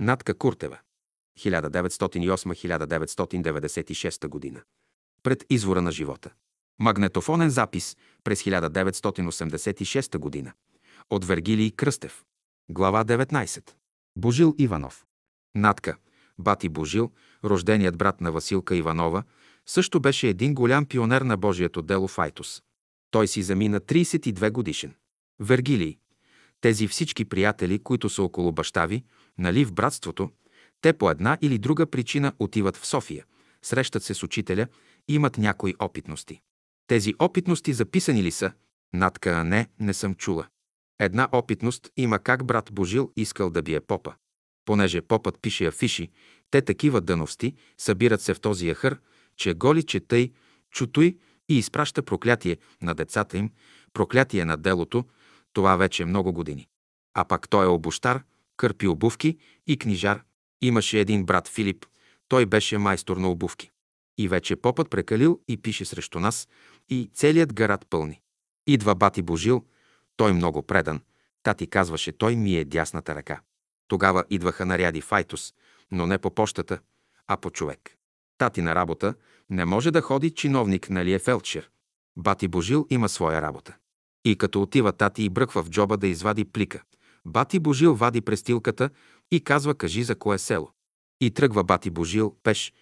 Натка Куртева. 1908-1996 година. Пред извора на живота. Магнетофонен запис през 1986 година. От Вергилий Кръстев. Глава 19. Божил Иванов. Натка, бати Божил, рожденият брат на Василка Иванова, също беше един голям пионер на Божието дело в Айтос. Той си замина 32 годишен. Вергилий. Тези всички приятели, които са около баща ви, нали в братството, те по една или друга причина отиват в София, срещат се с учителя имат някои опитности. Тези опитности записани ли са? Натка, а не, не съм чула. Една опитност има как брат Божил искал да бие попа. Понеже попът пише афиши, те такива дъновсти събират се в този яхър, че голи, че тъй, чутуй и изпраща проклятие на децата им, проклятие на делото, това вече много години. А пак той е обощар, кърпи обувки и книжар. Имаше един брат Филип, той беше майстор на обувки. И вече попът прекалил и пише срещу нас, и целият гарат пълни. Идва бати Божил, той много предан. Тати казваше, той ми е дясната ръка. Тогава идваха наряди Файтус, но не по почтата, а по човек. Тати на работа не може да ходи чиновник, нали е фелчер. Бати Божил има своя работа. И като отива тати и бръква в джоба да извади плика, бати Божил вади престилката и казва кажи за кое село. И тръгва бати Божил пеш.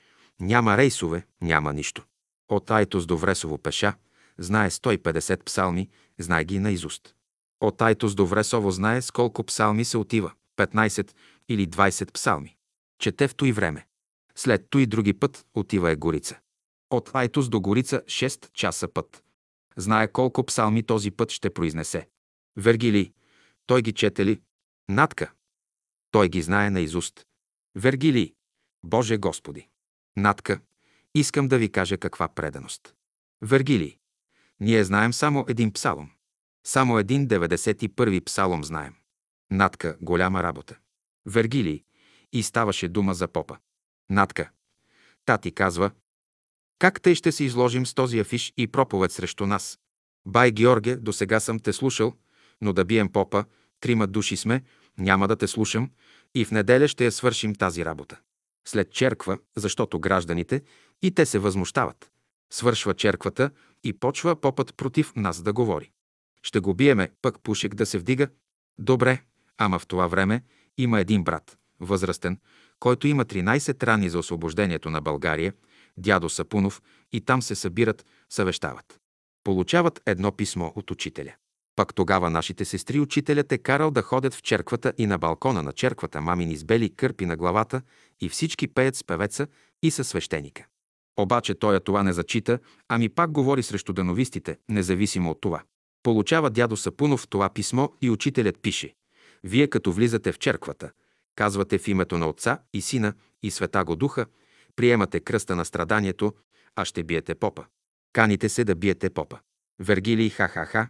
Няма рейсове, няма нищо. От Айтос до Вресово пеша, знае 150 псалми, знае ги наизуст. От Айтос до Вресово знае с колко псалми се отива. 15 или 20 псалми. Чете в той време. След той други път отива е Горица. От Айтос до Горица 6 часа път. Знае колко псалми този път ще произнесе. Вергили, той ги чете ли? Натка. Той ги знае наизуст. Вергили, Боже Господи. Натка, искам да ви кажа каква преданост. Вергили, ние знаем само един псалом. Само един 91-и псалом знаем. Натка, голяма работа. Вергилий. И ставаше дума за попа. Натка. Тати казва, как тъй ще се изложим с този афиш и проповед срещу нас? Бай Георге, до сега съм те слушал, но да бием попа, трима души сме, няма да те слушам и в неделя ще я свършим тази работа. След черква, защото гражданите и те се възмущават. Свършва черквата и почва попът против нас да говори. Ще го биеме, пък пушек да се вдига. Добре, ама в това време има един брат, възрастен, който има 13 рани за освобождението на България, дядо Сапунов, и там се събират, съвещават. Получават едно писмо от учителя. Пак тогава нашите сестри учителят е карал да ходят в черквата и на балкона на черквата мамини с бели кърпи на главата и всички пеят с певеца и със свещеника. Обаче той това не зачита, ами пак говори срещу дановистите, независимо от това. Получава дядо Сапунов това писмо и учителят пише вие като влизате в черквата, казвате в името на Отца и Сина и Света го Духа, приемате кръста на страданието, а ще биете попа. Каните се да биете попа. Вергилий ха-ха-ха.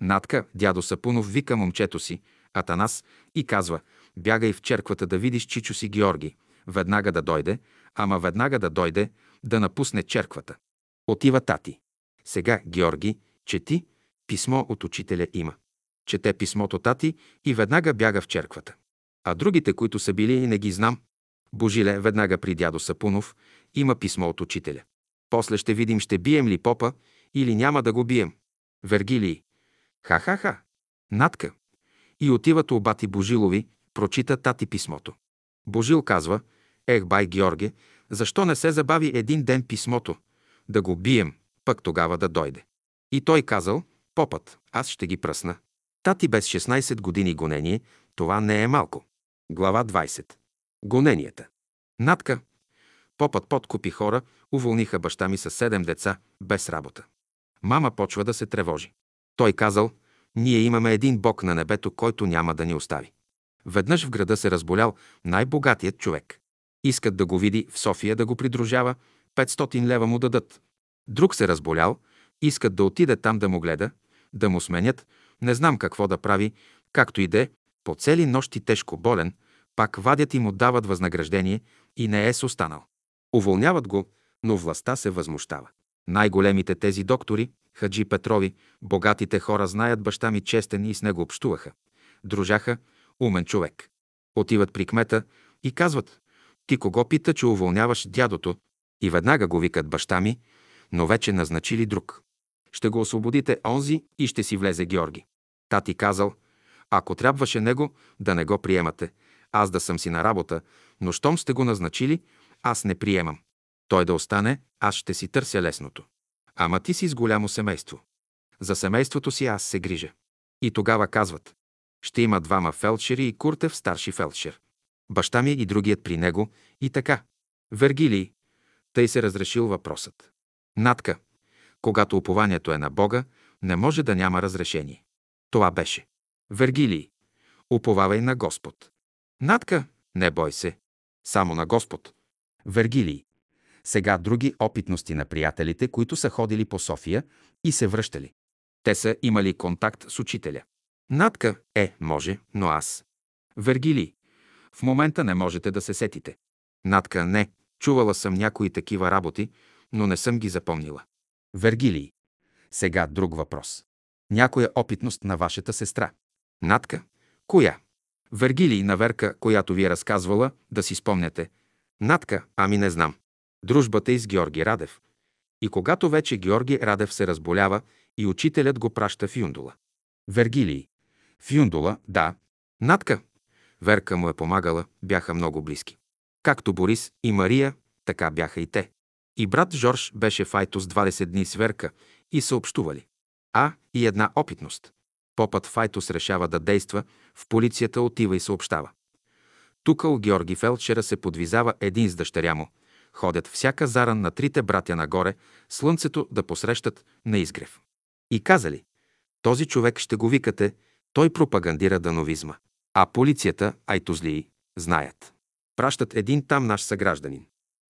Натка, дядо Сапунов, вика момчето си, Атанас, и казва, бягай в черквата да видиш чичо си Георги, веднага да дойде, ама веднага да дойде, да напусне черквата. Отива тати. Сега, Георги, чети, писмо от учителя има чете писмото тати и веднага бяга в черквата. А другите, които са били не ги знам, Божиле, веднага при дядо Сапунов, има писмо от учителя. После ще видим, ще бием ли попа или няма да го бием. Вергилий. Ха-ха-ха. Натка. И отиват у бати Божилови, прочита тати писмото. Божил казва, ех, бай Георге, защо не се забави един ден писмото? Да го бием, пък тогава да дойде. И той казал, попът, аз ще ги пръсна. Тати без 16 години гонение, това не е малко. Глава 20. Гоненията. Натка. Попът подкупи хора, уволниха баща ми с седем деца, без работа. Мама почва да се тревожи. Той казал, ние имаме един бог на небето, който няма да ни остави. Веднъж в града се разболял най-богатият човек. Искат да го види в София да го придружава, 500 лева му дадат. Друг се разболял, искат да отиде там да му гледа, да му сменят, не знам какво да прави, както и де, по цели нощи тежко болен, пак вадят и му дават възнаграждение и не е с останал. Уволняват го, но властта се възмущава. Най-големите тези доктори, Хаджи Петрови, богатите хора знаят баща ми честен и с него общуваха. Дружаха, умен човек. Отиват при кмета, и казват, ти кого пита, че уволняваш дядото? И веднага го викат баща ми, но вече назначили друг. Ще го освободите онзи и ще си влезе Георги. Тати казал, ако трябваше него, да не го приемате, аз да съм си на работа, но щом сте го назначили, аз не приемам. Той да остане, аз ще си търся лесното. Ама ти си с голямо семейство. За семейството си аз се грижа. И тогава казват, ще има двама фелдшери и Куртев старши фелдшер. Баща ми и другият при него и така. Вергилий. Тъй се разрешил въпросът. Натка. Когато упованието е на Бога, не може да няма разрешение. Това беше. Вергилий. Уповавай на Господ. Натка. Не бой се. Само на Господ. Вергилий. Сега други опитности на приятелите, които са ходили по София и се връщали. Те са имали контакт с учителя. Натка е, може, но аз. Вергили. В момента не можете да се сетите. Натка не. Чувала съм някои такива работи, но не съм ги запомнила. Вергилий. Сега друг въпрос. Някоя опитност на вашата сестра. Натка. Коя? Вергилий на Верка, която ви е разказвала, да си спомняте. Натка, ами не знам. Дружбата и с Георги Радев. И когато вече Георги Радев се разболява и учителят го праща в Юндула. Вергилий. В Юндула, да. Натка. Верка му е помагала, бяха много близки. Както Борис и Мария, така бяха и те. И брат Жорж беше в Айтос 20 дни с Верка и съобщували. А, и една опитност. Попът Файтус решава да действа, в полицията отива и съобщава. Тук у Георги Фелчера се подвизава един с дъщеря му. Ходят всяка заран на трите братя нагоре, слънцето да посрещат на изгрев. И казали, този човек ще го викате, той пропагандира дановизма. А полицията, айтозлии, знаят. Пращат един там наш съгражданин.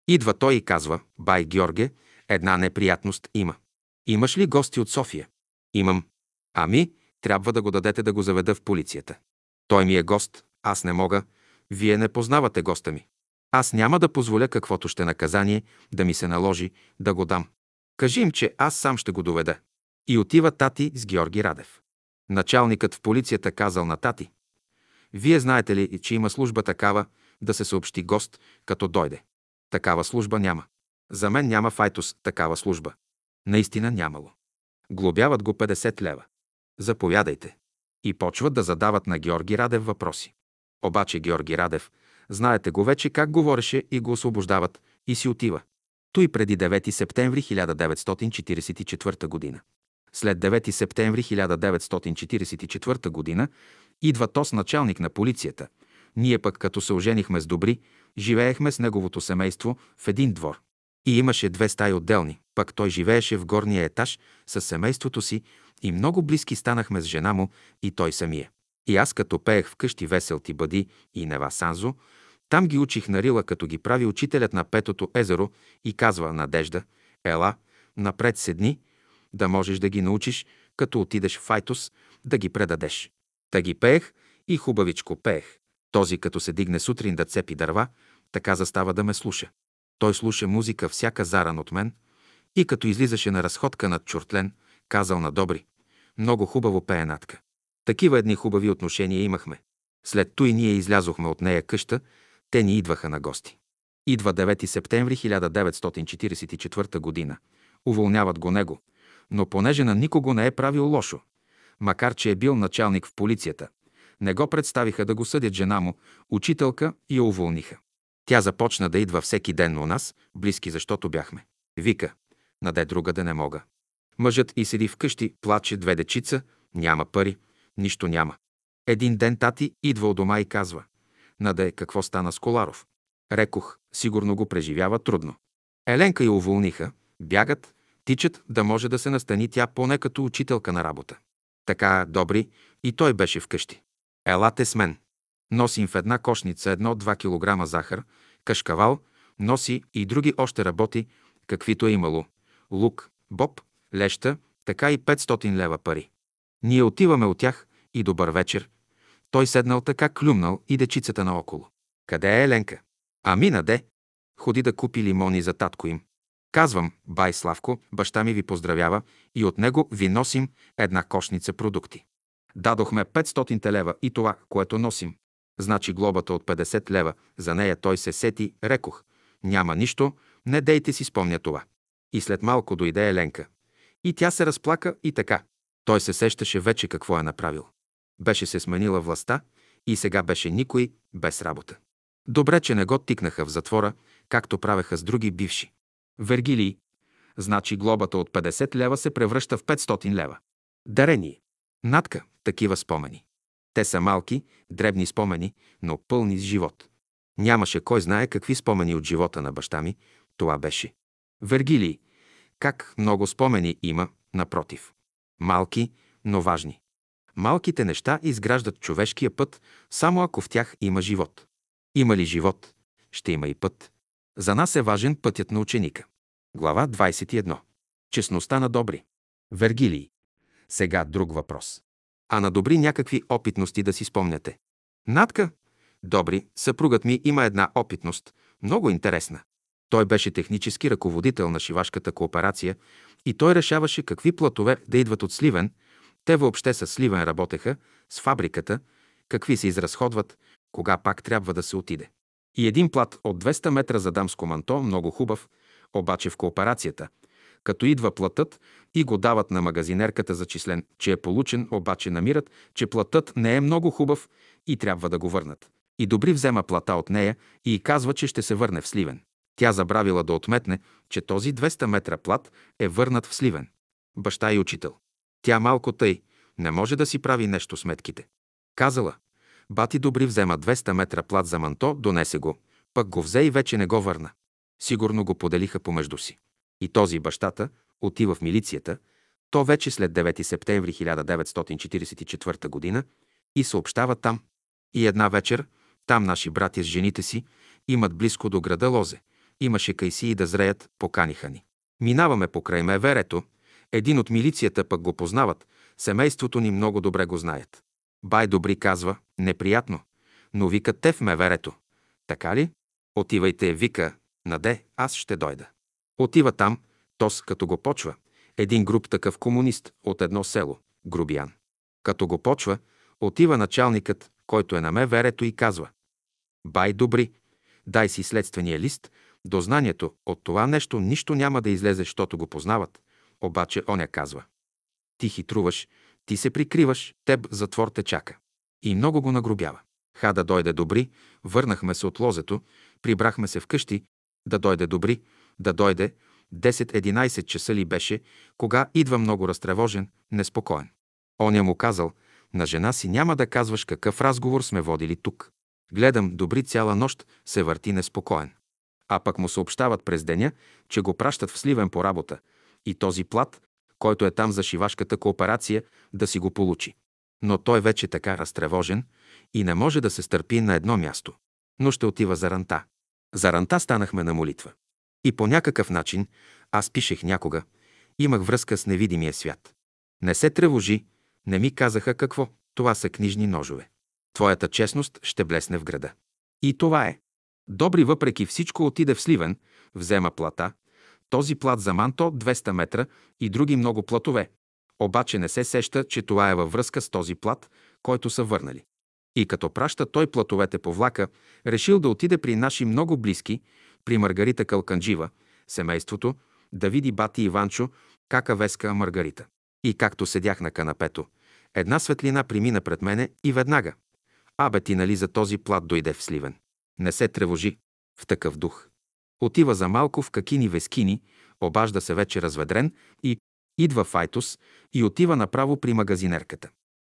Идва той и казва, бай Георге, една неприятност има. Имаш ли гости от София? Имам. Ами, трябва да го дадете да го заведа в полицията. Той ми е гост, аз не мога. Вие не познавате госта ми. Аз няма да позволя каквото ще наказание да ми се наложи да го дам. Кажи им, че аз сам ще го доведа. И отива тати с Георги Радев. Началникът в полицията казал на тати. Вие знаете ли, че има служба такава, да се съобщи гост, като дойде? Такава служба няма. За мен няма файтус такава служба. Наистина нямало. Глобяват го 50 лева. Заповядайте. И почват да задават на Георги Радев въпроси. Обаче Георги Радев, знаете го вече как говореше и го освобождават и си отива. Той преди 9 септември 1944 година. След 9 септември 1944 г. идва Тос началник на полицията. Ние пък като се оженихме с Добри, живеехме с неговото семейство в един двор. И имаше две стаи отделни, пък той живееше в горния етаж с семейството си и много близки станахме с жена му и той самия. И аз като пеех вкъщи весел ти бъди и Нева Санзо, там ги учих на рила, като ги прави учителят на Петото езеро и казва Надежда, ела, напред седни, да можеш да ги научиш, като отидеш в Файтус, да ги предадеш. Та ги пеех и хубавичко пеех. Този, като се дигне сутрин да цепи дърва, така застава да ме слуша. Той слуша музика всяка заран от мен и като излизаше на разходка над Чортлен, казал на Добри, много хубаво пее Натка. Такива едни хубави отношения имахме. След той ние излязохме от нея къща, те ни идваха на гости. Идва 9 септември 1944 година. Уволняват го него, но понеже на никого не е правил лошо, макар че е бил началник в полицията, не го представиха да го съдят жена му, учителка и я уволниха. Тя започна да идва всеки ден у нас, близки защото бяхме. Вика, наде друга да не мога. Мъжът и седи вкъщи, плаче две дечица, няма пари, нищо няма. Един ден тати идва от дома и казва, наде какво стана с Коларов. Рекох, сигурно го преживява трудно. Еленка я уволниха, бягат, тичат да може да се настани тя поне като учителка на работа. Така, добри, и той беше вкъщи. Елате с мен. Носим в една кошница едно-два килограма захар, кашкавал, носи и други още работи, каквито е имало. Лук, боб, леща, така и 500 лева пари. Ние отиваме от тях и добър вечер. Той седнал така клюмнал и дечицата наоколо. Къде е Еленка? Ами наде. Ходи да купи лимони за татко им. Казвам, бай Славко, баща ми ви поздравява и от него ви носим една кошница продукти. Дадохме 500 лева и това, което носим. Значи глобата от 50 лева, за нея той се сети, рекох. Няма нищо, не дейте си спомня това. И след малко дойде Еленка. И тя се разплака и така. Той се сещаше вече какво е направил. Беше се сменила властта и сега беше никой без работа. Добре, че не го тикнаха в затвора, както правеха с други бивши. Вергилий. Значи глобата от 50 лева се превръща в 500 лева. Дарение. Надка. Такива спомени. Те са малки, дребни спомени, но пълни с живот. Нямаше кой знае какви спомени от живота на баща ми. Това беше. Вергилий. Как много спомени има, напротив. Малки, но важни. Малките неща изграждат човешкия път, само ако в тях има живот. Има ли живот, ще има и път. За нас е важен пътят на ученика. Глава 21. Честността на добри. Вергилий. Сега друг въпрос. А на добри някакви опитности да си спомняте. Надка, добри, съпругът ми има една опитност, много интересна. Той беше технически ръководител на шивашката кооперация и той решаваше какви платове да идват от Сливен. Те въобще с Сливен работеха, с фабриката, какви се изразходват, кога пак трябва да се отиде. И един плат от 200 метра за дамско манто, много хубав, обаче в кооперацията. Като идва платът и го дават на магазинерката за член, че е получен, обаче намират, че платът не е много хубав и трябва да го върнат. И Добри взема плата от нея и казва, че ще се върне в Сливен. Тя забравила да отметне, че този 200 метра плат е върнат в Сливен. Баща и учител. Тя малко тъй, не може да си прави нещо сметките. Казала, бати Добри взема 200 метра плат за манто, донесе го, пък го взе и вече не го върна. Сигурно го поделиха помежду си. И този бащата отива в милицията, то вече след 9 септември 1944 г. и съобщава там. И една вечер, там наши братя с жените си имат близко до града Лозе. Имаше кайсии да зреят, поканиха ни. Минаваме покрай Меверето, един от милицията пък го познават, семейството ни много добре го знаят. Бай Добри казва, неприятно, но вика те в Меверето. Така ли? Отивайте, вика, наде, аз ще дойда. Отива там, Тос като го почва, един груп такъв комунист от едно село, Грубиян. Като го почва, отива началникът, който е на Меверето и казва Бай добри, дай си следствения лист, до знанието от това нещо нищо няма да излезе, защото го познават. Обаче оня казва. Ти хитруваш, ти се прикриваш, теб затвор те чака. И много го нагробява. Ха да дойде добри, върнахме се от лозето, прибрахме се вкъщи, да дойде добри, да дойде, 10-11 часа ли беше, кога идва много разтревожен, неспокоен. Оня му казал, на жена си няма да казваш какъв разговор сме водили тук. Гледам, добри цяла нощ се върти неспокоен. А пък му съобщават през деня, че го пращат в Сливен по работа и този плат, който е там за шивашката кооперация, да си го получи. Но той вече така разтревожен и не може да се стърпи на едно място. Но ще отива за ранта. За ранта станахме на молитва. И по някакъв начин, аз пишех някога, имах връзка с невидимия свят. Не се тревожи, не ми казаха какво. Това са книжни ножове. Твоята честност ще блесне в града. И това е. Добри въпреки всичко отиде в Сливен, взема плата, този плат за манто 200 метра и други много платове. Обаче не се сеща, че това е във връзка с този плат, който са върнали. И като праща той платовете по влака, решил да отиде при наши много близки, при Маргарита Калканджива, семейството, да види бати Иванчо, кака веска Маргарита. И както седях на канапето, една светлина примина пред мене и веднага. Абе ти нали за този плат дойде в Сливен. Не се тревожи. В такъв дух. Отива за малко в какини вескини, обажда се вече разведрен и идва в Айтос и отива направо при магазинерката.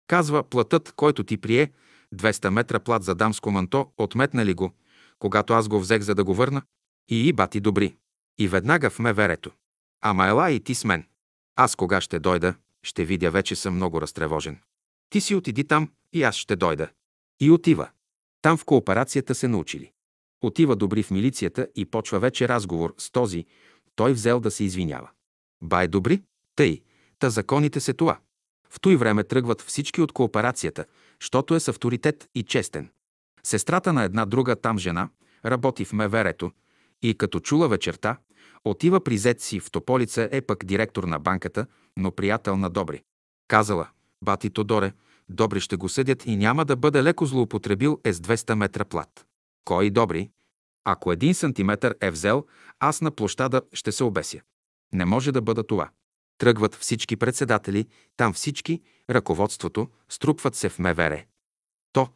Казва, платът, който ти прие, 200 метра плат за дамско манто, отметна ли го, когато аз го взех за да го върна? И и бати добри. И веднага в меверето. Ама ела и ти с мен. Аз кога ще дойда, ще видя, вече съм много разтревожен. Ти си отиди там и аз ще дойда. И отива. Там в кооперацията се научили. Отива Добри в милицията и почва вече разговор с този. Той взел да се извинява. Бай Добри, тъй, та законите се това. В той време тръгват всички от кооперацията, щото е с авторитет и честен. Сестрата на една друга там жена работи в Меверето и като чула вечерта, отива при зет си в Тополица е пък директор на банката, но приятел на Добри. Казала, бати Тодоре, Добри ще го съдят и няма да бъде леко злоупотребил е с 200 метра плат. Кой добри? Ако един сантиметър е взел, аз на площада ще се обеся. Не може да бъда това. Тръгват всички председатели, там всички, ръководството, струпват се в МВР. То,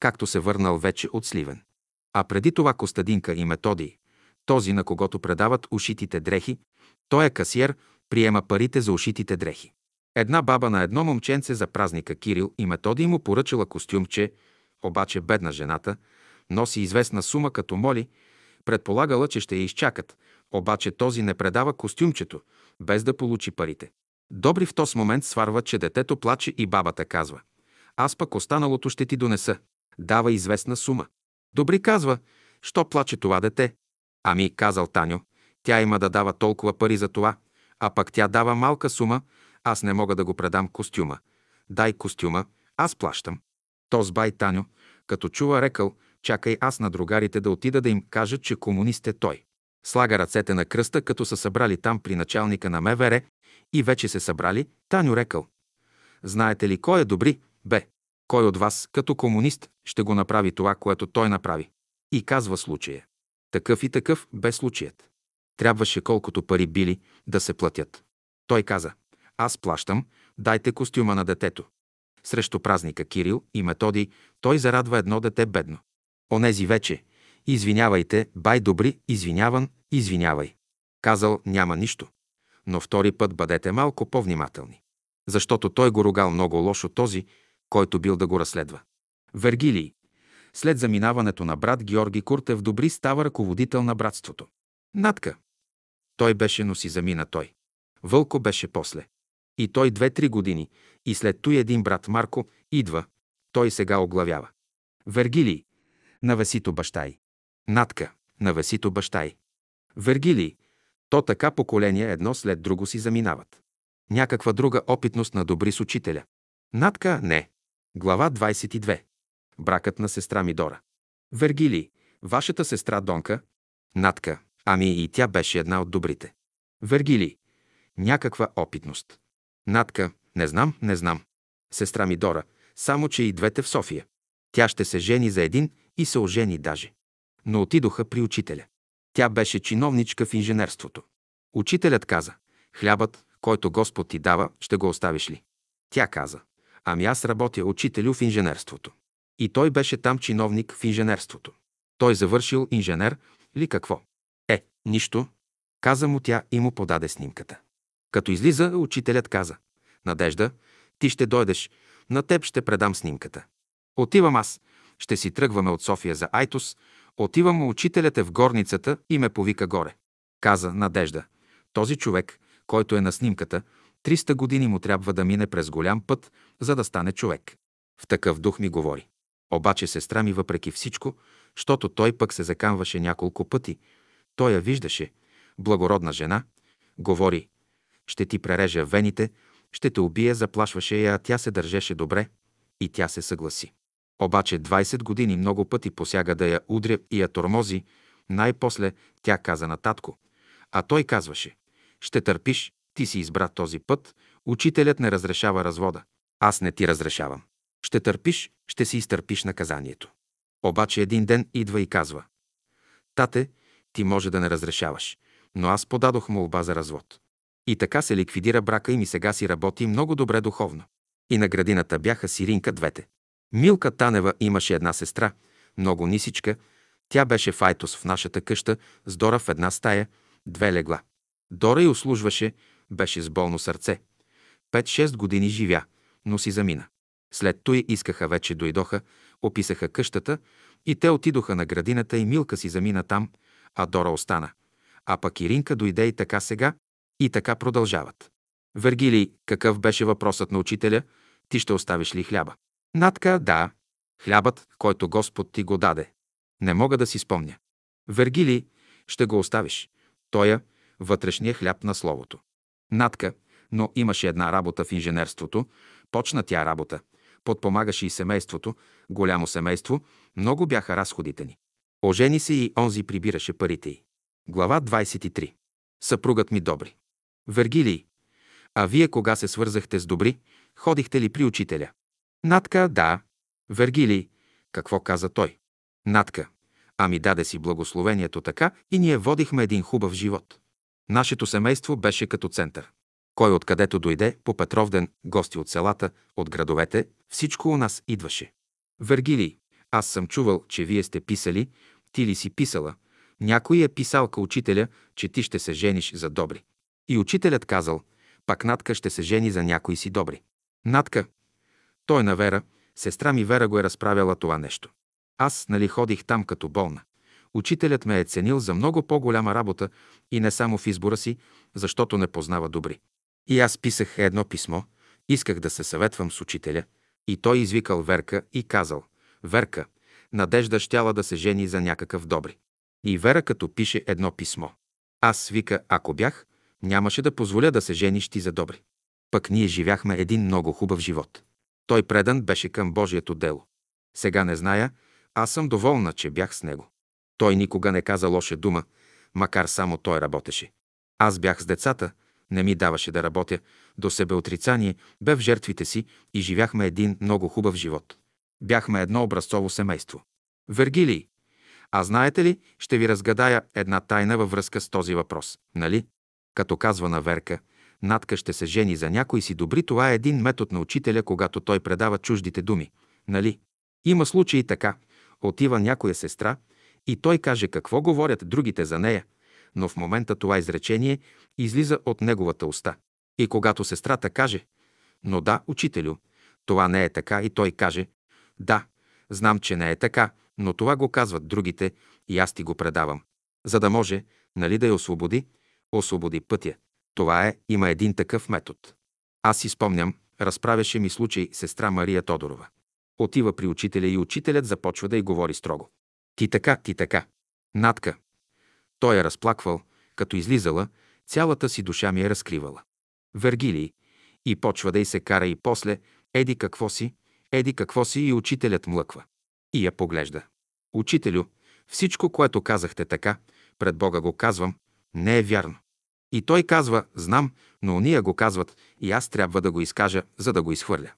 както се върнал вече от Сливен. А преди това Костадинка и Методий, този на когото предават ушитите дрехи, той е касиер, приема парите за ушитите дрехи. Една баба на едно момченце за празника Кирил и Методий му поръчала костюмче, обаче бедна жената, носи известна сума като моли, предполагала, че ще я изчакат, обаче този не предава костюмчето, без да получи парите. Добри в този момент сварва, че детето плаче и бабата казва «Аз пък останалото ще ти донеса». Дава известна сума. Добри казва «Що плаче това дете?» Ами, казал Таню, тя има да дава толкова пари за това, а пък тя дава малка сума, аз не мога да го предам костюма. Дай костюма, аз плащам. То с бай Таню, като чува рекал, чакай аз на другарите да отида да им кажа, че комунист е той. Слага ръцете на кръста, като са събрали там при началника на МВР и вече се събрали, Таню рекал. Знаете ли кой е добри? Бе, кой от вас, като комунист, ще го направи това, което той направи? И казва случая. Такъв и такъв бе случаят. Трябваше колкото пари били да се платят. Той каза, аз плащам, дайте костюма на детето. Срещу празника Кирил и Методий той зарадва едно дете бедно. Онези вече, извинявайте, бай добри, извиняван, извинявай. Казал, няма нищо. Но втори път бъдете малко по-внимателни. Защото той го ругал много лошо този, който бил да го разследва. Вергилий. След заминаването на брат Георги Куртев добри става ръководител на братството. Натка. Той беше, но си замина той. Вълко беше после. И той две-три години, и след той един брат Марко идва, той сега оглавява. Вергилий, на Весито баща й. Натка, на Весито баща й. Вергилий, то така поколения едно след друго си заминават. Някаква друга опитност на добри с учителя. Натка – не. Глава 22. Бракът на сестра Мидора. Вергилий, вашата сестра Донка. Натка, ами и тя беше една от добрите. Вергилий, някаква опитност. Натка, не знам, не знам. Сестра ми Дора, само че и двете в София. Тя ще се жени за един и се ожени даже. Но отидоха при учителя. Тя беше чиновничка в инженерството. Учителят каза, хлябът, който Господ ти дава, ще го оставиш ли? Тя каза, ами аз работя учителю в инженерството. И той беше там чиновник в инженерството. Той завършил инженер ли какво? Е, нищо. Каза му тя и му подаде снимката. Като излиза, учителят каза Надежда, ти ще дойдеш, на теб ще предам снимката. Отивам аз, ще си тръгваме от София за Айтос, отивам, учителят е в горницата и ме повика горе. Каза Надежда, този човек, който е на снимката, 300 години му трябва да мине през голям път, за да стане човек. В такъв дух ми говори. Обаче сестра ми въпреки всичко, защото той пък се закамваше няколко пъти, той я виждаше, благородна жена, говори, ще ти прережа вените, ще те убие, заплашваше я, а тя се държеше добре и тя се съгласи. Обаче 20 години много пъти посяга да я удря и я тормози, най-после тя каза на татко, а той казваше, ще търпиш, ти си избра този път, учителят не разрешава развода. Аз не ти разрешавам. Ще търпиш, ще си изтърпиш наказанието. Обаче един ден идва и казва, тате, ти може да не разрешаваш, но аз подадох молба за развод. И така се ликвидира брака им и сега си работи много добре духовно. И на градината бяха сиринка двете. Милка Танева имаше една сестра, много нисичка. Тя беше файтос в нашата къща, с Дора в една стая, две легла. Дора й услужваше, беше с болно сърце. Пет-шест години живя, но си замина. След той искаха вече дойдоха, описаха къщата и те отидоха на градината и Милка си замина там, а Дора остана. А пък Иринка дойде и така сега, и така продължават. Вергилий, какъв беше въпросът на учителя? Ти ще оставиш ли хляба? Натка, да. Хлябът, който Господ ти го даде. Не мога да си спомня. Вергилий, ще го оставиш. Тоя, вътрешния хляб на Словото. Натка, но имаше една работа в инженерството. Почна тя работа. Подпомагаше и семейството. Голямо семейство. Много бяха разходите ни. Ожени се и онзи прибираше парите й. Глава 23. Съпругът ми добри. Вергилий, а вие кога се свързахте с добри, ходихте ли при учителя? Натка, да. Вергилий, какво каза той? Натка, ами даде си благословението така и ние водихме един хубав живот. Нашето семейство беше като център. Кой откъдето дойде, по Петровден, гости от селата, от градовете, всичко у нас идваше. Вергилий, аз съм чувал, че вие сте писали, ти ли си писала, някой е писал ка учителя, че ти ще се жениш за добри. И учителят казал, пак Натка ще се жени за някой си добри. Натка, той на Вера, сестра ми Вера го е разправяла това нещо. Аз, нали, ходих там като болна. Учителят ме е ценил за много по-голяма работа и не само в избора си, защото не познава добри. И аз писах едно писмо, исках да се съветвам с учителя, и той извикал Верка и казал, Верка, Надежда щяла да се жени за някакъв добри. И Вера като пише едно писмо. Аз вика, ако бях, нямаше да позволя да се жениш ти за добри. Пък ние живяхме един много хубав живот. Той предан беше към Божието дело. Сега не зная, аз съм доволна, че бях с него. Той никога не каза лоша дума, макар само той работеше. Аз бях с децата, не ми даваше да работя, до себеотрицание, бе в жертвите си и живяхме един много хубав живот. Бяхме едно образцово семейство. Вергилий, а знаете ли, ще ви разгадая една тайна във връзка с този въпрос, нали? Като казва на Верка, Натка ще се жени за някой си добри, това е един метод на учителя, когато той предава чуждите думи, нали? Има случаи така. Отива някоя сестра и той каже какво говорят другите за нея, но в момента това изречение излиза от неговата уста. И когато сестрата каже, но да, учителю, това не е така, и той каже, да, знам, че не е така, но това го казват другите и аз ти го предавам. За да може, нали да я освободи, освободи пътя. Това е, има един такъв метод. Аз си спомням, разправяше ми случай сестра Мария Тодорова. Отива при учителя и учителят започва да й говори строго. Ти така, ти така. Натка. Той е разплаквал, като излизала, цялата си душа ми е разкривала. Вергилий. И почва да й се кара и после, еди какво си, еди какво си и учителят млъква. И я поглежда. Учителю, всичко, което казахте така, пред Бога го казвам, не е вярно. И той казва, знам, но уния го казват и аз трябва да го изкажа, за да го изхвърля.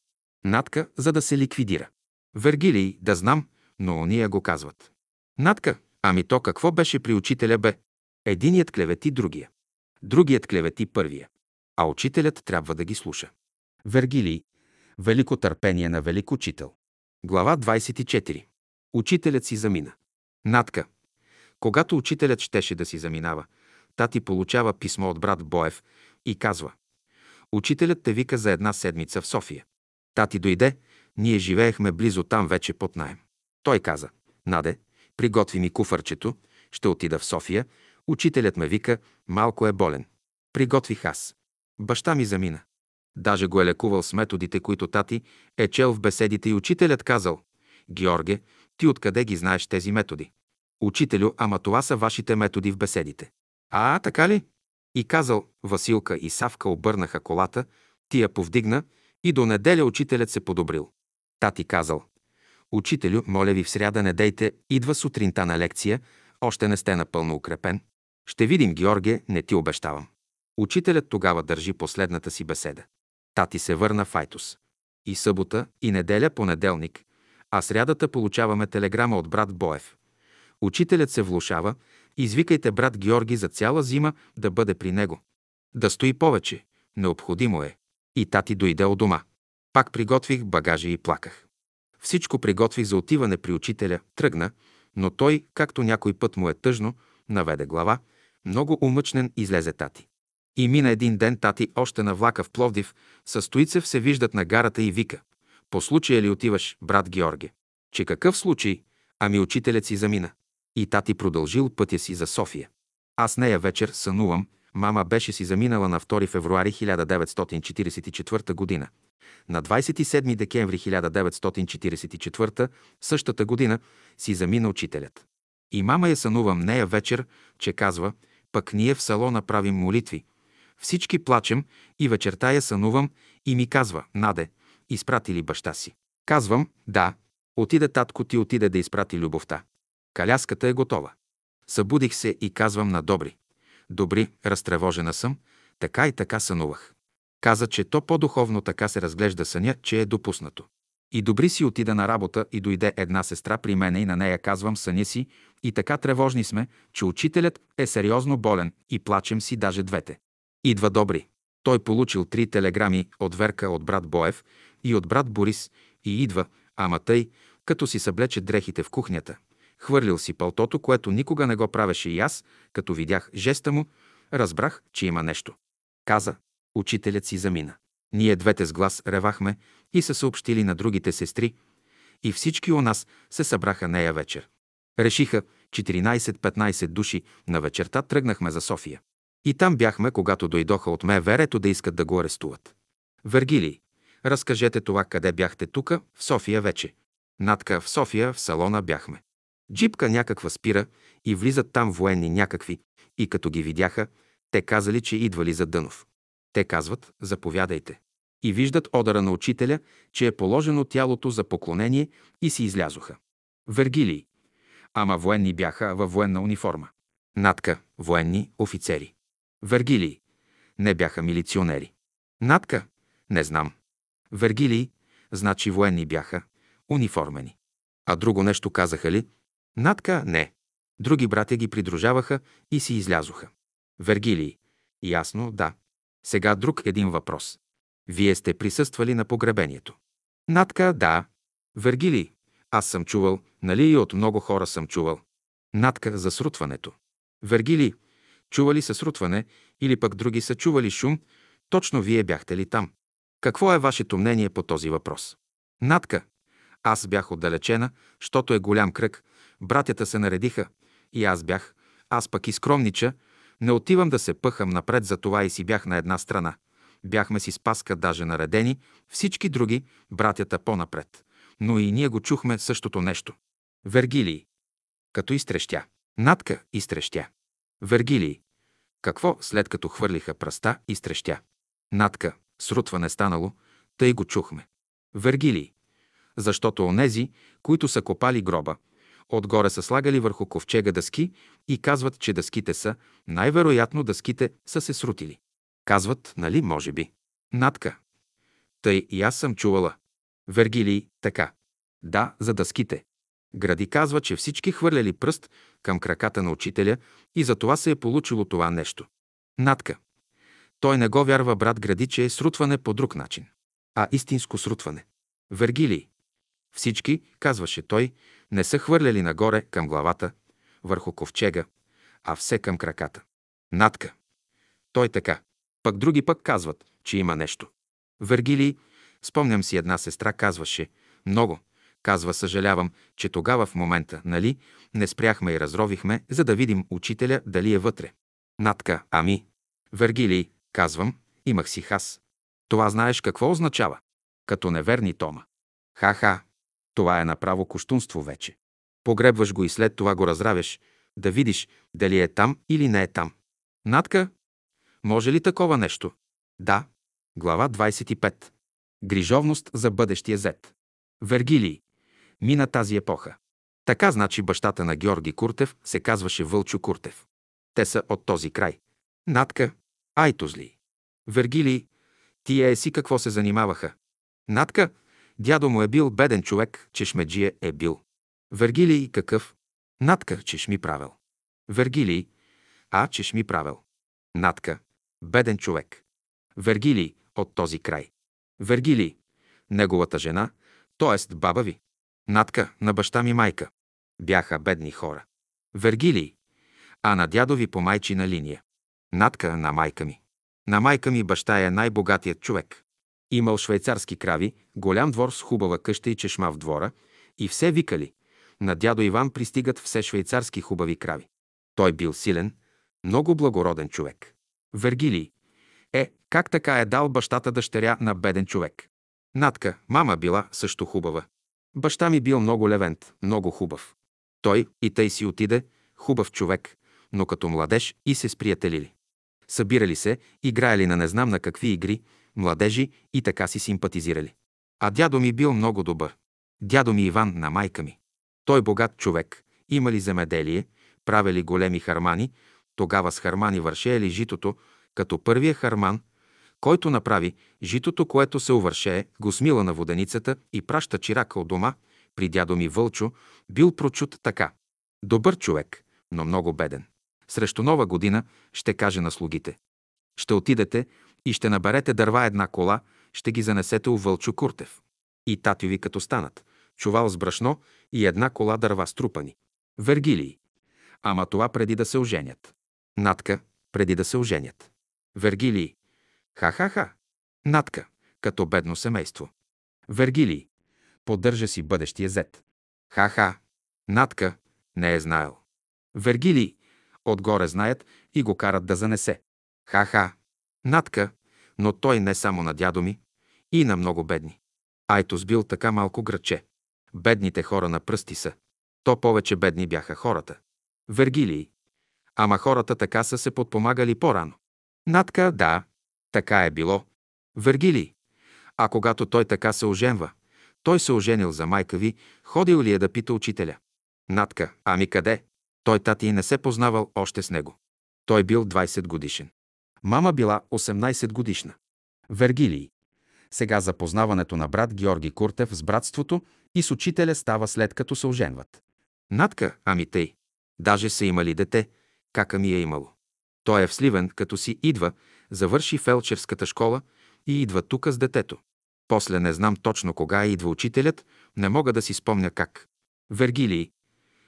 Натка, за да се ликвидира. Вергилий, да знам, но уния го казват. Натка, ами то какво беше при учителя бе? Единият клевети другия. Другият клевети първия. А учителят трябва да ги слуша. Вергилий, Велико търпение на велик учител. Глава 24. Учителят си замина. Натка. Когато учителят щеше да си заминава, тати получава писмо от брат Боев и казва Учителят те вика за една седмица в София. Тати дойде, ние живеехме близо там вече под найем. Той каза Наде, приготви ми куфърчето, ще отида в София, учителят ме вика, малко е болен. Приготвих аз. Баща ми замина. Даже го е лекувал с методите, които тати е чел в беседите и учителят казал «Георге, ти откъде ги знаеш тези методи?» Учителю, ама това са вашите методи в беседите. А, така ли? И казал, Василка и Савка обърнаха колата, тия повдигна и до неделя учителят се подобрил. Тати казал, Учителю, моля ви в сряда не дейте, идва сутринта на лекция, още не сте напълно укрепен. Ще видим, Георге, не ти обещавам. Учителят тогава държи последната си беседа. Тати се върна в Айтос. И събота, и неделя, понеделник, а срядата получаваме телеграма от брат Боев. Учителят се влушава, извикайте брат Георги за цяла зима да бъде при него. Да стои повече, необходимо е. И тати дойде от дома. Пак приготвих багажа и плаках. Всичко приготвих за отиване при учителя, тръгна, но той, както някой път му е тъжно, наведе глава, много умъчнен излезе тати. И мина един ден тати още на влака в Пловдив, със Стоицев се виждат на гарата и вика. По случая ли отиваш, брат Георге? Че какъв случай? Ами учителят си замина. И тати продължил пътя си за София. Аз нея вечер сънувам, мама беше си заминала на 2 февруари 1944 година. На 27 декември 1944 същата година си замина учителят. И мама я сънувам нея вечер, че казва, пък ние в салона правим молитви – всички плачем и вечерта я сънувам и ми казва, Наде, изпрати ли баща си? Казвам, да. Отиде татко ти, отиде да изпрати любовта. Каляската е готова. Събудих се и казвам на Добри. Добри, разтревожена съм, така и така сънувах. Каза, че то по-духовно така се разглежда съня, че е допуснато. И добри си отида на работа и дойде една сестра при мене и на нея казвам съня си и така тревожни сме, че учителят е сериозно болен и плачем си даже двете. Идва Добри. Той получил три телеграми от Верка от брат Боев и от брат Борис и идва, ама тъй, като си съблече дрехите в кухнята. Хвърлил си пълтото, което никога не го правеше и аз, като видях жеста му, разбрах, че има нещо. Каза, учителят си замина. Ние двете с глас ревахме и се съобщили на другите сестри, и всички у нас се събраха нея вечер. Решиха 14-15 души на вечерта тръгнахме за София. И там бяхме, когато дойдоха от верето да искат да го арестуват. Вергилий, разкажете това къде бяхте тука, в София вече. Надка в София, в салона бяхме. Джипка някаква спира и влизат там военни някакви, и като ги видяха, те казали, че идвали за Дънов. Те казват, заповядайте. И виждат одара на учителя, че е положено тялото за поклонение и си излязоха. Вергилий. Ама военни бяха във военна униформа. Надка. Военни офицери. Вергилий. Не бяха милиционери. Надка. Не знам. Вергилий. Значи военни бяха. Униформени. А друго нещо казаха ли? Надка. Не. Други братя ги придружаваха и си излязоха. Вергилий. Ясно, да. Сега друг един въпрос. Вие сте присъствали на погребението. Надка, да. Вергилий, аз съм чувал, нали и от много хора съм чувал. Надка за срутването. Вергилий, чували са срутване или пък други са чували шум, точно вие бяхте ли там? Какво е вашето мнение по този въпрос? Надка, аз бях отдалечена, защото е голям кръг, братята се наредиха и аз бях, аз пък изкромнича, не отивам да се пъхам напред за това и си бях на една страна. Бяхме си с Паска даже наредени, всички други, братята по-напред. Но и ние го чухме същото нещо. Вергилий. Като изтрещя. Надка изтрещя. Вергилий. Какво след като хвърлиха пръста изтрещя? Надка. Срутване станало, тъй го чухме. Вергилий. Защото онези, които са копали гроба, Отгоре са слагали върху ковчега дъски и казват, че дъските са, най-вероятно дъските са се срутили. Казват, нали, може би. Надка. Тъй и аз съм чувала. Вергилий, така. Да, за дъските. Гради казва, че всички хвърляли пръст към краката на учителя и за това се е получило това нещо. Надка. Той не го вярва, брат Гради, че е срутване по друг начин, а истинско срутване. Вергилий. Всички, казваше той, не са хвърляли нагоре към главата, върху ковчега, а все към краката. Надка. Той така. Пък други пък казват, че има нещо. Вергилий, спомням си една сестра, казваше, много. Казва, съжалявам, че тогава в момента, нали, не спряхме и разровихме, за да видим учителя дали е вътре. Надка, ами. Вергилий, казвам, имах си хас. Това знаеш какво означава? Като неверни Тома. Ха-ха, това е направо коштунство вече. Погребваш го и след това го разравяш, да видиш дали е там или не е там. Надка, може ли такова нещо? Да. Глава 25. Грижовност за бъдещия зет. Вергилий. Мина тази епоха. Така значи бащата на Георги Куртев се казваше Вълчо Куртев. Те са от този край. Надка. Айтозли. Вергилий. Тия си какво се занимаваха. Надка. Дядо му е бил беден човек, чешмеджия е бил. Вергилий какъв? Надка, чешми правил. Вергилий, а чешми правил. Надка, беден човек. Вергилий от този край. Вергилий, неговата жена, т.е. баба ви. Надка на баща ми майка. Бяха бедни хора. Вергилий, а на дядо ви по майчина линия. Надка на майка ми. На майка ми баща е най-богатият човек. Имал швейцарски крави, голям двор с хубава къща и чешма в двора, и все викали. На дядо Иван пристигат все швейцарски хубави крави. Той бил силен, много благороден човек. Вергилий. Е, как така е дал бащата дъщеря на беден човек? Натка, мама била също хубава. Баща ми бил много левент, много хубав. Той и тъй си отиде, хубав човек, но като младеж и се сприятелили. Събирали се, играели на не знам на какви игри, младежи и така си симпатизирали. А дядо ми бил много добър. Дядо ми Иван на майка ми. Той богат човек, имали земеделие, правили големи хармани, тогава с хармани вършеели житото, като първия харман, Който направи житото, което се увършее, го смила на воденицата и праща чирака от дома, при дядо ми Вълчо, бил прочут така. Добър човек, но много беден. Срещу нова година ще каже на слугите. Ще отидете и ще наберете дърва една кола, ще ги занесете у Вълчо Куртев. И татю ви като станат. Чувал с брашно и една кола дърва струпани. Вергилий. Ама това преди да се оженят. Натка, преди да се оженят. Вергилий. Ха-ха-ха. Натка, като бедно семейство. Вергилий. Поддържа си бъдещия зет. Ха-ха. Натка, не е знаел. Вергилий. Отгоре знаят и го карат да занесе. Ха-ха. Натка, но той не само на дядо ми, и на много бедни. Айтос бил така малко граче. Бедните хора на пръсти са. То повече бедни бяха хората. Вергилии. Ама хората така са се подпомагали по-рано. Натка, да, така е било. Вергилий. А когато той така се оженва, той се оженил за майка ви, ходил ли е да пита учителя? Натка, ами къде? Той тати не се познавал още с него. Той бил 20 годишен. Мама била 18 годишна. Вергилий. Сега запознаването на брат Георги Куртев с братството и с учителя става след като се оженват. Натка, ами тъй. Даже са имали дете, кака ми е имало. Той е в Сливен, като си идва, завърши фелчерската школа и идва тука с детето. После не знам точно кога идва учителят, не мога да си спомня как. Вергилий.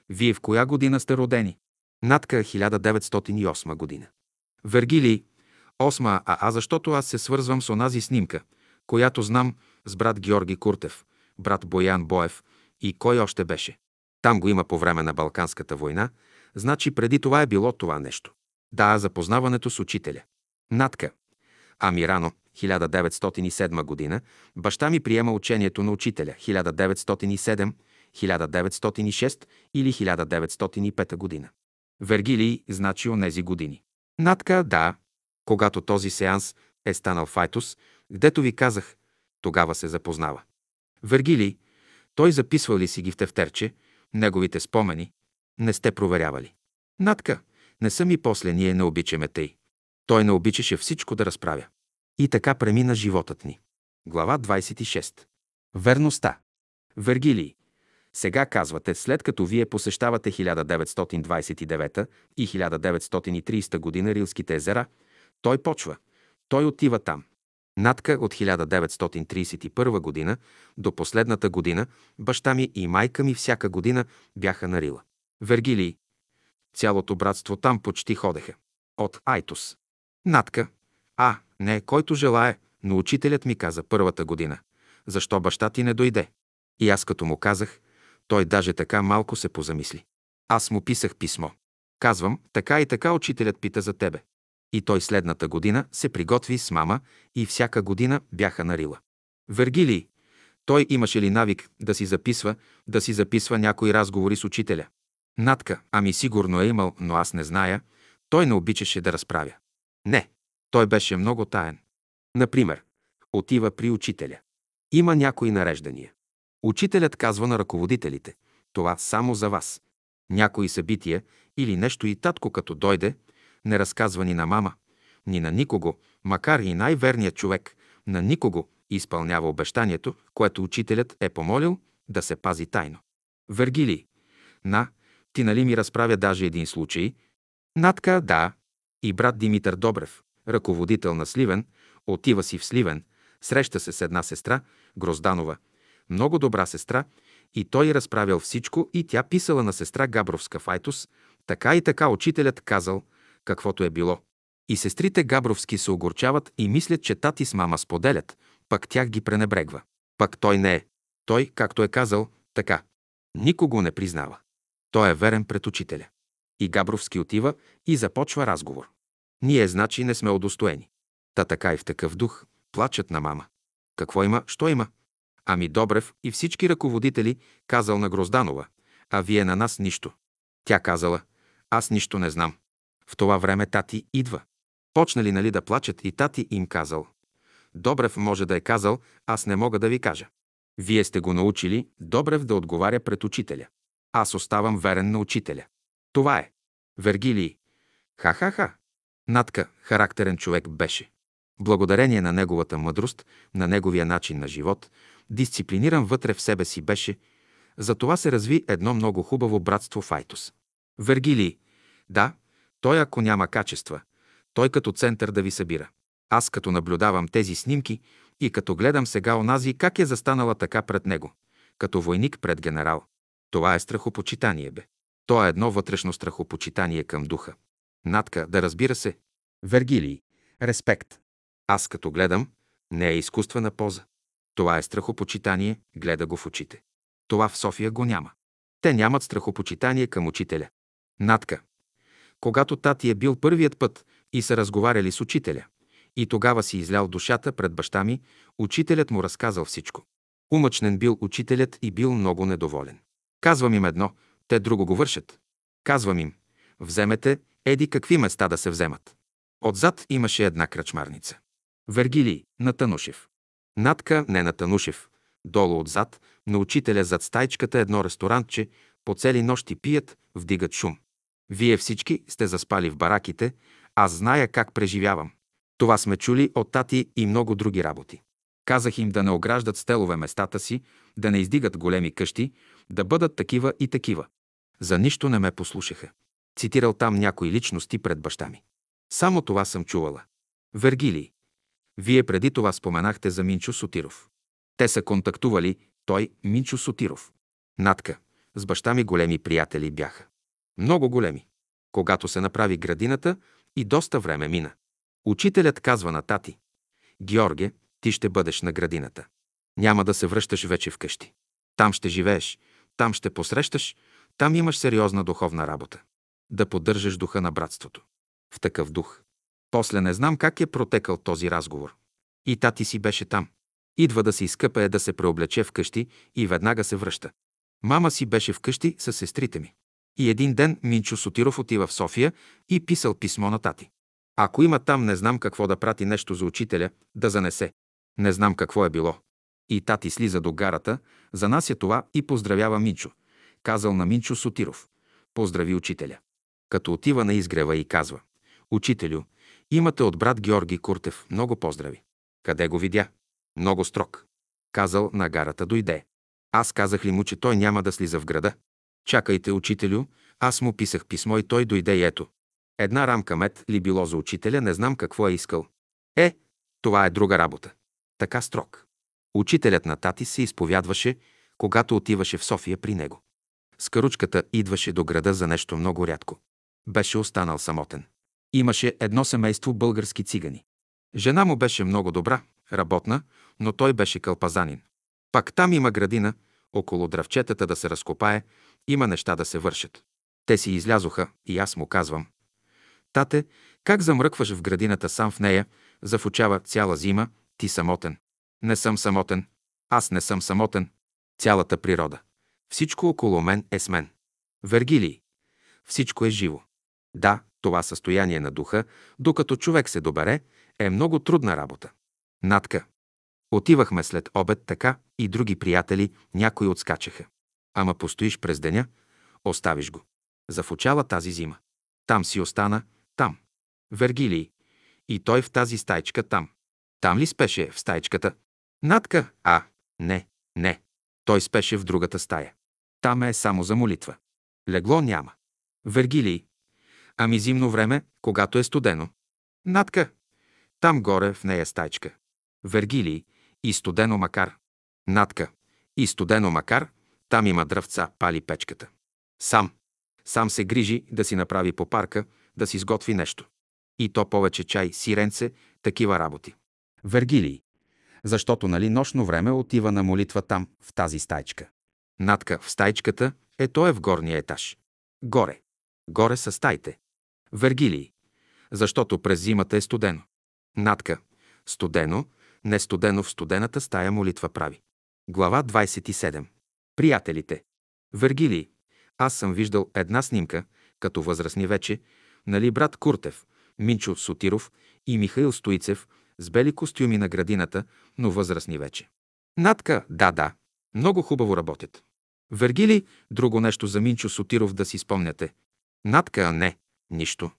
Вие в коя година сте родени? Натка 1908 година. Вергилий. Осма, а, а защото аз се свързвам с онази снимка, която знам с брат Георги Куртев, брат Боян Боев и кой още беше. Там го има по време на Балканската война, значи преди това е било това нещо. Да, запознаването с учителя. Натка. Амирано, 1907 година, баща ми приема учението на учителя 1907, 1906 или 1905 година. Вергилий значи онези години. Натка, да, когато този сеанс е станал Файтус, гдето ви казах, тогава се запознава. Вергилий, той записвал ли си ги в тефтерче, неговите спомени, не сте проверявали. Натка, не съм и после ние не обичаме тъй. Той не обичаше всичко да разправя. И така премина животът ни. Глава 26. Верността. Вергилий. Сега казвате, след като вие посещавате 1929 и 1930 година Рилските езера, той почва. Той отива там. Натка от 1931 година до последната година баща ми и майка ми всяка година бяха на Рила. Вергилий. Цялото братство там почти ходеха. От Айтос. Натка. А, не, който желае, но учителят ми каза първата година. Защо баща ти не дойде? И аз като му казах, той даже така малко се позамисли. Аз му писах писмо. Казвам, така и така учителят пита за тебе. И той следната година се приготви с мама и всяка година бяха на Рила. Вергилий, той имаше ли навик да си записва, да си записва някои разговори с учителя? Натка, ами сигурно е имал, но аз не зная. Той не обичаше да разправя. Не, той беше много таен. Например, отива при учителя. Има някои нареждания. Учителят казва на ръководителите, това само за вас. Някои събития или нещо и татко като дойде, не разказва ни на мама, ни на никого, макар и най-верният човек, на никого изпълнява обещанието, което учителят е помолил да се пази тайно. Вергилий. На, ти нали ми разправя даже един случай? Натка, да. И брат Димитър Добрев, ръководител на Сливен, отива си в Сливен, среща се с една сестра, Грозданова, много добра сестра, и той разправял всичко и тя писала на сестра Габровска Файтус, така и така учителят казал, каквото е било. И сестрите Габровски се огорчават и мислят, че тати с мама споделят, пък тях ги пренебрегва. Пък той не е. Той, както е казал, така. Никого не признава. Той е верен пред учителя. И Габровски отива и започва разговор. Ние, значи, не сме удостоени. Та така и в такъв дух плачат на мама. Какво има, що има? Ами Добрев и всички ръководители казал на Грозданова, а вие на нас нищо. Тя казала, аз нищо не знам. В това време тати идва. Почнали нали да плачат и тати им казал. Добрев може да е казал, аз не мога да ви кажа. Вие сте го научили Добрев да отговаря пред учителя. Аз оставам верен на учителя. Това е. Вергилий. Ха-ха-ха. Натка, характерен човек беше. Благодарение на неговата мъдрост, на неговия начин на живот, дисциплиниран вътре в себе си беше, за това се разви едно много хубаво братство в Айтос. Вергилий. Да, той ако няма качества, той като център да ви събира. Аз като наблюдавам тези снимки и като гледам сега онази как е застанала така пред него, като войник пред генерал. Това е страхопочитание, бе. То е едно вътрешно страхопочитание към духа. Натка, да разбира се. Вергилий. Респект. Аз като гледам, не е изкуствена поза. Това е страхопочитание, гледа го в очите. Това в София го няма. Те нямат страхопочитание към учителя. Натка. Когато тати е бил първият път и са разговаряли с учителя, и тогава си излял душата пред баща ми, учителят му разказал всичко. Умъчнен бил учителят и бил много недоволен. Казвам им едно, те друго го вършат. Казвам им, вземете еди какви места да се вземат. Отзад имаше една кръчмарница. Вергилий на Танушев. Натка не на Танушев. Долу отзад, на учителя зад стайчката едно ресторантче, по цели нощи пият, вдигат шум. Вие всички сте заспали в бараките, аз зная как преживявам. Това сме чули от тати и много други работи. Казах им да не ограждат стелове местата си, да не издигат големи къщи, да бъдат такива и такива. За нищо не ме послушаха. Цитирал там някои личности пред баща ми. Само това съм чувала. Вергилий. Вие преди това споменахте за Минчо Сотиров. Те са контактували, той, Минчо Сотиров. Натка. С баща ми големи приятели бяха. Много големи. Когато се направи градината и доста време мина. Учителят казва на тати. Георге, ти ще бъдеш на градината. Няма да се връщаш вече вкъщи. Там ще живееш, там ще посрещаш, там имаш сериозна духовна работа. Да поддържаш духа на братството. В такъв дух. После не знам как е протекал този разговор. И тати си беше там. Идва да се изкъпе да се преоблече вкъщи и веднага се връща. Мама си беше вкъщи с сестрите ми. И един ден Минчо Сотиров отива в София и писал писмо на тати. Ако има там, не знам какво да прати нещо за учителя, да занесе. Не знам какво е било. И тати слиза до гарата, занася това и поздравява Минчо. Казал на Минчо Сотиров. Поздрави учителя. Като отива на изгрева и казва. Учителю, имате от брат Георги Куртев много поздрави. Къде го видя? Много строг. Казал на гарата дойде. Аз казах ли му, че той няма да слиза в града? Чакайте, учителю, аз му писах писмо и той дойде и ето. Една рамка мед ли било за учителя, не знам какво е искал. Е, това е друга работа. Така строг. Учителят на тати се изповядваше, когато отиваше в София при него. С каручката идваше до града за нещо много рядко. Беше останал самотен. Имаше едно семейство български цигани. Жена му беше много добра, работна, но той беше кълпазанин. Пак там има градина, около дравчетата да се разкопае, има неща да се вършат. Те си излязоха и аз му казвам. Тате, как замръкваш в градината сам в нея, зафучава цяла зима, ти самотен. Не съм самотен. Аз не съм самотен. Цялата природа. Всичко около мен е с мен. Вергилий. Всичко е живо. Да, това състояние на духа, докато човек се добере, е много трудна работа. Натка. Отивахме след обед така и други приятели, някои отскачаха. Ама постоиш през деня, оставиш го. Зафучала тази зима. Там си остана, там. Вергилий. И той в тази стайчка там. Там ли спеше в стайчката? Натка? А, не, не. Той спеше в другата стая. Там е само за молитва. Легло няма. Вергилий. Ами зимно време, когато е студено. Натка. Там горе в нея стайчка. Вергилий. И студено макар. Натка. И студено макар. Там има дръвца, пали печката. Сам. Сам се грижи да си направи по парка, да си сготви нещо. И то повече чай, сиренце, такива работи. Вергилий. Защото нали нощно време отива на молитва там, в тази стайчка. Надка в стайчката е то е в горния етаж. Горе. Горе са стаите. Вергилий. Защото през зимата е студено. Надка. Студено, не студено в студената стая молитва прави. Глава 27. Приятелите. Вергилий. Аз съм виждал една снимка, като възрастни вече, нали брат Куртев, Минчо Сотиров и Михаил Стоицев с бели костюми на градината, но възрастни вече. Натка, да, да, много хубаво работят. Вергили, друго нещо за Минчо Сотиров да си спомняте. Натка, не, нищо.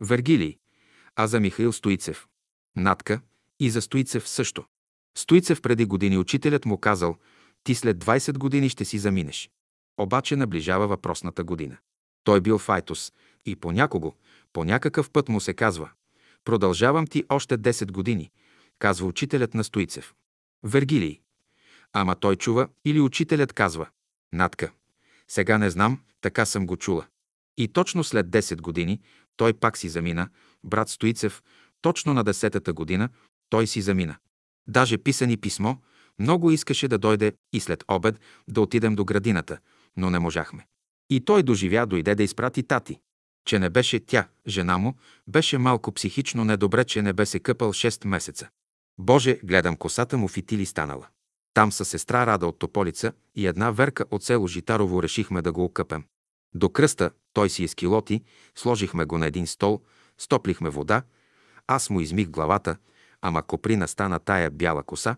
Вергили, а за Михаил Стоицев. Натка, И за Стоицев също. Стоицев преди години учителят му казал, ти след 20 години ще си заминеш. Обаче наближава въпросната година. Той бил в Айтос и по някого, по някакъв път му се казва «Продължавам ти още 10 години», казва учителят на Стоицев. Вергилий. Ама той чува или учителят казва «Натка, сега не знам, така съм го чула». И точно след 10 години той пак си замина, брат Стоицев, точно на 10-та година той си замина. Даже писани писмо, много искаше да дойде и след обед да отидем до градината, но не можахме. И той доживя, дойде да изпрати тати. Че не беше тя, жена му, беше малко психично недобре, че не бе се къпал 6 месеца. Боже, гледам косата му фитили станала. Там са сестра Рада от Тополица и една верка от село Житарово решихме да го окъпем. До кръста той си изкилоти, сложихме го на един стол, стоплихме вода, аз му измих главата, ама коприна стана тая бяла коса,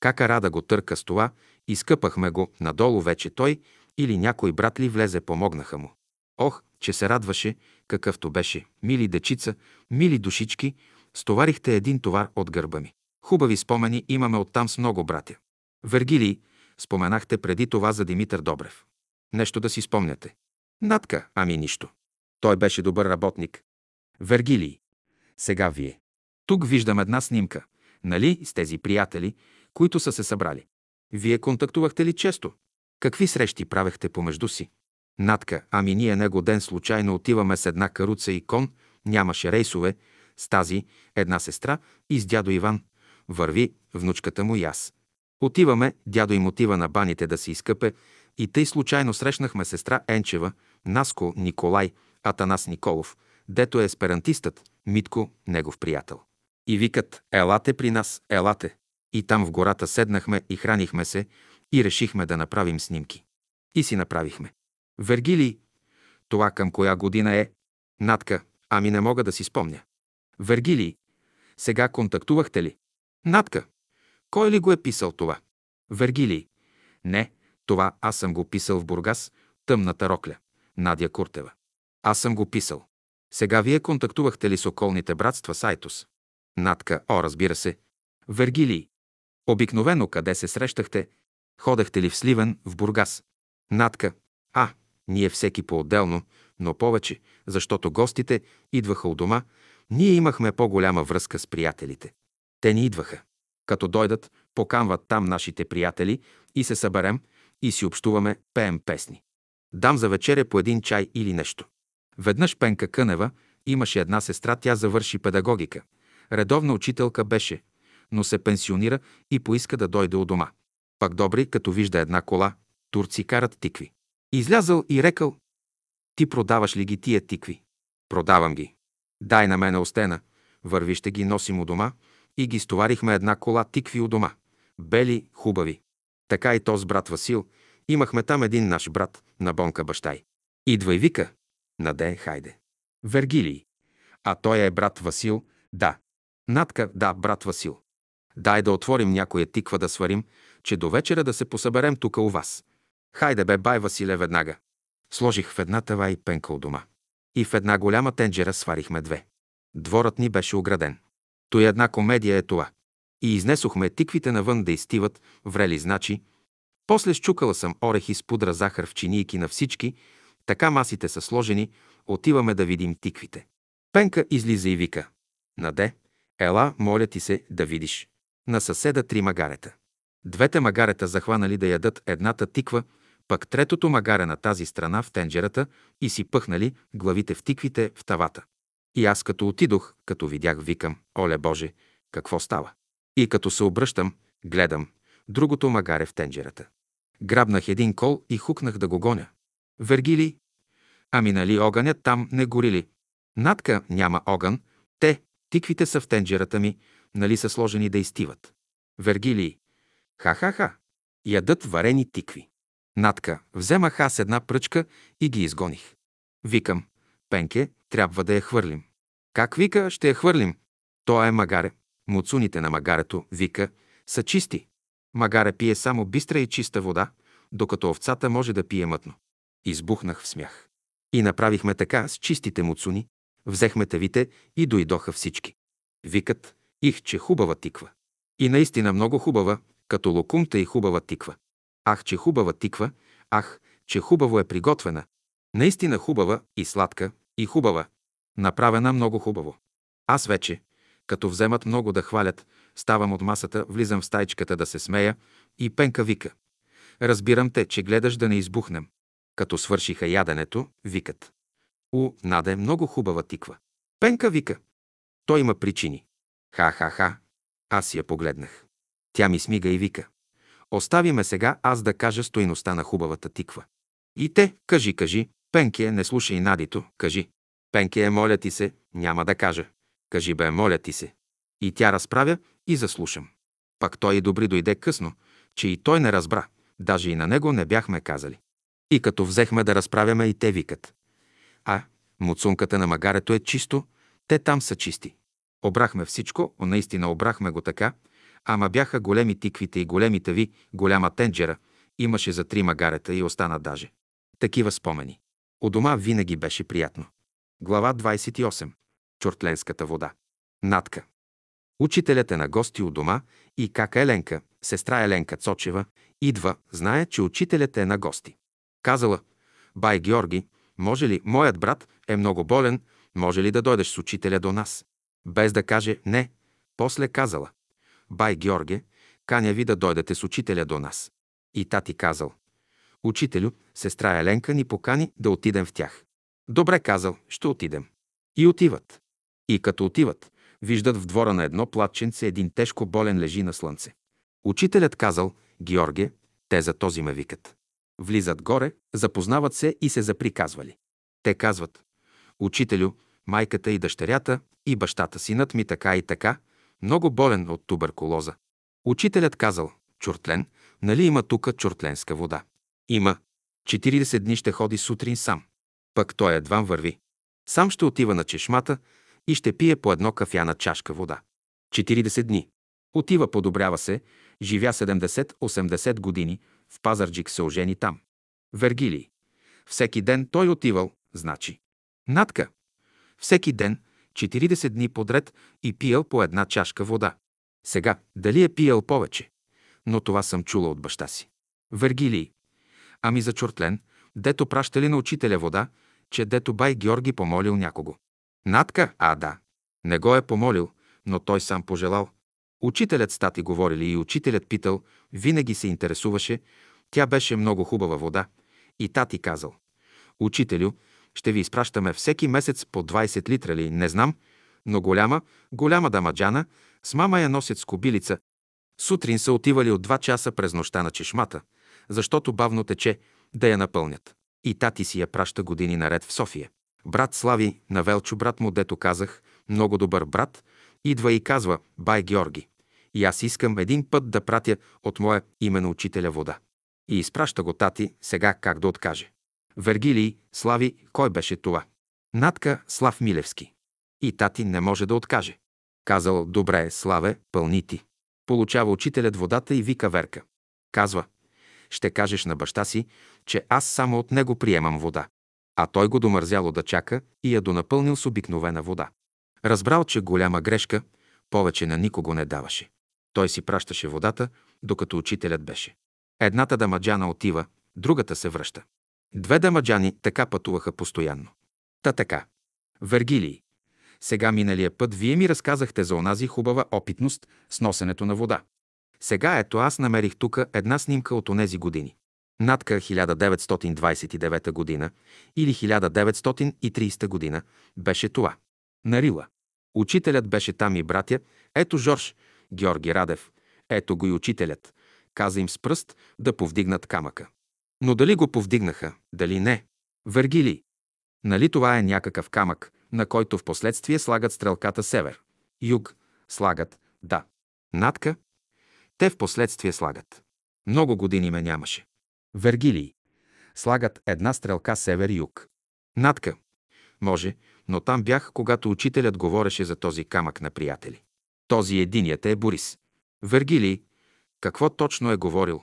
кака Рада го търка с това, изкъпахме го, надолу вече той или някой брат ли влезе, помогнаха му. Ох, че се радваше, какъвто беше. Мили дечица, мили душички, стоварихте един товар от гърба ми. Хубави спомени имаме оттам с много братя. Вергилий, споменахте преди това за Димитър Добрев. Нещо да си спомняте. Натка, ами нищо. Той беше добър работник. Вергилий. Сега вие. Тук виждам една снимка. Нали, с тези приятели, които са се събрали. Вие контактувахте ли често? Какви срещи правехте помежду си? Натка, ами ние него ден случайно отиваме с една каруца и кон, нямаше рейсове, с тази, една сестра и с дядо Иван. Върви внучката му и аз. Отиваме, дядо им отива на баните да се изкъпе и тъй случайно срещнахме сестра Енчева, Наско Николай, Атанас Николов, дето е есперантистът, Митко, негов приятел. И викат, елате при нас, елате. И там в гората седнахме и хранихме се и решихме да направим снимки. И си направихме. Вергилий, това към коя година е? Натка, ами не мога да си спомня. Вергилий, сега контактувахте ли? Натка, кой ли го е писал това? Вергилий, не, това аз съм го писал в Бургас, тъмната рокля. Надя Куртева. Аз съм го писал. Сега вие контактувахте ли с околните братства Сайтос? Натка, о, разбира се. Вергилий. Обикновено къде се срещахте? Ходехте ли в Сливен, в Бургас? Натка. А, ние всеки по-отделно, но повече, защото гостите идваха у дома, ние имахме по-голяма връзка с приятелите. Те ни идваха. Като дойдат, поканват там нашите приятели и се съберем и си общуваме, пеем песни. Дам за вечеря по един чай или нещо. Веднъж Пенка Кънева имаше една сестра, тя завърши педагогика. Редовна учителка беше, но се пенсионира и поиска да дойде у дома. Пак добри, като вижда една кола, турци карат тикви. Излязъл и рекал, ти продаваш ли ги тия тикви? Продавам ги. Дай на мене остена. Върви ще ги носим у дома и ги стоварихме една кола тикви у дома. Бели, хубави. Така и то с брат Васил. Имахме там един наш брат, на Бонка бащай. Идва и вика. Наде, хайде. Вергилий. А той е брат Васил, да. Натка, да, брат Васил. Дай да отворим някоя тиква да сварим, че до вечера да се посъберем тук у вас. Хайде бе, бай Василе, веднага. Сложих в една тава и пенка у дома. И в една голяма тенджера сварихме две. Дворът ни беше ограден. Той една комедия е това. И изнесохме тиквите навън да изтиват, врели значи. После щукала съм орехи с пудра захар в чинийки на всички, така масите са сложени, отиваме да видим тиквите. Пенка излиза и вика. Наде, ела, моля ти се, да видиш. На съседа три магарета. Двете магарета захванали да ядат едната тиква, пък третото магаре на тази страна в тенджерата и си пъхнали главите в тиквите в тавата. И аз като отидох, като видях, викам, оле Боже, какво става? И като се обръщам, гледам, другото магаре в тенджерата. Грабнах един кол и хукнах да го гоня. Вергили, ами нали огънят там не горили? Надка няма огън, те, тиквите са в тенджерата ми, нали са сложени да изтиват. Вергилий, ха-ха-ха, ядат варени тикви. Натка, вземах аз една пръчка и ги изгоних. Викам, Пенке, трябва да я хвърлим. Как вика, ще я хвърлим? То е магаре. Муцуните на магарето, вика, са чисти. Магаре пие само бистра и чиста вода, докато овцата може да пие мътно. Избухнах в смях. И направихме така с чистите муцуни, взехме тавите и дойдоха всички. Викат, Их, че хубава тиква. И наистина много хубава, като локумта и хубава тиква. Ах, че хубава тиква, ах, че хубаво е приготвена. Наистина хубава и сладка, и хубава. Направена много хубаво. Аз вече, като вземат много да хвалят, ставам от масата, влизам в стайчката да се смея и Пенка вика. Разбирам те, че гледаш да не избухнем. Като свършиха яденето, викат. У, Наде, много хубава тиква. Пенка вика. Той има причини. Ха-ха-ха. Аз я погледнах. Тя ми смига и вика. Остави ме сега аз да кажа стоиността на хубавата тиква. И те, кажи, кажи, Пенке, не слушай Надито, кажи. Пенке, моля ти се, няма да кажа. Кажи бе, моля ти се. И тя разправя и заслушам. Пак той и добри дойде късно, че и той не разбра. Даже и на него не бяхме казали. И като взехме да разправяме и те викат. А, муцунката на магарето е чисто, те там са чисти. Обрахме всичко, наистина обрахме го така, ама бяха големи тиквите и големи тави, голяма тенджера, имаше за три магарета и остана даже. Такива спомени. У дома винаги беше приятно. Глава 28. Чортленската вода. Натка. Учителят е на гости у дома и кака Еленка, сестра Еленка Цочева, идва, знае, че учителят е на гости. Казала, бай Георги, може ли, моят брат е много болен, може ли да дойдеш с учителя до нас? Без да каже не, после казала, бай Георге, каня ви да дойдете с учителя до нас. И тати казал, учителю, сестра Еленка ни покани да отидем в тях. Добре казал, ще отидем. И отиват. И като отиват, виждат в двора на едно платченце един тежко болен лежи на слънце. Учителят казал, Георге, те за този ме викат. Влизат горе, запознават се и се заприказвали. Те казват, Учителю, майката и дъщерята и бащата синът ми така и така, много болен от туберкулоза. Учителят казал, Чортлен, нали има тука чортленска вода? Има. 40 дни ще ходи сутрин сам. Пък той едва върви. Сам ще отива на чешмата и ще пие по едно кафяна чашка вода. 40 дни. Отива, подобрява се, живя 70-80 години, в Пазарджик се ожени там. Вергилий. Всеки ден той отивал, значи. Натка. Всеки ден, 40 дни подред и пиял по една чашка вода. Сега, дали е пиял повече? Но това съм чула от баща си. Вергилий. Ами за Чортлен, дето пращали на учителя вода, че дето бай Георги помолил някого. Натка, а да. Не го е помолил, но той сам пожелал. Учителят стати говорили и учителят питал, винаги се интересуваше, тя беше много хубава вода. И тати казал, учителю, ще ви изпращаме всеки месец по 20 литра ли, не знам, но голяма, голяма дамаджана, с мама я носят с кобилица. Сутрин са отивали от 2 часа през нощта на чешмата, защото бавно тече, да я напълнят. И тати си я праща години наред в София. Брат Слави, на Велчо брат му, дето казах, много добър брат, идва и казва, бай Георги, и аз искам един път да пратя от моя име на учителя вода. И изпраща го тати, сега как да откаже. Вергилий, Слави, кой беше това? Натка Слав Милевски. И тати не може да откаже. Казал, добре, Славе, пълни ти. Получава учителят водата и вика Верка. Казва, ще кажеш на баща си, че аз само от него приемам вода. А той го домързяло да чака и я донапълнил с обикновена вода. Разбрал, че голяма грешка, повече на никого не даваше. Той си пращаше водата, докато учителят беше. Едната дамаджана отива, другата се връща. Две дамаджани така пътуваха постоянно. Та така. Вергилий. Сега миналия път вие ми разказахте за онази хубава опитност с носенето на вода. Сега ето аз намерих тук една снимка от онези години. Надка 1929 година или 1930 година беше това. Нарила. Учителят беше там и братя. Ето Жорж, Георги Радев. Ето го и учителят. Каза им с пръст да повдигнат камъка. Но дали го повдигнаха, дали не? Вергилий. Нали това е някакъв камък, на който в последствие слагат стрелката север? Юг. Слагат, да. Надка. Те в последствие слагат. Много години ме нямаше. Вергилий. Слагат една стрелка север-юг. Надка. Може, но там бях, когато учителят говореше за този камък на приятели. Този единият е Борис. Вергилий. Какво точно е говорил?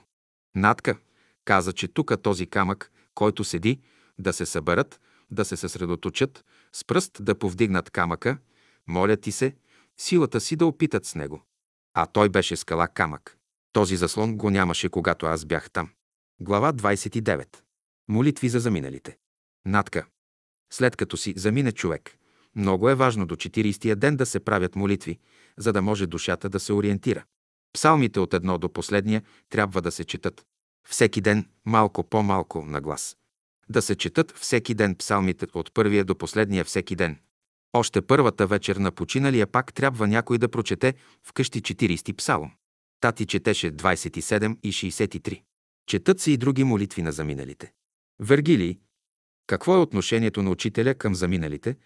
Надка. Каза, че тук този камък, който седи, да се съберат, да се съсредоточат, с пръст да повдигнат камъка, моля ти се, силата си да опитат с него. А той беше скала камък. Този заслон го нямаше, когато аз бях там. Глава 29. Молитви за заминалите. Натка. След като си замине човек, много е важно до 40-я ден да се правят молитви, за да може душата да се ориентира. Псалмите от едно до последния трябва да се четат. Всеки ден, малко по-малко на глас. Да се четат всеки ден псалмите от първия до последния всеки ден. Още първата вечер на починалия пак трябва някой да прочете вкъщи 40 псалом. Тати четеше 27 и 63. Четат се и други молитви на заминалите. Вергилий. Какво е отношението на учителя към заминалите?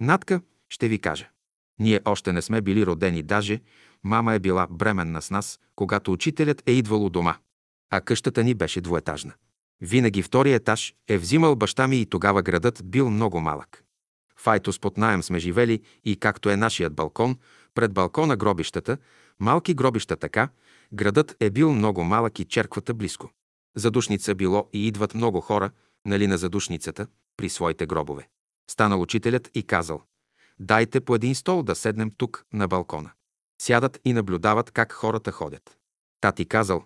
Натка, ще ви кажа. Ние още не сме били родени, даже мама е била бременна с нас, когато учителят е идвал у дома. А къщата ни беше двуетажна. Винаги втори етаж е взимал баща ми и тогава градът бил много малък. Файтос под наем сме живели и както е нашият балкон, пред балкона гробищата, малки гробища така, градът е бил много малък и черквата близко. Задушница било и идват много хора, нали на задушницата, при своите гробове. Станал учителят и казал, дайте по един стол да седнем тук на балкона. Сядат и наблюдават как хората ходят. Тати казал,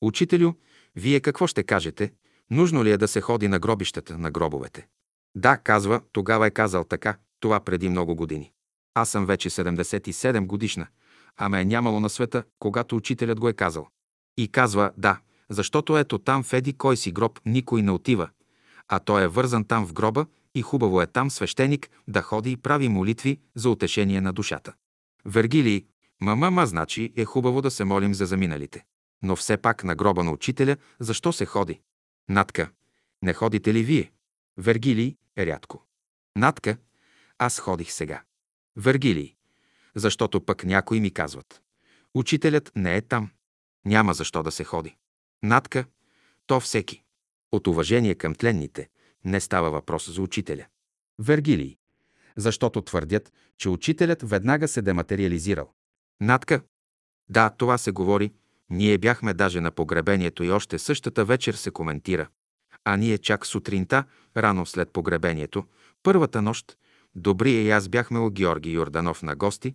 учителю, вие какво ще кажете? Нужно ли е да се ходи на гробищата, на гробовете? Да, казва, тогава е казал така, това преди много години. Аз съм вече 77 годишна, а ме е нямало на света, когато учителят го е казал. И казва, да, защото ето там в еди кой си гроб никой не отива, а той е вързан там в гроба и хубаво е там свещеник да ходи и прави молитви за утешение на душата. Вергилий, мама, ма значи е хубаво да се молим за заминалите. Но все пак на гроба на учителя, защо се ходи? Натка, не ходите ли вие? Вергилий, рядко. Натка, аз ходих сега. Вергилий, защото пък някои ми казват. Учителят не е там. Няма защо да се ходи. Натка, то всеки. От уважение към тленните не става въпрос за учителя. Вергилий, защото твърдят, че учителят веднага се дематериализирал. Натка, да, това се говори. Ние бяхме даже на погребението и още същата вечер се коментира. А ние чак сутринта, рано след погребението, първата нощ, Добрия и аз бяхме у Георги Йорданов на гости.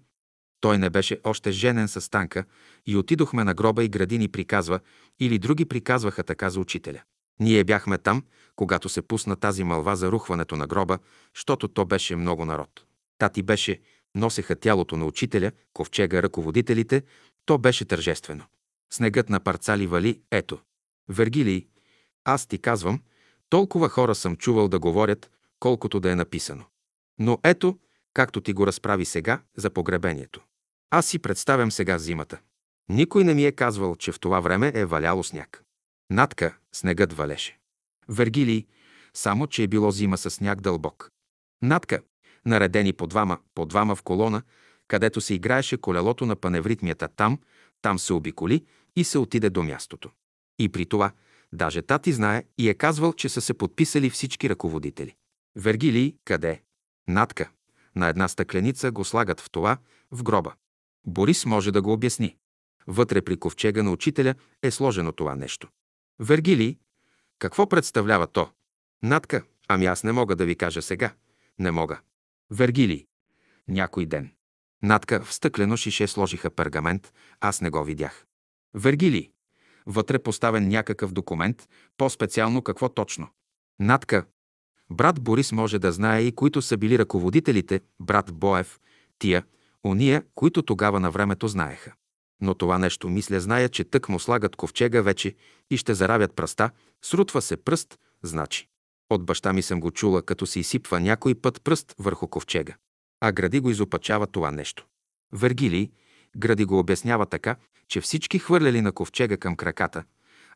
Той не беше още женен с танка и отидохме на гроба и градини приказва, или други приказваха така за учителя. Ние бяхме там, когато се пусна тази мълва за рухването на гроба, защото то беше много народ. Тати беше, носеха тялото на учителя, ковчега, ръководителите, то беше тържествено. Снегът на парцали вали, ето. Вергилий, аз ти казвам, толкова хора съм чувал да говорят, колкото да е написано. Но ето, както ти го разправи сега за погребението. Аз си представям сега зимата. Никой не ми е казвал, че в това време е валяло сняг. Надка снегът валеше. Вергилий, само че е било зима с сняг дълбок. Надка, наредени по двама, по двама в колона, където се играеше колелото на паневритмията там, там се обиколи и се отиде до мястото. И при това, даже тати знае и е казвал, че са се подписали всички ръководители. Вергилий, къде? Надка. На една стъкленица го слагат в това, в гроба. Борис може да го обясни. Вътре при ковчега на учителя е сложено това нещо. Вергилий, какво представлява то? Надка, ами аз не мога да ви кажа сега. Не мога. Вергилий, някой ден. Надка в стъклено шише сложиха пергамент, аз не го видях. Вергилий, вътре поставен някакъв документ, по-специално какво точно. Надка, Брат Борис може да знае и които са били ръководителите, брат Боев, тия, уния, които тогава на времето знаеха. Но това нещо, мисля, зная, че тък му слагат ковчега вече и ще заравят пръста, срутва се пръст, значи. От баща ми съм го чула, като се изсипва някой път пръст върху ковчега. А Гради го изопачава това нещо. Вергилий, Гради го обяснява така, че всички хвърляли на ковчега към краката,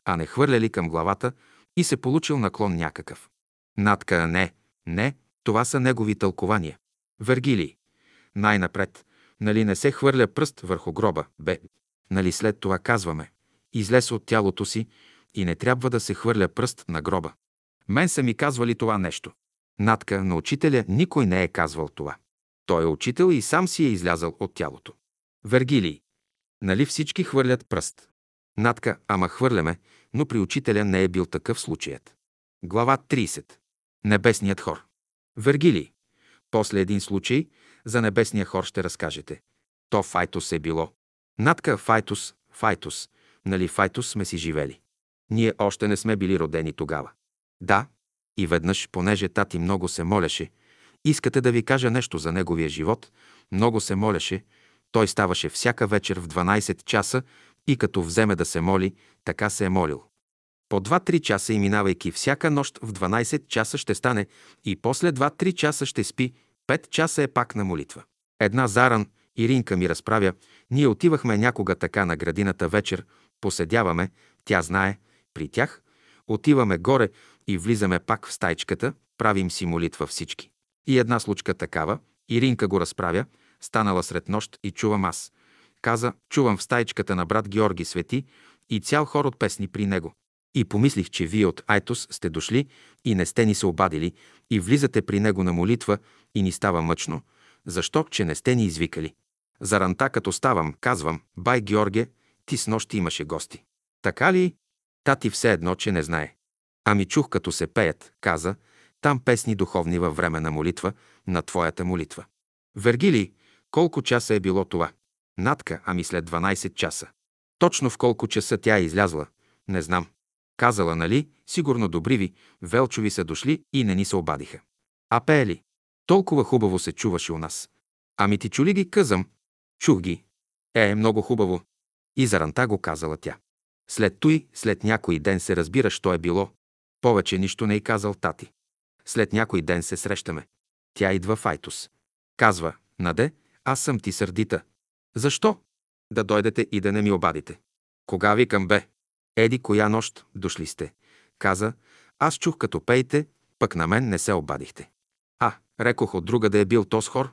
а не хвърляли към главата и се получил наклон някакъв. Натка не, не, това са негови тълкования. Вергилий. Най-напред, нали не се хвърля пръст върху гроба, бе, нали след това казваме, излез от тялото си и не трябва да се хвърля пръст на гроба. Мен са ми казвали това нещо. Натка на учителя никой не е казвал това. Той е учител и сам си е излязал от тялото. Вергилий. Нали всички хвърлят пръст? Натка, ама хвърляме, но при учителя не е бил такъв случаят. Глава 30. Небесният хор. Вергилий. После един случай за небесния хор ще разкажете. То Файтус е било. Натка Файтус, Файтус, нали Файтус сме си живели. Ние още не сме били родени тогава. Да, и веднъж, понеже тати много се молеше, искате да ви кажа нещо за неговия живот, много се молеше, той ставаше всяка вечер в 12 часа и като вземе да се моли, така се е молил. По 2-3 часа и минавайки всяка нощ в 12 часа ще стане и после 2-3 часа ще спи, 5 часа е пак на молитва. Една заран, Иринка ми разправя, ние отивахме някога така на градината вечер, поседяваме, тя знае, при тях, отиваме горе и влизаме пак в стайчката, правим си молитва всички. И една случка такава, Иринка го разправя, станала сред нощ и чувам аз. Каза, чувам в стайчката на брат Георги Свети и цял хор от песни при него. И помислих, че вие от Айтос сте дошли и не сте ни се обадили и влизате при него на молитва и ни става мъчно. Защо, че не сте ни извикали? За ранта, като ставам, казвам, бай Георге, ти с нощи имаше гости. Така ли? Тати все едно, че не знае. Ами чух, като се пеят, каза, там песни духовни във време на молитва, на твоята молитва. Вергили, колко часа е било това? Натка, ами след 12 часа. Точно в колко часа тя е излязла? Не знам. Казала, нали, сигурно добри ви, Велчови са дошли и не ни се обадиха. А пеели? Толкова хубаво се чуваше у нас. Ами ти чули ги, къзам? Чух ги. Е, много хубаво. И заранта го казала тя. След той, след някой ден се разбира, що е било. Повече нищо не й казал тати. След някой ден се срещаме. Тя идва в Айтос. Казва, Наде, аз съм ти сърдита. Защо? Да дойдете и да не ми обадите. Кога викам бе? Еди, коя нощ дошли сте? Каза, аз чух като пейте, пък на мен не се обадихте. А, рекох от друга да е бил тос хор.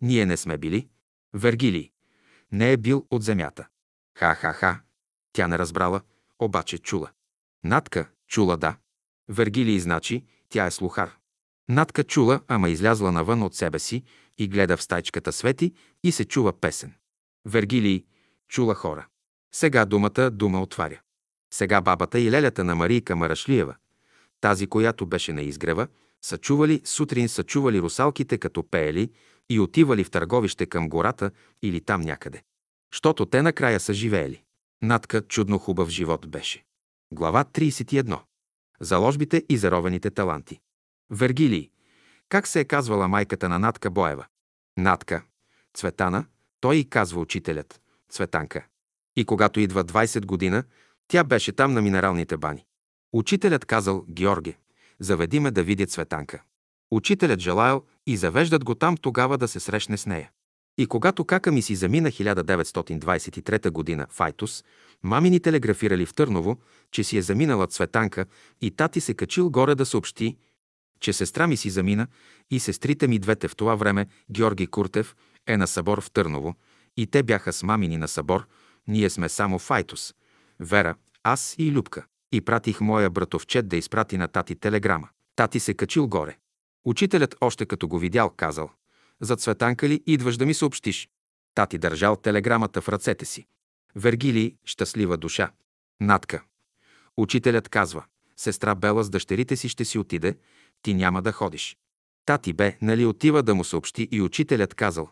Ние не сме били. Вергилий. Не е бил от земята. Ха-ха-ха. Тя не разбрала, обаче чула. Натка чула да. Вергилий значи, тя е слухар. Натка чула, ама излязла навън от себе си и гледа в стайчката свети и се чува песен. Вергилий чула хора. Сега думата дума отваря. Сега бабата и лелята на Марийка Марашлиева, тази, която беше на изгрева, са чували, сутрин са чували русалките като пеели и отивали в търговище към гората или там някъде. Щото те накрая са живеели. Натка чудно хубав живот беше. Глава 31. Заложбите и заровените таланти. Вергилий. Как се е казвала майката на Натка Боева? Натка. Цветана. Той и казва учителят. Цветанка. И когато идва 20 година, тя беше там на минералните бани. Учителят казал, Георге, заведи ме да видя Цветанка. Учителят желаял и завеждат го там тогава да се срещне с нея. И когато кака ми си замина 1923 година в Айтос, мами ни телеграфирали в Търново, че си е заминала Цветанка и тати се качил горе да съобщи, че сестра ми си замина и сестрите ми двете в това време, Георги Куртев, е на събор в Търново и те бяха с мамини на събор, ние сме само в Айтос. Вера, аз и Любка. И пратих моя братовчет да изпрати на тати телеграма. Тати се качил горе. Учителят още като го видял, казал «За Цветанка ли идваш да ми съобщиш?» Тати държал телеграмата в ръцете си. Вергилий, щастлива душа. Натка. Учителят казва «Сестра Бела с дъщерите си ще си отиде, ти няма да ходиш». Тати бе, нали отива да му съобщи и учителят казал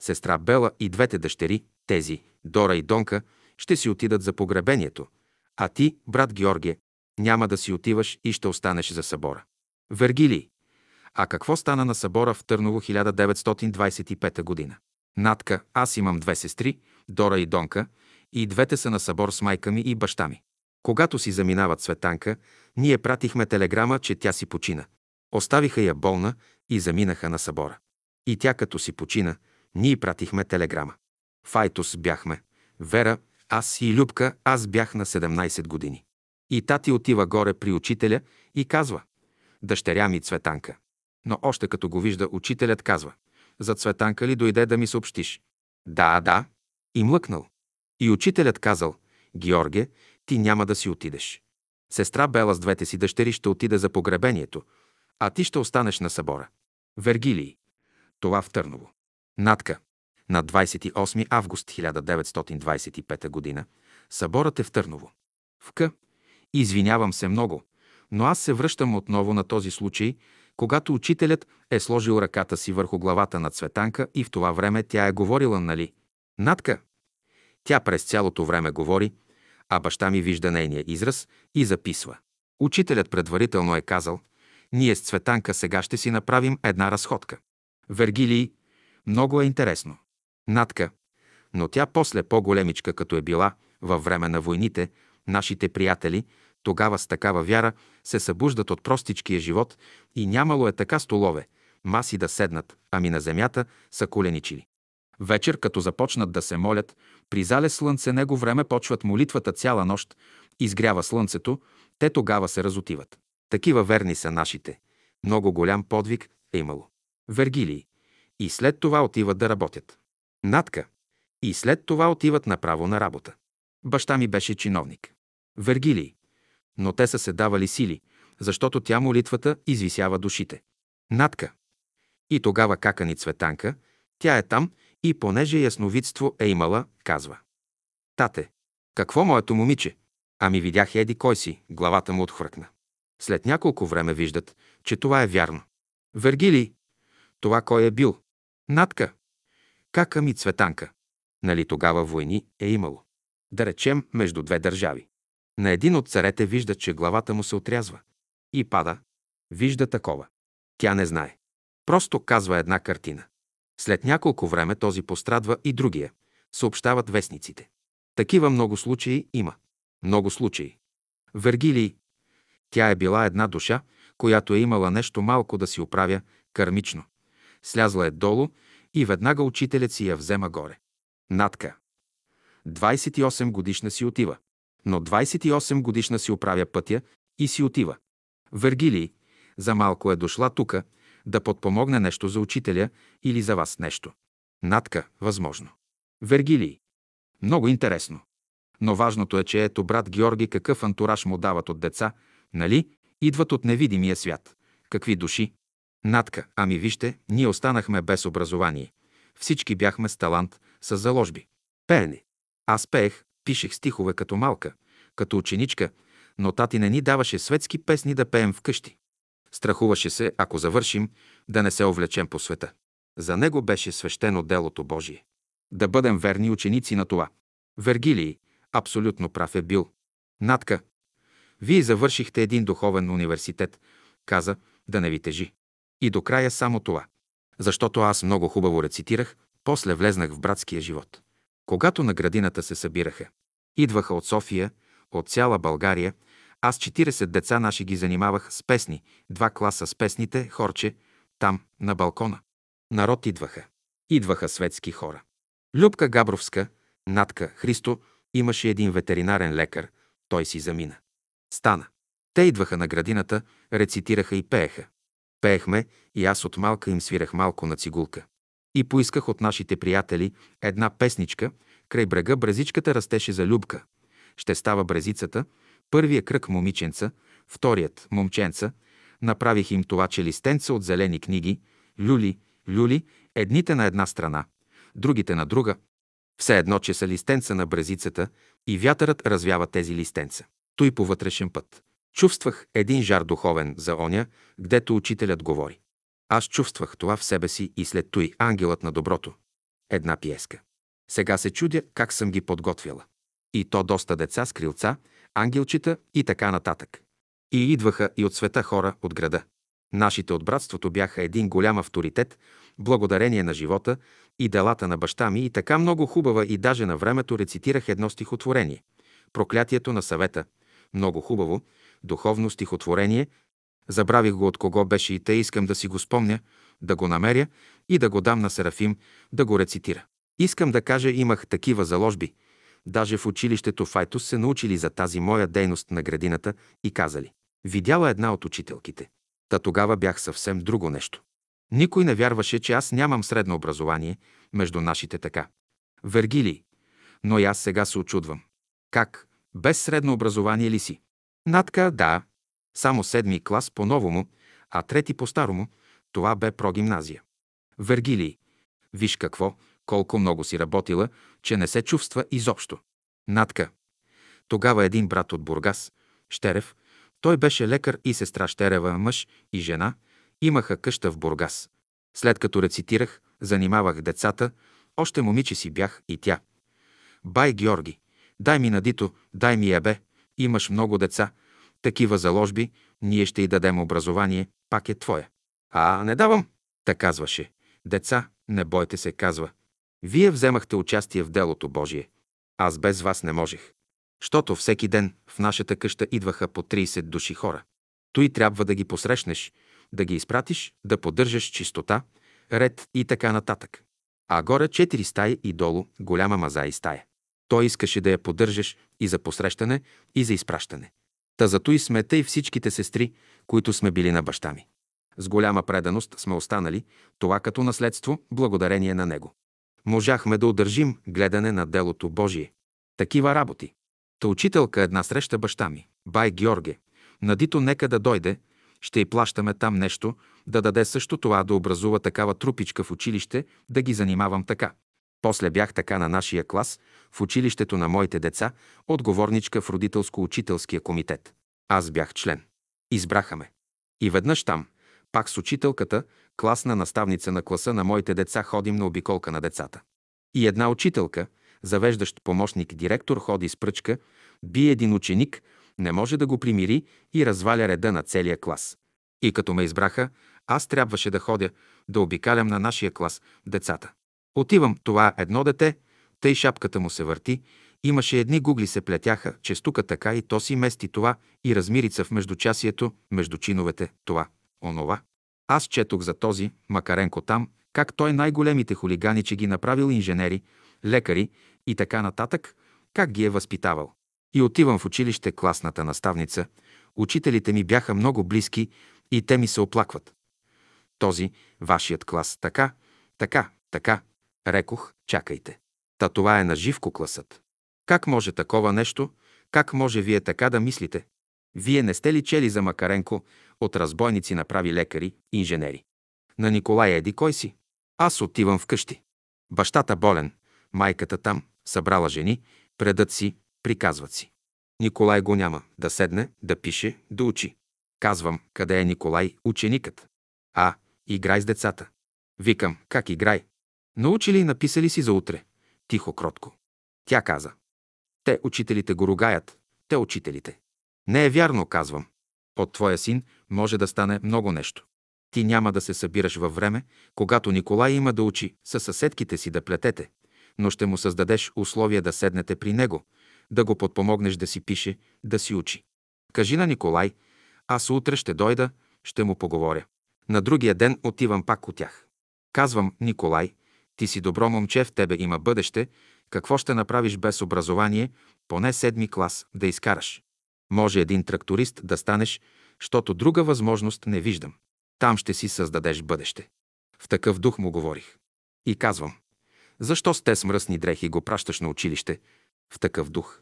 Сестра Бела и двете дъщери, тези, Дора и Донка, ще си отидат за погребението, а ти, брат Георгие, няма да си отиваш и ще останеш за събора. Вергилий. А какво стана на събора в Търново 1925 година? Натка, аз имам две сестри, Дора и Донка, и двете са на събор с майка ми и баща ми. Когато си заминава Цветанка, ние пратихме телеграма, че тя си почина. Оставиха я болна и заминаха на събора. И тя като си почина, ние пратихме телеграма. Файтос бяхме. Вера, аз и Любка, аз бях на 17 години. И тати отива горе при учителя и казва «Дъщеря ми Цветанка». Но още като го вижда, учителят казва «За Цветанка ли дойде да ми съобщиш?» «Да, да». И млъкнал. И учителят казал «Георге, ти няма да си отидеш. Сестра Бела с двете си дъщери ще отиде за погребението, а ти ще останеш на събора. Вергилий. Това в Търново. Натка. На 28 август 1925 г. съборът е в Търново. В К. Извинявам се много, но аз се връщам отново на този случай, когато учителят е сложил ръката си върху главата на Цветанка и в това време тя е говорила, нали, Натка. Тя през цялото време говори, а баща ми вижда нейния израз и записва. Учителят предварително е казал, ние с Цветанка сега ще си направим една разходка. Вергилий, много е интересно. Натка, но тя после по-големичка, като е била, във време на войните, нашите приятели, тогава с такава вяра, се събуждат от простичкия живот и нямало е така столове, маси да седнат, ами на земята са коленичили. Вечер, като започнат да се молят, при зале слънце него време почват молитвата цяла нощ, изгрява слънцето, те тогава се разотиват. Такива верни са нашите. Много голям подвиг е имало. Вергилии. И след това отиват да работят. Натка. И след това отиват направо на работа. Баща ми беше чиновник. Вергилий. Но те са се давали сили, защото тя молитвата извисява душите. Натка. И тогава какани Цветанка, тя е там и понеже ясновидство е имала, казва. Тате, какво моето момиче? Ами видях еди кой си, главата му отхвъркна. След няколко време виждат, че това е вярно. Вергилий, това кой е бил? Натка. Кака ми Цветанка. Нали тогава войни е имало? Да речем между две държави. На един от царете вижда, че главата му се отрязва. И пада. Вижда такова. Тя не знае. Просто казва една картина. След няколко време този пострадва и другия, съобщават вестниците. Такива много случаи има. Много случаи. Вергилий. Тя е била една душа, която е имала нещо малко да си оправя кармично. Слязла е долу и веднага учителят си я взема горе. Натка. 28 годишна си отива. Но 28 годишна си оправя пътя и си отива. Вергилий. За малко е дошла тука, да подпомогне нещо за учителя или за вас нещо. Натка, възможно. Вергилий. Много интересно. Но важното е, че ето брат Георги какъв антураж му дават от деца, нали? Идват от невидимия свят. Какви души? Натка, ами вижте, ние останахме без образование. Всички бяхме с талант, с заложби. Пеене. Аз пеех, пишех стихове като малка, като ученичка, но тати не ни даваше светски песни да пеем вкъщи. Страхуваше се, ако завършим, да не се овлечем по света. За него беше свещено делото Божие. Да бъдем верни ученици на това. Вергилий абсолютно прав е бил. Натка, вие завършихте един духовен университет, каза, да не ви тежи. И до края само това. Защото аз много хубаво рецитирах, после влезнах в братския живот. Когато на градината се събираха, идваха от София, от цяла България, аз 40 деца наши ги занимавах с песни, два класа с песните, хорче, там, на балкона. Народ идваха. Идваха светски хора. Любка Габровска, Натка, Христо, имаше един ветеринарен лекар, той си замина. Стана. Те идваха на градината, рецитираха и пееха. Пеехме и аз от малка им свирах малко на цигулка. И поисках от нашите приятели една песничка, край брега брезичката растеше за Любка. Ще става брезицата, Първия кръг момиченца, вторият момченца, направих им това челистенца от зелени книги, люли, люли, едните на една страна, другите на друга, все едно, че са листенца на брезицата и вятърът развява тези листенца. Той по вътрешен път. Чувствах един жар духовен за оня, гдето учителят говори. Аз чувствах това в себе си и след той ангелът на доброто. Една пиеска. Сега се чудя как съм ги подготвяла. И то доста деца с крилца, ангелчета и така нататък. И идваха и от света хора от града. Нашите от братството бяха един голям авторитет, благодарение на живота и делата на баща ми и така много хубава и даже на времето рецитирах едно стихотворение. Проклятието на съвета. Много хубаво, духовно стихотворение. Забравих го от кого беше и те искам да си го спомня, да го намеря и да го дам на Серафим да го рецитира. Искам да кажа, имах такива заложби, Даже в училището Файтус се научили за тази моя дейност на градината и казали. Видяла една от учителките. Та тогава бях съвсем друго нещо. Никой не вярваше, че аз нямам средно образование, между нашите така. Вергилий. Но и аз сега се очудвам. Как? Без средно образование ли си? Натка, да. Само седми клас по-новому, а трети по-старому. Това бе прогимназия. Вергилий. Виж какво, колко много си работила, че не се чувства изобщо. Натка. Тогава един брат от Бургас, Щерев, той беше лекар и сестра Щерева, мъж и жена, имаха къща в Бургас. След като рецитирах, занимавах децата, Още момиче си бях и тя. Бай Георги, дай ми надито, дай ми ебе, имаш много деца, такива заложби, ние ще й дадем образование, пак е твоя. А, не давам, та казваше. Деца, не бойте се, казва. Вие вземахте участие в делото Божие. Аз без вас не можех. Щото всеки ден в нашата къща идваха по 30 души хора. Той трябва да ги посрещнеш, да ги изпратиш, да поддържаш чистота, ред и така нататък. А горе четири стаи и долу голяма маза и стая. Той искаше да я поддържаш и за посрещане, и за изпращане. Та зато и смета и всичките сестри, които сме били на баща ми. С голяма преданост сме останали, това като наследство, благодарение на него. Можахме да удържим гледане на делото Божие. Такива работи. Та учителка една среща баща ми, бай Георге. Надито нека да дойде, ще й плащаме там нещо, да даде също това да образува такава трупичка в училище, да ги занимавам така. После бях така на нашия клас, в училището на моите деца, отговорничка в родителско-учителския комитет. Аз бях член. Избраха ме. И веднъж там, пак с учителката, класна наставница на класа на моите деца, ходим на обиколка на децата. И една учителка, завеждащ помощник директор, ходи с пръчка, би един ученик, не може да го примири и разваля реда на целия клас. И като ме избраха, аз трябваше да ходя, да обикалям на нашия клас децата. Отивам, това едно дете, тъй шапката му се върти, имаше едни гугли се плетяха, че стука така и то си мести това и размирица в междучасието, между чиновете, това, онова. Аз четох за този Макаренко там, как той най-големите хулигани, че ги направил инженери, лекари и така нататък, как ги е възпитавал. И отивам в училище класната наставница. Учителите ми бяха много близки и те ми се оплакват. Този, вашият клас, така, така, така. Рекох, чакайте. Та това е на живко класът. Как може такова нещо? Как може вие така да мислите? Вие не сте ли чели за Макаренко от разбойници направи лекари, инженери? На Николай еди кой си? Аз отивам вкъщи. Бащата болен, майката там, събрала жени, предът си, приказват си. Николай го няма, да седне, да пише, да учи. Казвам, къде е Николай, ученикът? А, играй с децата. Викам, как играй? Научили и написали си за утре. Тихо, кротко. Тя каза. Те, учителите, го ругаят. Те, учителите. Не е вярно, казвам. От твоя син може да стане много нещо. Ти няма да се събираш във време, когато Николай има да учи със съседките си да плетете, но ще му създадеш условия да седнете при него, да го подпомогнеш да си пише, да си учи. Кажи на Николай, аз утре ще дойда, ще му поговоря. На другия ден отивам пак от тях. Казвам, Николай, ти си добро момче, в тебе има бъдеще, какво ще направиш без образование, поне седми клас да изкараш. Може един тракторист да станеш, защото друга възможност не виждам. Там ще си създадеш бъдеще. В такъв дух му говорих. И казвам, защо с те смръсни дрехи го пращаш на училище? В такъв дух.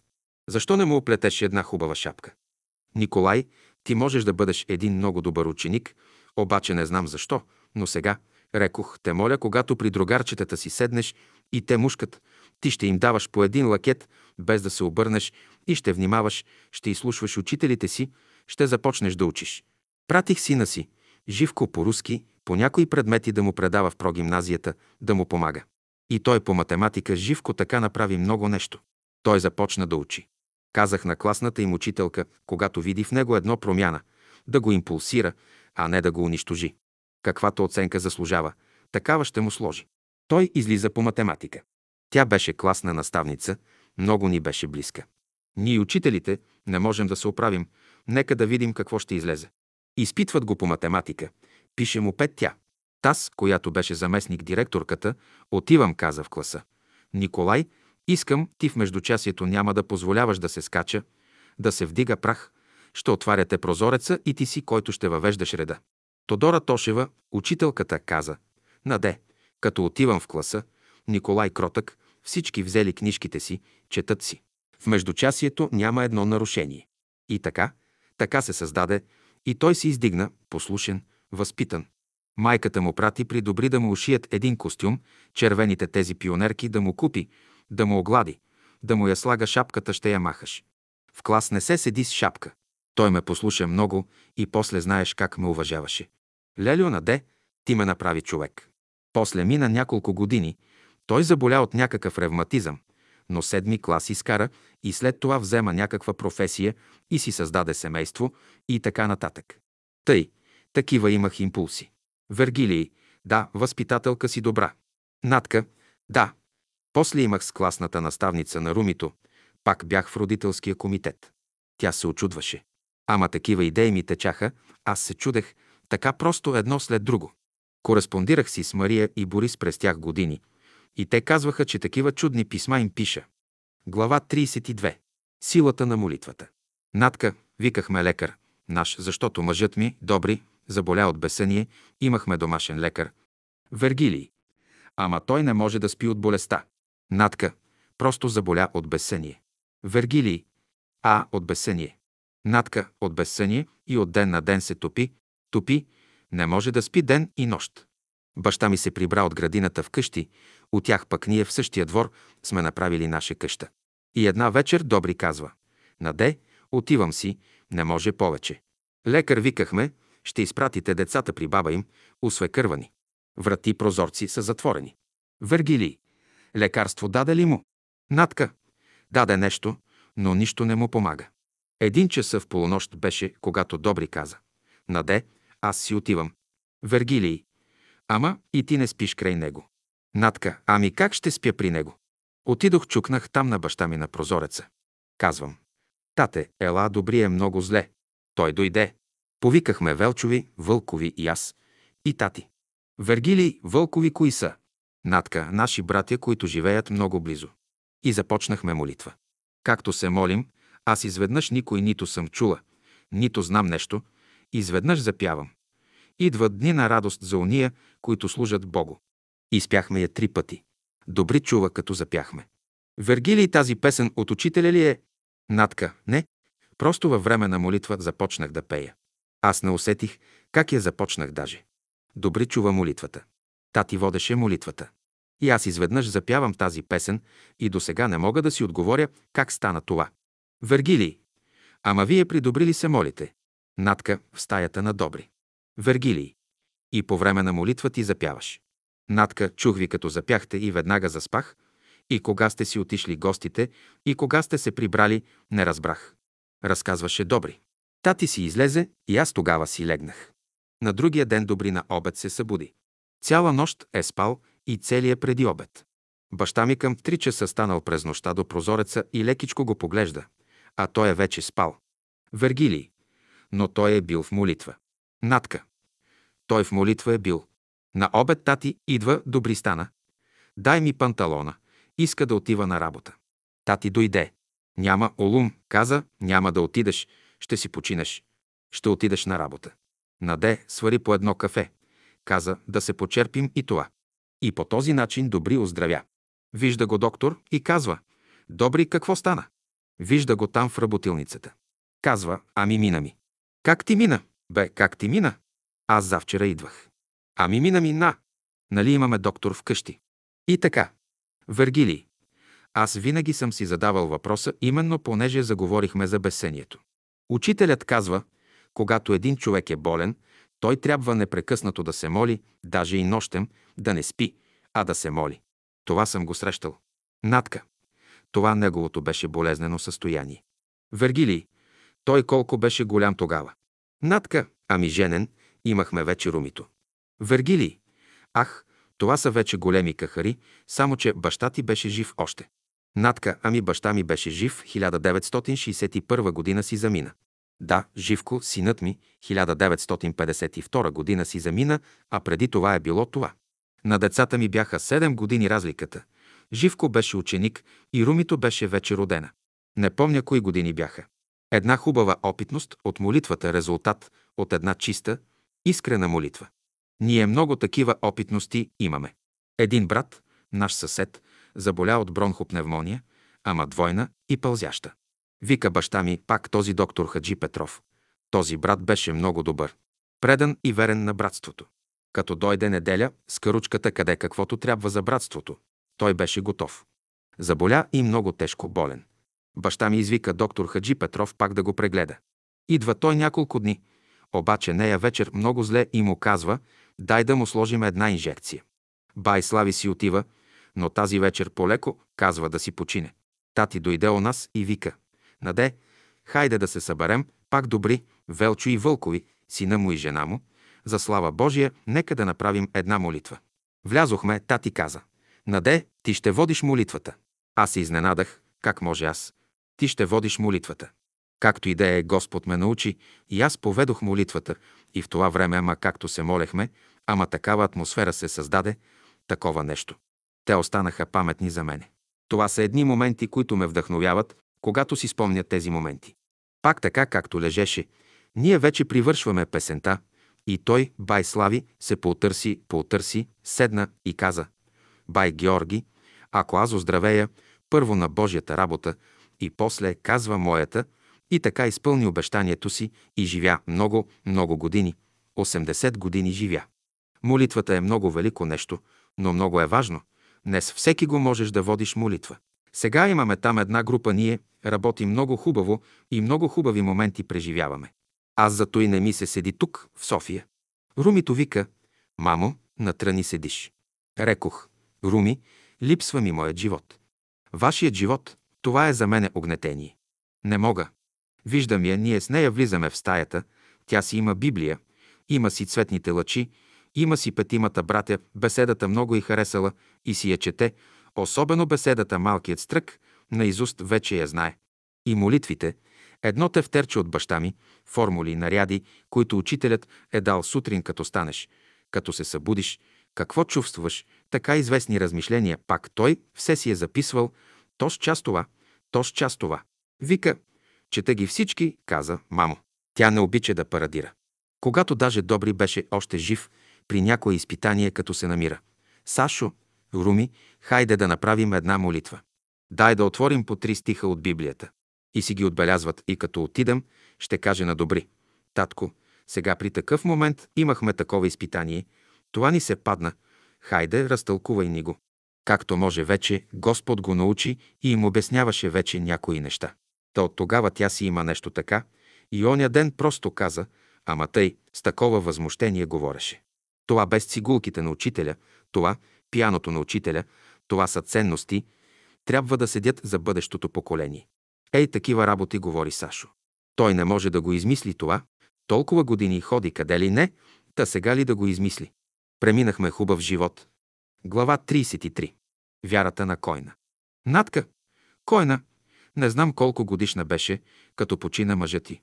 Защо не му оплетеш една хубава шапка? Николай, ти можеш да бъдеш един много добър ученик, обаче не знам защо, но сега, рекох, те моля, когато при другарчетата си седнеш и те мушкат, ти ще им даваш по един лакет, без да се обърнеш и ще внимаваш, ще изслушваш учителите си, ще започнеш да учиш. Пратих сина си, Живко по-руски, по някои предмети да му предава в прогимназията, да му помага. И той по математика Живко така направи много нещо. Той започна да учи. Казах на класната им учителка, когато види в него едно промяна, да го импулсира, а не да го унищожи. Каквато оценка заслужава, такава ще му сложи. Той излиза по математика. Тя беше класна наставница, много ни беше близка. Ние, учителите, не можем да се оправим, нека да видим какво ще излезе. Изпитват го по математика. Пише му пет тя. Таз, която беше заместник директорката, отивам, каза в класа. Николай, искам, ти в междучасието няма да позволяваш да се скача, да се вдига прах, ще отваряте прозореца и ти си, който ще въвеждаш реда. Тодора Тошева, учителката, каза. Наде, като отивам в класа, Николай Кротък, всички взели книжките си, четат си. В междучасието няма едно нарушение. И така, така се създаде, и той се издигна, послушен, възпитан. Майката му прати при добри да му ушият един костюм, червените тези пионерки да му купи, да му оглади, да му я слага шапката, ще я махаш. В клас не се седи с шапка. Той ме послуша много и после знаеш как ме уважаваше. Лелю наде, ти ме направи човек. После мина няколко години, Той заболя от някакъв ревматизъм, но седми клас изкара и след това взема някаква професия и си създаде семейство и така нататък. Тъй, такива имах импулси. Вергилий, да, възпитателка си добра. Натка, да. После имах с класната наставница на Румито, пак бях в родителския комитет. Тя се очудваше. Ама такива идеи ми течаха, аз се чудех, така просто едно след друго. Кореспондирах си с Мария и Борис през тях години и те казваха, че такива чудни писма им пиша. Глава 32. Силата на молитвата. Натка, викахме лекар, наш, защото мъжът ми, добри, заболя от бесъние, имахме домашен лекар. Вергилий. Ама той не може да спи от болестта. Натка, просто заболя от безсъние. Вергилий. А, от безсъние. Натка, от безсъние и от ден на ден се топи, топи, не може да спи ден и нощ. Баща ми се прибра от градината в къщи, от тях пък ние в същия двор сме направили наша къща. И една вечер Добри казва, Наде, отивам си, не може повече. Лекар викахме, ще изпратите децата при баба им, усвекървани. Врати прозорци са затворени. Вергилий. Лекарство даде ли му? Натка. Даде нещо, но нищо не му помага. Един часа в полунощ беше, когато Добри каза. Наде, аз си отивам. Вергилий. Ама и ти не спиш край него. Натка, ами как ще спя при него? Отидох, чукнах там на баща ми на прозореца. Казвам. Тате, ела, добри е много зле. Той дойде. Повикахме Велчови, Вълкови и аз. И тати. Вергили, Вълкови кои са? Натка, наши братя, които живеят много близо. И започнахме молитва. Както се молим, аз изведнъж никой нито съм чула, нито знам нещо, изведнъж запявам. Идват дни на радост за уния, които служат Богу. Изпяхме я три пъти. Добри чува, като запяхме. Вергилий тази песен от учителя ли е? Натка, не. Просто във време на молитва започнах да пея. Аз не усетих как я започнах даже. Добри чува молитвата. Тати водеше молитвата. И аз изведнъж запявам тази песен и до сега не мога да си отговоря как стана това. Вергилий. Ама вие при добри ли се молите? Натка в стаята на Добри. Вергилий. И по време на молитва ти запяваш. Натка, чух ви като запяхте и веднага заспах, и кога сте си отишли гостите, и кога сте се прибрали, не разбрах. Разказваше Добри. Тати си излезе и аз тогава си легнах. На другия ден Добри на обед се събуди. Цяла нощ е спал и целия преди обед. Баща ми към три часа станал през нощта до прозореца и лекичко го поглежда, а той е вече спал. Вергилий. Но той е бил в молитва. Натка. Той в молитва е бил. На обед тати идва, добри стана. Дай ми панталона. Иска да отива на работа. Тати дойде. Няма олум, каза, няма да отидеш, ще си починеш. Ще отидеш на работа. Наде, свари по едно кафе. Каза, да се почерпим и това. И по този начин Добри оздравя. Вижда го доктор и казва, Добри, какво стана? Вижда го там в работилницата. Казва, ами мина ми. Как ти мина? Бе, как ти мина? Аз завчера идвах. Ами мина ми на. Нали имаме доктор вкъщи? И така. Вергилий. Аз винаги съм си задавал въпроса, именно понеже заговорихме за бесението. Учителят казва, когато един човек е болен, той трябва непрекъснато да се моли, даже и нощем, да не спи, а да се моли. Това съм го срещал. Натка. Това неговото беше болезнено състояние. Вергилий. Той колко беше голям тогава. Натка, ами женен, имахме вече румито. Вергилий. Ах, това са вече големи кахари, само че баща ти беше жив още. Натка, ами баща ми беше жив, 1961 година си замина. Да, Живко, синът ми, 1952 година си замина, а преди това е било това. На децата ми бяха 7 години разликата. Живко беше ученик и Румито беше вече родена. Не помня кои години бяха. Една хубава опитност от молитвата, резултат от една чиста, искрена молитва. Ние много такива опитности имаме. Един брат, наш съсед, заболя от бронхопневмония, ама двойна и пълзяща. Вика баща ми, пак този доктор Хаджи Петров. Този брат беше много добър. Предан и верен на братството. Като дойде неделя, с каручката къде каквото трябва за братството. Той беше готов. Заболя и много тежко болен. Баща ми извика доктор Хаджи Петров пак да го прегледа. Идва той няколко дни, обаче нея вечер много зле и му казва, дай да му сложим една инжекция. Бай Слави си отива, но тази вечер полеко казва да си почине. Тати дойде у нас и вика. Наде, хайде да се съберем, пак добри, Велчо и Вълкови, сина му и жена му, за слава Божия, нека да направим една молитва. Влязохме, тати каза. Наде, ти ще водиш молитвата. Аз се изненадах, как може аз? Ти ще водиш молитвата. Както и да е, Господ ме научи и аз поведох молитвата и в това време, ама както се молехме, ама такава атмосфера се създаде, такова нещо. Те останаха паметни за мене. Това са едни моменти, които ме вдъхновяват, когато си спомня тези моменти. Пак така, както лежеше, ние вече привършваме песента и той, бай Слави, се поотърси, поотърси, седна и каза Бай Георги, ако аз оздравея, първо на Божията работа и после казва моята, и така изпълни обещанието си и живя много, много години. 80 години живя. Молитвата е много велико нещо, но много е важно. Днес всеки го можеш да водиш молитва. Сега имаме там една група ние, работим много хубаво и много хубави моменти преживяваме. Аз зато и не ми се седи тук, в София. Румито вика, мамо, натрани седиш. Рекох, Руми, липсва ми моят живот. Вашият живот, това е за мене огнетение. Не мога. Виждам я, ние с нея влизаме в стаята, тя си има Библия, има си цветните лъчи, има си петимата братя, беседата много и харесала и си я чете, особено беседата Малкият стрък, наизуст вече я знае. И молитвите, едно тефтерче от баща ми, формули, наряди, които учителят е дал сутрин като станеш, като се събудиш, какво чувстваш, така известни размишления, пак той все си е записвал, то с час това, то с час това. Вика, чете ги всички, каза мамо. Тя не обича да парадира. Когато даже Добри беше още жив, при някое изпитание, като се намира. Сашо, Руми, хайде да направим една молитва. Дай да отворим по три стиха от Библията. И си ги отбелязват и като отидем, ще каже на Добри. Татко, сега при такъв момент имахме такова изпитание, това ни се падна, хайде, разтълкувай ни го. Както може вече, Господ го научи и им обясняваше вече някои неща. Та от тогава тя си има нещо така и оня ден просто каза, ама тъй, с такова възмущение говореше. Това без цигулките на учителя, това, пияното на учителя, това са ценности, трябва да седят за бъдещото поколение. Ей, такива работи говори Сашо. Той не може да го измисли това, толкова години ходи къде ли не, та сега ли да го измисли. Преминахме хубав живот. Глава 33. Вярата на Койна. Натка, Койна, не знам колко годишна беше, като почина мъжът ти.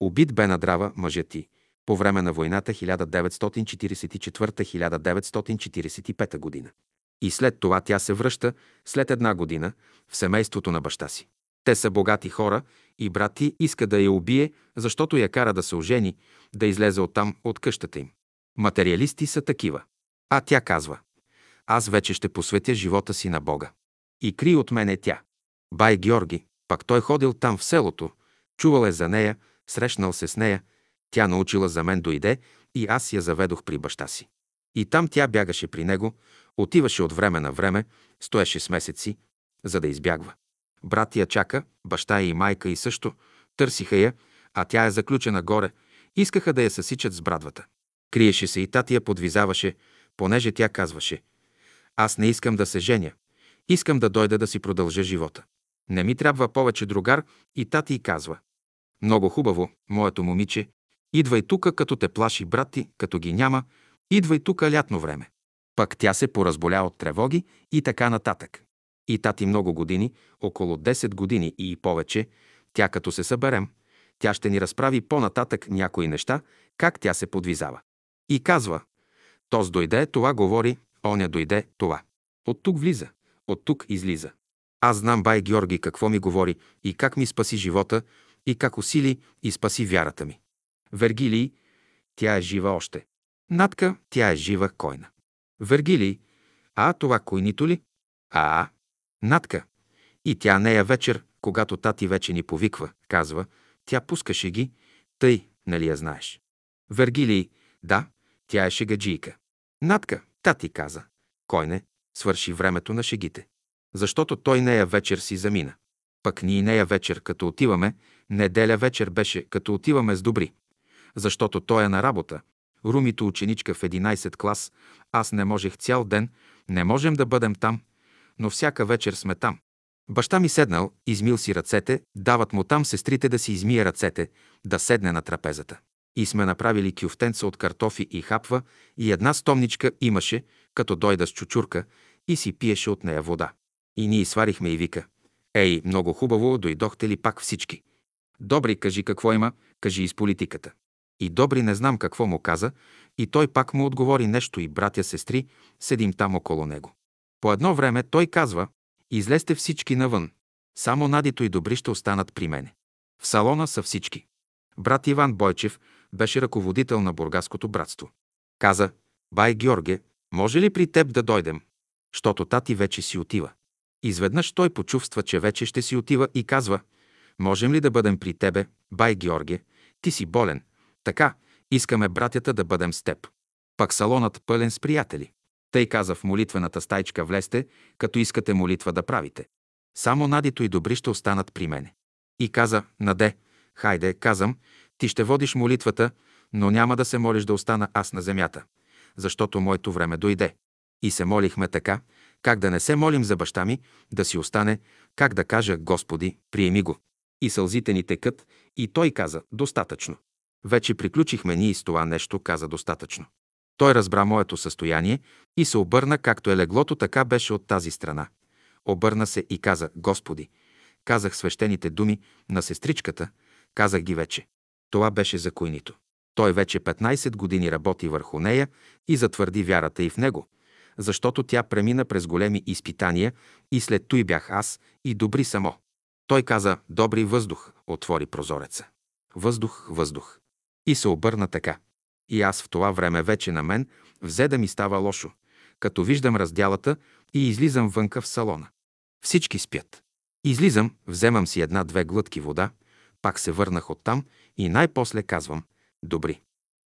Убит бе на драва мъжът ти по време на войната 1944-1945 година. И след това тя се връща след една година в семейството на баща си. Те са богати хора и брат ти иска да я убие, защото я кара да се ожени, да излезе оттам от къщата им. Материалисти са такива. А тя казва, аз вече ще посветя живота си на Бога. И кри от мене тя. Бай Георги, пак той ходил там в селото, чувал е за нея, срещнал се с нея, тя научила за мен дойде и аз я заведох при баща си. И там тя бягаше при него, отиваше от време на време, стоеше с месеци, за да избягва. Брат я чака, баща и майка и също, търсиха я, а тя е заключена горе, искаха да я съсичат с брадвата. Криеше се и татия подвизаваше, понеже тя казваше «Аз не искам да се женя, искам да дойда да си продължа живота. Не ми трябва повече другар» и тати й казва «Много хубаво, моето момиче, идвай тука, като те плаши брат ти, като ги няма, идвай тука лятно време». Пък тя се поразболя от тревоги и така нататък. И тати много години, около 10 години и повече, тя като се съберем, тя ще ни разправи по-нататък някои неща, как тя се подвизава. И казва, Тоз дойде, това говори, оня дойде, това. От тук влиза, от тук излиза. Аз знам, бай Георги, какво ми говори и как ми спаси живота и как усили и спаси вярата ми. Вергилий, тя е жива още. Натка, тя е жива койна. Вергилий, а това койнито ли? А, Натка. И тя нея вечер, когато тати вече ни повиква, казва, тя пускаше ги, тъй, нали я знаеш. Вергилий, да, тя е шегаджийка. Натка, тати каза. Кой не? Свърши времето на шегите. Защото той нея вечер си замина. Пък ние нея вечер, като отиваме, неделя вечер беше, като отиваме с добри. Защото той е на работа. Румито ученичка в 11 клас, аз не можех цял ден, не можем да бъдем там. но всяка вечер сме там. Баща ми седнал, измил си ръцете, дават му там сестрите да си измие ръцете, да седне на трапезата. И сме направили кюфтенца от картофи и хапва и една стомничка имаше, като дойда с чучурка и си пиеше от нея вода. И ние сварихме и вика. Ей, много хубаво, дойдохте ли пак всички? Добри, кажи какво има, кажи из политиката. И Добри не знам какво му каза, и той пак му отговори нещо и братя, сестри, седим там около него. По едно време той казва, излезте всички навън, само Надито и Добри ще останат при мене. В салона са всички. Брат Иван Бойчев беше ръководител на Бургаското братство. Каза, бай Георге, може ли при теб да дойдем? Щото тати вече си отива. Изведнъж той почувства, че вече ще си отива и казва, можем ли да бъдем при тебе, бай Георге? Ти си болен. Така, искаме братята да бъдем с теб. Пак салонът пълен с приятели. Тъй каза в молитвената стайчка влезте, като искате молитва да правите. Само Надито и Добри ще останат при мене. И каза, Наде, хайде, казам, ти ще водиш молитвата, но няма да се молиш да остана аз на земята, защото моето време дойде. И се молихме така, как да не се молим за баща ми, да си остане, как да кажа, Господи, приеми го. И сълзите ни текат, и той каза, достатъчно. Вече приключихме ние с това нещо, каза достатъчно. Той разбра моето състояние и се обърна, както е леглото, така беше от тази страна. Обърна се и каза, Господи, казах свещените думи на сестричката, казах ги вече. Това беше за койнито. Той вече 15 години работи върху нея и затвърди вярата и в него, защото тя премина през големи изпитания и след той бях аз и добри само. Той каза, добри въздух, отвори прозореца. Въздух, въздух. И се обърна така. И аз в това време вече на мен взе да ми става лошо, като виждам раздялата и излизам вънка в салона. Всички спят. Излизам, вземам си една-две глътки вода, пак се върнах оттам и най-после казвам «Добри».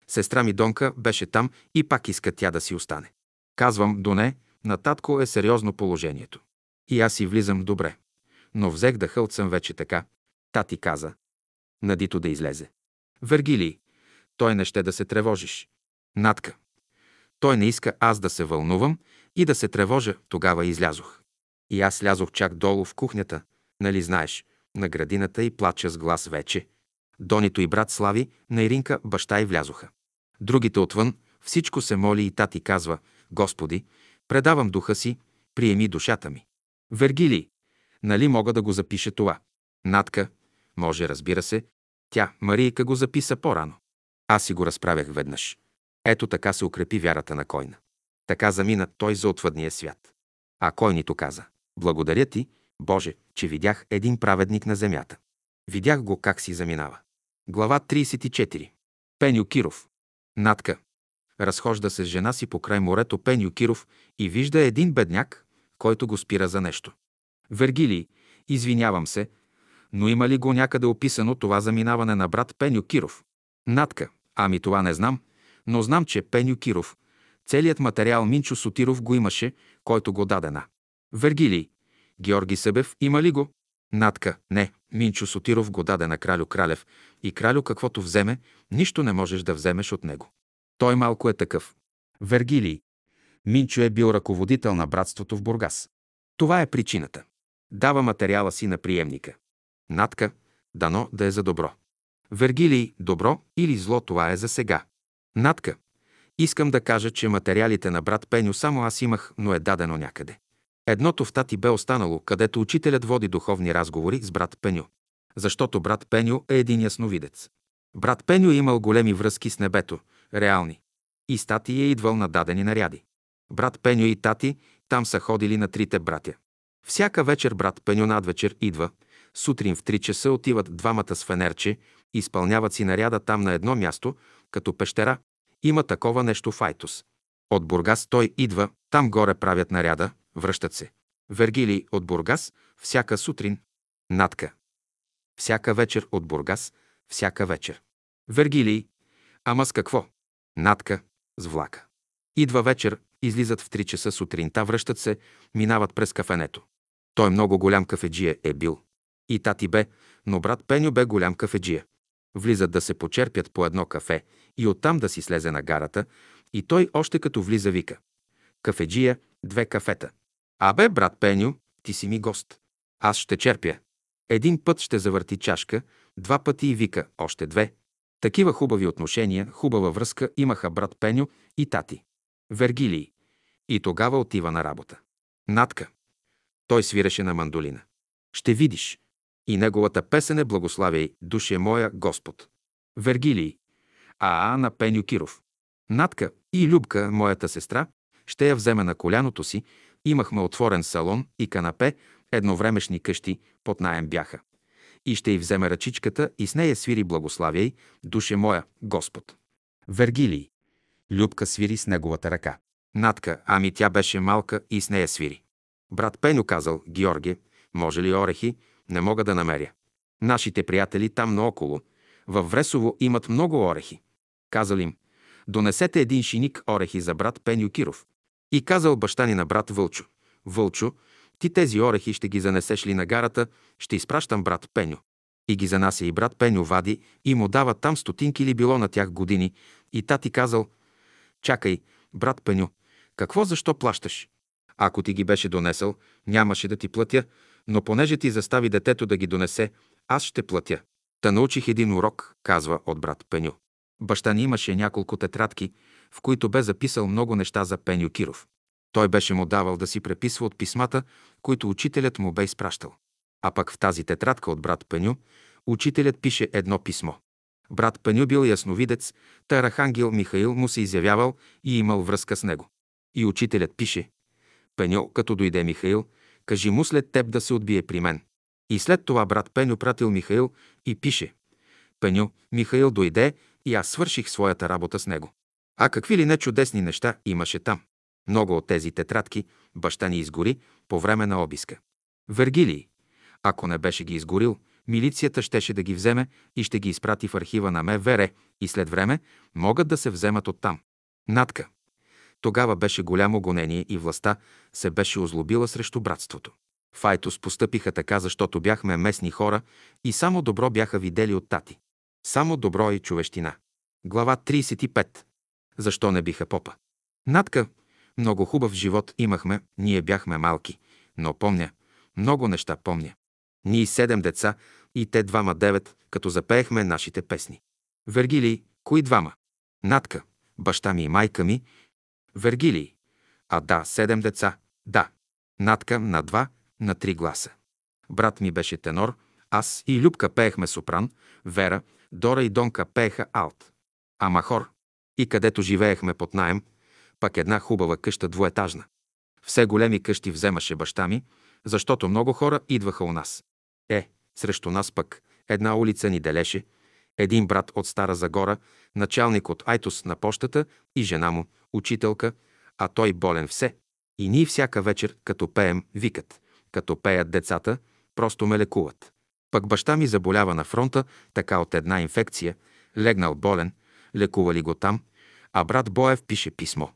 Сестра ми Донка беше там и пак иска тя да си остане. Казвам «До не, на татко е сериозно положението». И аз си влизам добре. Но взех да хълцам вече така. Тати каза. Надито да излезе. Вергилий, той не ще да се тревожиш. Натка. Той не иска аз да се вълнувам и да се тревожа, тогава излязох. И аз слязох чак долу в кухнята, нали знаеш, на градината и плача с глас вече. Донито и брат Слави, на Иринка, баща и влязоха. Другите отвън, всичко се моли и тати казва, Господи, предавам духа си, приеми душата ми. Вергили, нали мога да го запише това? Натка, може, разбира се, тя, Марийка, го записа по-рано. Аз си го разправях веднъж. Ето така се укрепи вярата на Койна. Така замина той за отвъдния свят. А Койнито каза, благодаря ти, Боже, че видях един праведник на земята. Видях го как си заминава. Глава 34. Пеню Киров. Натка. Разхожда се с жена си покрай морето Пеню Киров и вижда един бедняк, който го спира за нещо. Вергилий, извинявам се, но има ли го някъде описано това заминаване на брат Пеню Киров? Натка. Ами това не знам, но знам, че Пеню Киров, целият материал Минчо Сотиров го имаше, който го даде на. Вергилий. Георги Събев има ли го? Натка. Не. Минчо Сотиров го даде на кралю Кралев и кралю каквото вземе, нищо не можеш да вземеш от него. Той малко е такъв. Вергилий. Минчо е бил ръководител на братството в Бургас. Това е причината. Дава материала си на приемника. Натка. Дано да е за добро. Вергилий, добро или зло, това е за сега. Натка. Искам да кажа, че материалите на брат Пеню само аз имах, но е дадено някъде. Едното в тати бе останало, където учителят води духовни разговори с брат Пеню. Защото брат Пеню е един ясновидец. Брат Пеню е имал големи връзки с небето, реални. И с тати е идвал на дадени наряди. Брат Пеню и тати там са ходили на трите братя. Всяка вечер брат Пеню надвечер идва, сутрин в 3 часа отиват двамата с фенерче, изпълняват си наряда там на едно място, като пещера. Има такова нещо в Айтос. От Бургас той идва, там горе правят наряда, връщат се. Вергилий от Бургас, всяка сутрин. Натка. Всяка вечер от Бургас, всяка вечер. Вергилий. Ама с какво? Натка. С влака. Идва вечер, излизат в 3 часа сутринта, връщат се, минават през кафенето. Той много голям кафеджия е бил. И тати бе, но брат Пеню бе голям кафеджия. Влизат да се почерпят по едно кафе и оттам да си слезе на гарата, и той още като влиза вика. Кафеджия, две кафета. Абе, брат Пеню, ти си ми гост. Аз ще черпя. Един път ще завърти чашка, два пъти и вика, още две. Такива хубави отношения, хубава връзка имаха брат Пеню и тати. Вергилий. И тогава отива на работа. Натка. Той свиреше на мандолина. Ще видиш. И неговата песен е Благославяй, душе моя Господ. Вергилий. А на Пеню Киров. Натка и Любка, моята сестра, ще я вземе на коляното си. Имахме отворен салон и канапе, едновремешни къщи, под наем бяха. И ще й вземе ръчичката и с нея свири Благославяй, душе моя, Господ. Вергилий. Любка свири с неговата ръка. Натка, ами тя беше малка и с нея свири. Брат Пеню казал, Георги, може ли орехи? Не мога да намеря. Нашите приятели там наоколо, във Вресово имат много орехи. Казал им, донесете един шиник орехи за брат Пеню Киров. И казал баща ни на брат Вълчо, Вълчо, ти тези орехи ще ги занесеш ли на гарата, ще изпращам брат Пеню. И ги занася и брат Пеню вади и му дава там стотинки ли било на тях години. И тати казал, чакай, брат Пеню, какво защо плащаш? Ако ти ги беше донесъл, нямаше да ти платя, но понеже ти застави детето да ги донесе, аз ще платя. Та научих един урок, казва от брат Пеню. Баща ни имаше няколко тетрадки, в които бе записал много неща за Пеню Киров. Той беше му давал да си преписва от писмата, които учителят му бе изпращал. А пък в тази тетрадка от брат Пеню, учителят пише едно писмо. Брат Пеню бил ясновидец, та Михаил му се изявявал и имал връзка с него. И учителят пише, Пеню, като дойде Михаил, кажи му след теб да се отбие при мен. И след това брат Пеню пратил Михаил и пише, Пеню, Михаил дойде и аз свърших своята работа с него. А какви ли не чудесни неща имаше там. Много от тези тетрадки баща ни изгори по време на обиска. Вергилий, ако не беше ги изгорил, милицията щеше да ги вземе и ще ги изпрати в архива на МВР и след време могат да се вземат оттам. Натка. Тогава беше голямо гонение и властта се беше озлобила срещу братството. Файтос постъпиха така, защото бяхме местни хора и само добро бяха видели от тати. Само добро и човещина. Глава 35. Защо не биха попа? Натка, много хубав живот имахме, ние бяхме малки, но помня, много неща помня. Ние седем деца и те двама девет, като запеехме нашите песни. Вергилий, кои двама? Натка, баща ми и майка ми. Вергилий. А да, седем деца. Да. Натка на два, на три гласа. Брат ми беше тенор, аз и Любка пеехме сопран, Вера, Дора и Донка пееха алт. А Махор, и където живеехме под наем, пак една хубава къща двуетажна. Все големи къщи вземаше баща ми, защото много хора идваха у нас. Е, срещу нас пък една улица ни делеше, един брат от Стара Загора, началник от Айтос на пощата и жена му, учителка, а той болен все. И ние всяка вечер, като пеем, викат. Като пеят децата, просто ме лекуват. Пък баща ми заболява на фронта, така от една инфекция, легнал болен, лекували го там, а брат Боев пише писмо.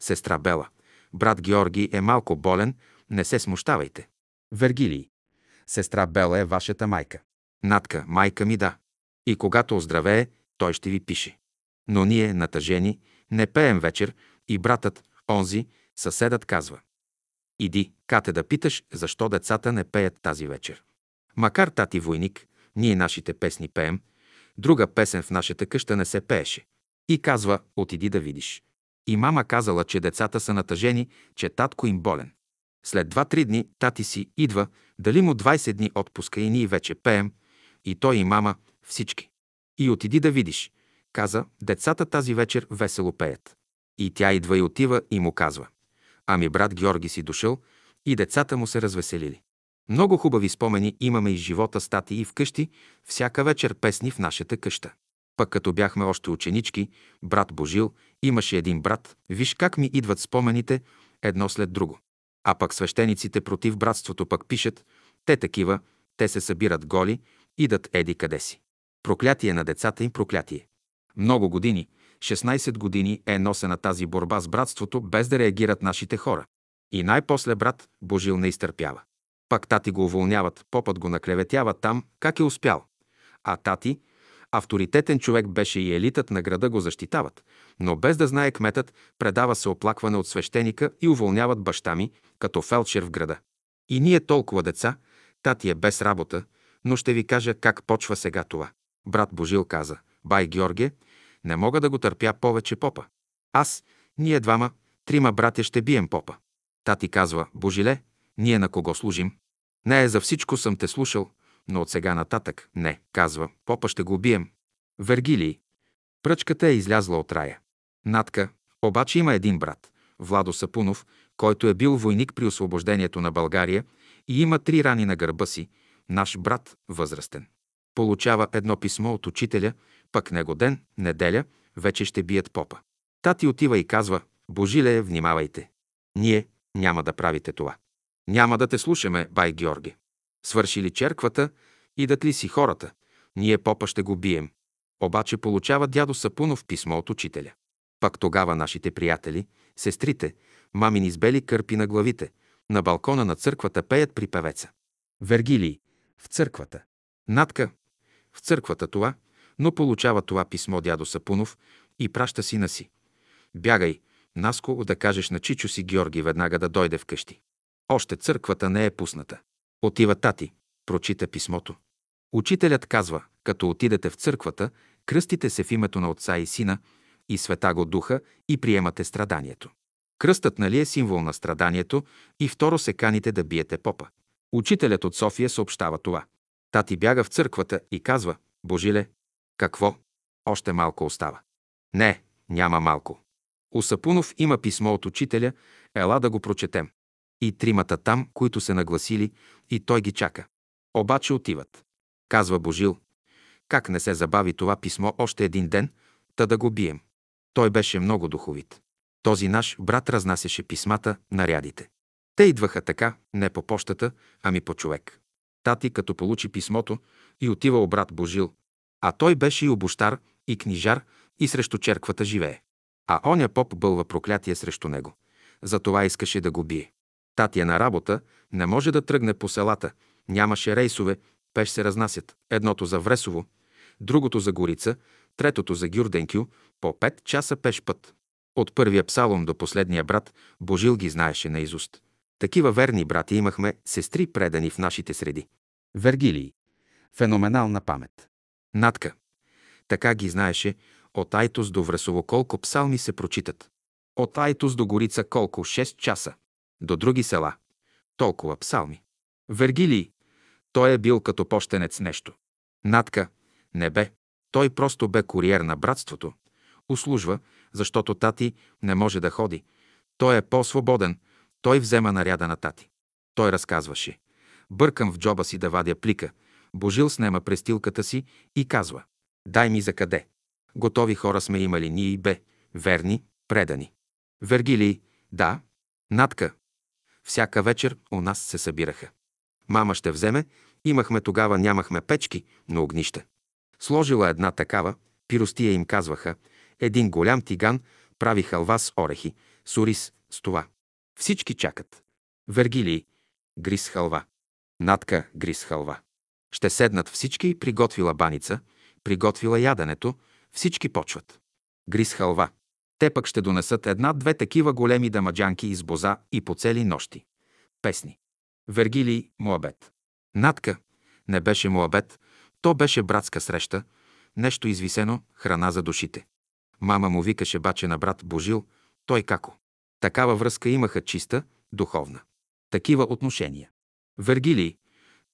Сестра Бела, брат Георги е малко болен, не се смущавайте. Вергилий. Сестра Бела е вашата майка. Натка, майка ми да. И когато оздравее, той ще ви пише. Но ние, натъжени, не пеем вечер и братът, онзи, съседът казва. Иди, кате да питаш, защо децата не пеят тази вечер. Макар тати войник, ние нашите песни пеем, друга песен в нашата къща не се пееше. И казва, отиди да видиш. И мама казала, че децата са натъжени, че татко им болен. След два-три дни тати си идва, дали му 20 дни отпуска и ние вече пеем, и той и мама, всички. И отиди да видиш. Каза, децата тази вечер весело пеят. И тя идва и отива и му казва. Ами брат Георги си дошъл и децата му се развеселили. Много хубави спомени имаме из живота стати и вкъщи, всяка вечер песни в нашата къща. Пък като бяхме още ученички, брат Божил имаше един брат, виж как ми идват спомените едно след друго. А пък свещениците против братството пък пишат, те такива, те се събират голи, идат еди къде си. Проклятие на децата им проклятие. Много години, 16 години е носена тази борба с братството, без да реагират нашите хора. И най-после брат Божил не изтърпява. Пак тати го уволняват, попът го наклеветява там, как е успял. А тати, Авторитетен човек беше и елитът на града го защитават, но без да знае кметът, предава се оплакване от свещеника и уволняват баща ми, като фелчер в града. И ние толкова деца, тати е без работа, но ще ви кажа как почва сега това. Брат Божил каза, бай Георге, не мога да го търпя повече попа. Аз, ние двама, трима братя ще бием попа. Тати казва, Божиле, ние на кого служим? Не е за всичко съм те слушал, но от сега нататък не, казва, попа ще го убием. Вергилий. Пръчката е излязла от рая. Натка, обаче има един брат, Владо Сапунов, който е бил войник при освобождението на България и има три рани на гърба си, наш брат, възрастен. Получава едно писмо от учителя, пък него ден, неделя, вече ще бият попа. Тати отива и казва, Божиле, внимавайте. Ние няма да правите това. Няма да те слушаме, бай Георги. Свърши ли черквата, идат ли си хората, ние попа ще го бием. Обаче получава дядо Сапунов писмо от учителя. Пак тогава нашите приятели, сестрите, мамини с бели кърпи на главите, на балкона на църквата пеят при певеца. Вергилий, в църквата. Натка, в църквата това, но получава това писмо дядо Сапунов и праща сина си. Бягай, Наско, да кажеш на Чичо си Георги веднага да дойде вкъщи. Още църквата не е пусната. Отива тати, прочита писмото. Учителят казва, като отидете в църквата, кръстите се в името на Отца и Сина и Света го Духа и приемате страданието. Кръстът нали е символ на страданието и второ се каните да биете попа. Учителят от София съобщава това. Тати бяга в църквата и казва, Божиле, какво? Още малко остава. Не, няма малко. У Сапунов има писмо от учителя, ела да го прочетем. И тримата там, които се нагласили, и той ги чака. Обаче отиват. Казва Божил, как не се забави това писмо още един ден, та да го бием. Той беше много духовит. Този наш брат разнасяше писмата, нарядите. Те идваха така, не по почтата, ами по човек. Тати, като получи писмото, и отива обрат Божил. А той беше и обощар, и книжар, и срещу черквата живее. А оня поп бълва проклятие срещу него. Затова искаше да го бие. Тати е на работа, не може да тръгне по селата, нямаше рейсове, пеш се разнасят. Едното за Вресово, другото за Горица, третото за Гюрденкю, по пет часа пеш път. От първия псалом до последния брат Божил ги знаеше наизуст. Такива верни брати имахме, сестри предани в нашите среди. Вергилий. Феноменална памет. Натка. Така ги знаеше, от Айтос до Вресово колко псалми се прочитат. От Айтос до Горица колко? 6 часа. До други села. Толкова псалми. Вергилий. Той е бил като пощенец нещо. Натка. Не бе. Той просто бе куриер на братството. Услужва, защото тати не може да ходи. Той е по-свободен. Той взема наряда на тати. Той разказваше. Бъркам в джоба си да вадя плика. Божил снема престилката си и казва. Дай ми за къде. Готови хора сме имали ние и бе. Верни, предани. Вергилий. Да. Натка. Всяка вечер у нас се събираха. Мама ще вземе. Имахме тогава, нямахме печки, но огнища. Сложила една такава, пиростия им казваха, един голям тиган прави халва с орехи, сурис с това. Всички чакат. Вергилий, гриз халва. Натка, гриз халва. Ще седнат всички, приготвила баница, приготвила яденето, всички почват. Гриз халва. Те пък ще донесат една-две такива големи дамаджанки из боза и по цели нощи. Песни. Вергилий, Моабет. Натка. Не беше Моабет, то беше братска среща, нещо извисено, храна за душите. Мама му викаше баче на брат Божил, той како. Такава връзка имаха чиста, духовна. Такива отношения. Вергилий,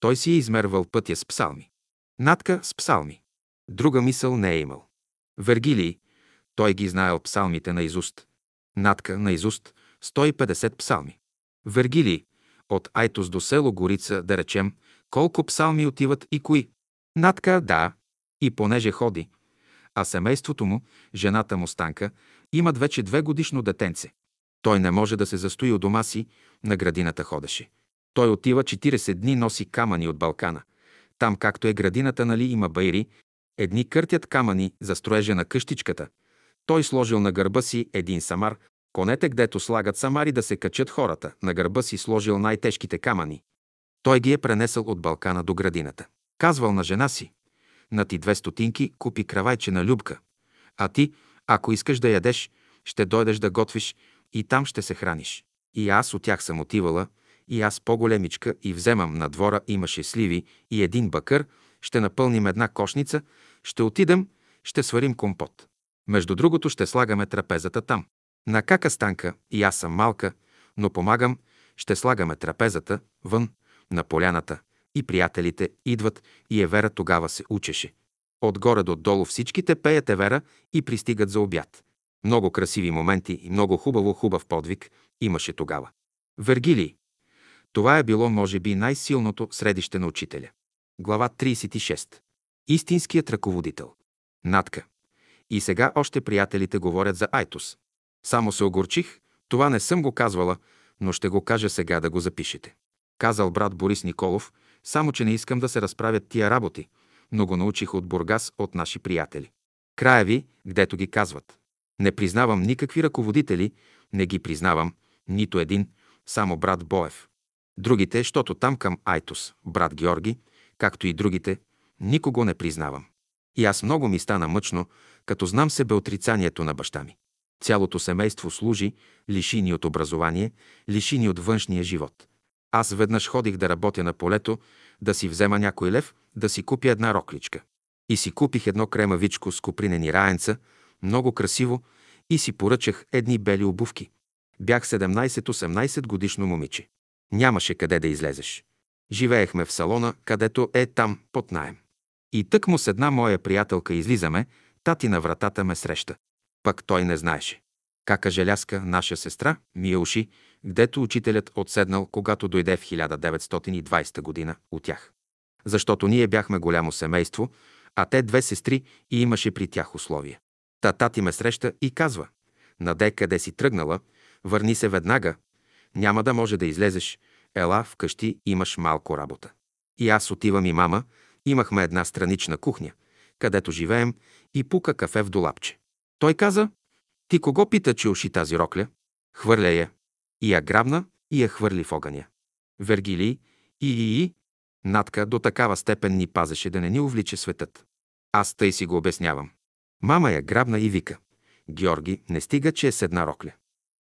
той си е измервал пътя с псалми. Натка с псалми. Друга мисъл не е имал. Вергилий, той ги знаел псалмите на изуст. Натка на изуст 150 псалми. Вергилий, от Айтос до село Горица, да речем, колко псалми отиват и кои. Натка, да, и понеже ходи, а семейството му, жената му Станка, имат вече две годишно детенце. Той не може да се застои у дома си, на градината ходеше. Той отива 40 дни, носи камъни от Балкана. Там, както е градината, нали, има байри, едни къртят камъни за строежа на къщичката. Той сложил на гърба си един самар, конете, гдето слагат самари да се качат хората, на гърба си сложил най-тежките камъни. Той ги е пренесъл от Балкана до градината. Казвал на жена си, на ти две стотинки, купи кравайче на Любка. А ти, ако искаш да ядеш, ще дойдеш да готвиш и там ще се храниш. И аз от тях съм отивала, и аз по-големичка и вземам на двора имаше сливи и един бакър, ще напълним една кошница, ще отидем, ще сварим компот. Между другото ще слагаме трапезата там. На кака станка и аз съм малка, но помагам, ще слагаме трапезата вън, на поляната, и приятелите идват и Евера тогава се учеше. Отгоре до долу всичките пеят Евера и пристигат за обяд. Много красиви моменти и много хубаво хубав подвиг имаше тогава. Вергилий. Това е било, може би, най-силното средище на учителя. Глава 36. Истинският ръководител. Натка. И сега още приятелите говорят за Айтос. Само се огорчих, това не съм го казвала, но ще го кажа сега да го запишете. Казал брат Борис Николов, само че не искам да се разправят тия работи, но го научих от Бургас от наши приятели. Края ви, гдето ги казват. Не признавам никакви ръководители, не ги признавам, нито един, само брат Боев. Другите, щото там към Айтос, брат Георги, както и другите, никого не признавам. И аз много ми стана мъчно, като знам себе отрицанието на баща ми. Цялото семейство служи, лиши ни от образование, лиши ни от външния живот. Аз веднъж ходих да работя на полето, да си взема някой лев, да си купя една рокличка. И си купих едно кремавичко с купринени раенца, много красиво, и си поръчах едни бели обувки. Бях 17-18 годишно момиче. Нямаше къде да излезеш. Живеехме в салона, където е там, под наем. И тък му с една моя приятелка излизаме, тати на вратата ме среща. Пък той не знаеше. Кака Желяска, наша сестра, ми е уши, гдето учителят отседнал, когато дойде в 1920 година от тях. Защото ние бяхме голямо семейство, а те две сестри и имаше при тях условия. Та тати ме среща и казва, наде къде си тръгнала, върни се веднага, няма да може да излезеш, ела вкъщи имаш малко работа. И аз отивам и мама, имахме една странична кухня, където живеем и пука кафе в долапче. Той каза, ти кого пита, че уши тази рокля? Хвърля я. И я грабна и я хвърли в огъня. Вергилий и и и Натка до такава степен ни пазеше да не ни увлича светът. Аз тъй си го обяснявам. Мама я грабна и вика. Георги, не стига, че е с една рокля.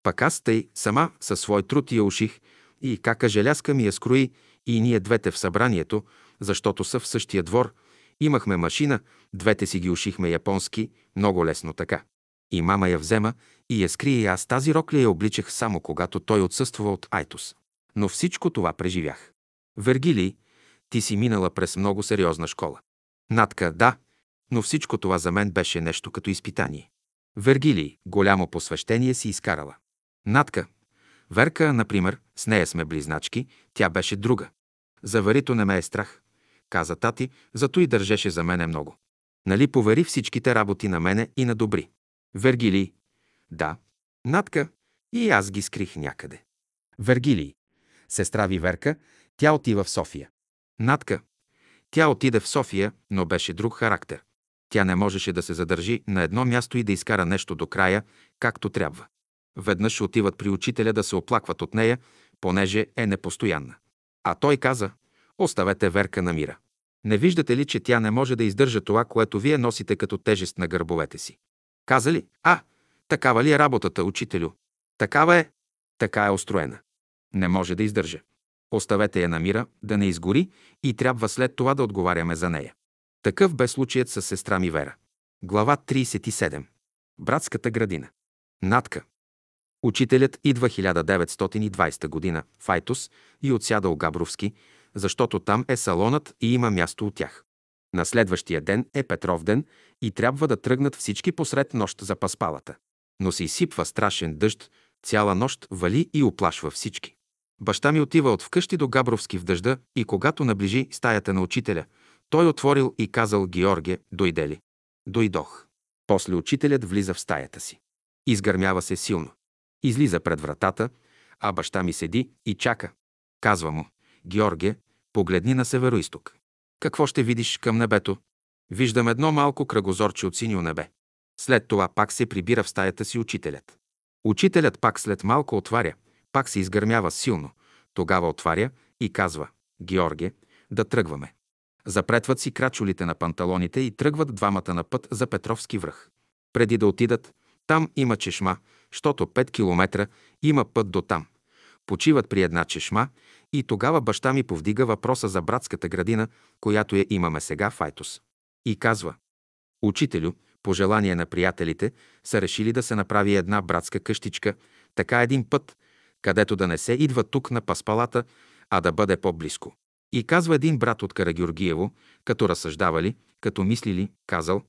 Пък аз тъй сама със свой труд я уших и кака желязка ми я скрои и ние двете в събранието, защото са в същия двор, имахме машина, двете си ги ушихме японски, много лесно така. И мама я взема и я скрие и аз тази рокля я обличах само когато той отсъства от Айтос. Но всичко това преживях. Вергилий, ти си минала през много сериозна школа. Натка, да, но всичко това за мен беше нещо като изпитание. Вергилий, голямо посвещение си изкарала. Натка, Верка, например, с нея сме близначки, тя беше друга. За Варито не ме е страх, каза тати, зато и държеше за мене много. Нали повери всичките работи на мене и на добри. Вергилий. Да. Натка. И аз ги скрих някъде. Вергилий. Сестра ви Верка, тя отива в София. Натка. Тя отиде в София, но беше друг характер. Тя не можеше да се задържи на едно място и да изкара нещо до края, както трябва. Веднъж отиват при учителя да се оплакват от нея, понеже е непостоянна. А той каза, оставете Верка на мира. Не виждате ли, че тя не може да издържа това, което вие носите като тежест на гърбовете си? Каза ли, а, такава ли е работата, учителю? Такава е. Така е устроена. Не може да издържа. Оставете я на мира, да не изгори и трябва след това да отговаряме за нея. Такъв бе случаят с сестра ми Вера. Глава 37. Братската градина. Натка. Учителят идва 1920 година в Айтос и отсяда Габровски, защото там е салонът и има място от тях. На следващия ден е Петров ден и трябва да тръгнат всички посред нощ за паспалата. Но се изсипва страшен дъжд, цяла нощ вали и оплашва всички. Баща ми отива от вкъщи до Габровски в дъжда и когато наближи стаята на учителя, той отворил и казал Георге, дойде ли? Дойдох. После учителят влиза в стаята си. Изгърмява се силно. Излиза пред вратата, а баща ми седи и чака. Казва му, Георге, погледни на североисток. Какво ще видиш към небето? Виждам едно малко кръгозорче от синьо небе. След това пак се прибира в стаята си учителят. Учителят пак след малко отваря, пак се изгърмява силно. Тогава отваря и казва, Георге, да тръгваме. Запретват си крачулите на панталоните и тръгват двамата на път за Петровски връх. Преди да отидат, там има чешма, щото 5 километра има път до там. Почиват при една чешма и тогава баща ми повдига въпроса за братската градина, която я имаме сега в Айтос. И казва, Учителю, по желание на приятелите, са решили да се направи една братска къщичка, така един път, където да не се идва тук на Паспалата, а да бъде по-близко. И казва един брат от Карагюргиево, като разсъждавали, като мислили, казал,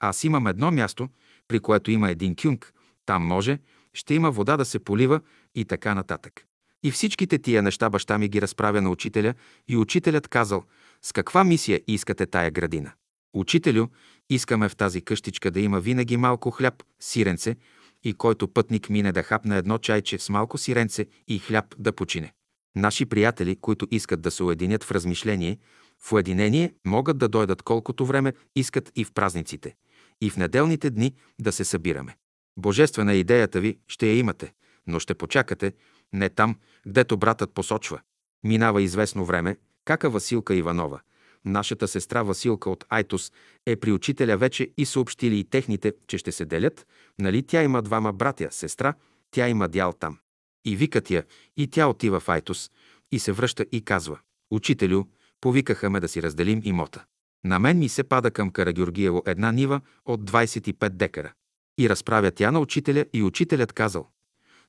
аз имам едно място, при което има един кюнг, там може, ще има вода да се полива и така нататък. И всичките тия неща баща ми ги разправя на учителя и учителят казал, с каква мисия искате тая градина? Учителю, искаме в тази къщичка да има винаги малко хляб, сиренце и който пътник мине да хапне едно чайче с малко сиренце и хляб да почине. Наши приятели, които искат да се уединят в размишление, в уединение могат да дойдат колкото време искат и в празниците, и в неделните дни да се събираме. Божествена идеята ви ще я имате, но ще почакате не там, гдето братът посочва. Минава известно време, кака Василка Иванова, нашата сестра Василка от Айтос, е при учителя вече и съобщили и техните, че ще се делят, нали тя има двама братя, сестра, тя има дял там. И викат я, и тя отива в Айтос, и се връща и казва, «Учителю, повикаха ме да си разделим имота. На мен ми се пада към Карагюргиево една нива от 25 декара. И разправя тя на учителя и учителят казал,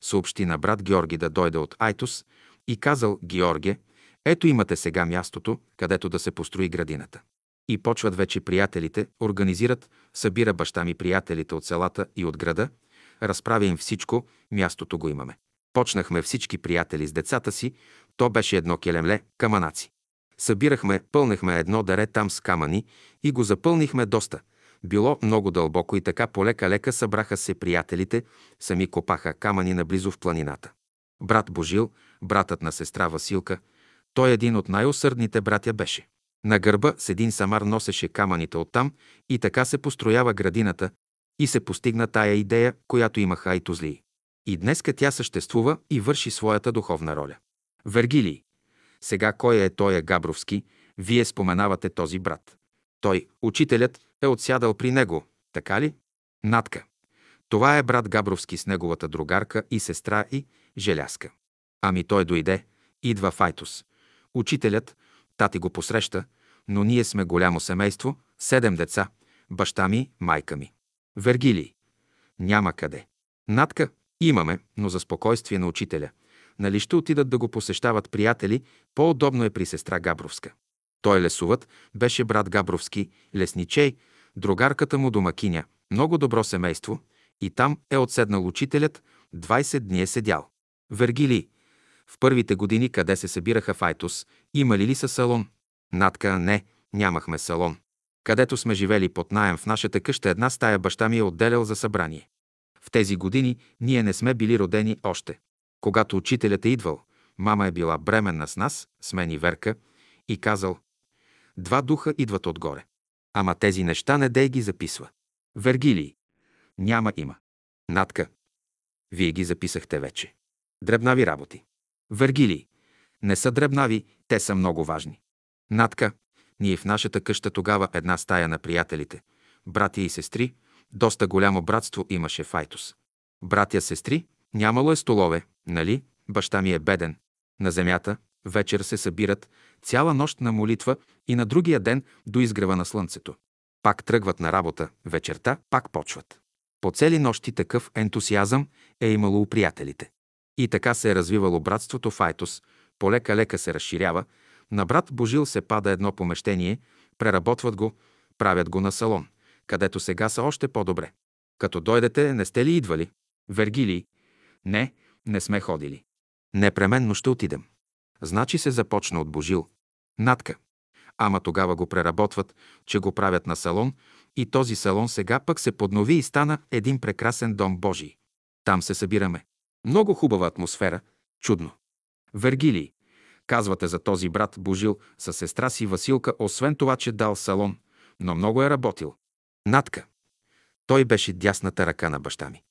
съобщи на брат Георги да дойде от Айтос и казал, Георге, ето имате сега мястото, където да се построи градината. И почват вече приятелите, организират, събира баща ми приятелите от селата и от града, разправя им всичко, мястото го имаме. Почнахме всички приятели с децата си, то беше едно келемле, каманаци. Събирахме, пълнехме едно даре там с камъни и го запълнихме доста. Било много дълбоко и така полека-лека събраха се приятелите, сами копаха камъни наблизо в планината. Брат Божил, братът на сестра Василка, той един от най-усърдните братя беше. На гърба с един самар носеше камъните оттам и така се построява градината и се постигна тая идея, която имаха айтозлии. И днеска тя съществува и върши своята духовна роля. Вергилий. Сега кой е той е Габровски? Вие споменавате този брат. Той, учителят, е отсядал при него, така ли? Натка. Това е брат Габровски с неговата другарка и сестра и Желяска. Ами той дойде, идва в Айтос. Учителят, тати го посреща, но ние сме голямо семейство, седем деца, баща ми, майка ми. Вергилий. Няма къде. Натка. Имаме, но за спокойствие на учителя. Нали ще отидат да го посещават приятели, по-удобно е при сестра Габровска. Той лесуват, беше брат Габровски, лесничей, другарката му домакиня, много добро семейство, и там е отседнал учителят, 20 дни е седял. Вергили, в първите години къде се събираха в Айтос, имали ли са салон? Натка, не, нямахме салон. Където сме живели под найем в нашата къща, една стая баща ми е отделял за събрание. В тези години ние не сме били родени още. Когато учителят е идвал, мама е била бременна с нас, с мен и Верка, и казал, два духа идват отгоре. Ама тези неща не дей ги записва. Вергилий. Няма има. Натка. Вие ги записахте вече. Дребнави работи. Вергилий. Не са дребнави, те са много важни. Натка. Ние в нашата къща тогава една стая на приятелите, братя и сестри, доста голямо братство имаше в Айтос. Братя, сестри, нямало е столове, нали? Баща ми е беден. На земята, вечер се събират, цяла нощ на молитва и на другия ден до изгрева на слънцето. Пак тръгват на работа, вечерта пак почват. По цели нощи такъв ентусиазъм е имало у приятелите. И така се е развивало братството в Айтос, полека-лека се разширява, на брат Божил се пада едно помещение, преработват го, правят го на салон, където сега са още по-добре. Като дойдете, не сте ли идвали? Вергилий? Не, не сме ходили. Непременно ще отидем. Значи се започна от Божил. Натка. Ама тогава го преработват, че го правят на салон и този салон сега пък се поднови и стана един прекрасен дом Божий. Там се събираме. Много хубава атмосфера. Чудно. Вергилий. Казвате за този брат Божил със сестра си Василка, освен това, че дал салон, но много е работил. Натка. Той беше дясната ръка на баща ми.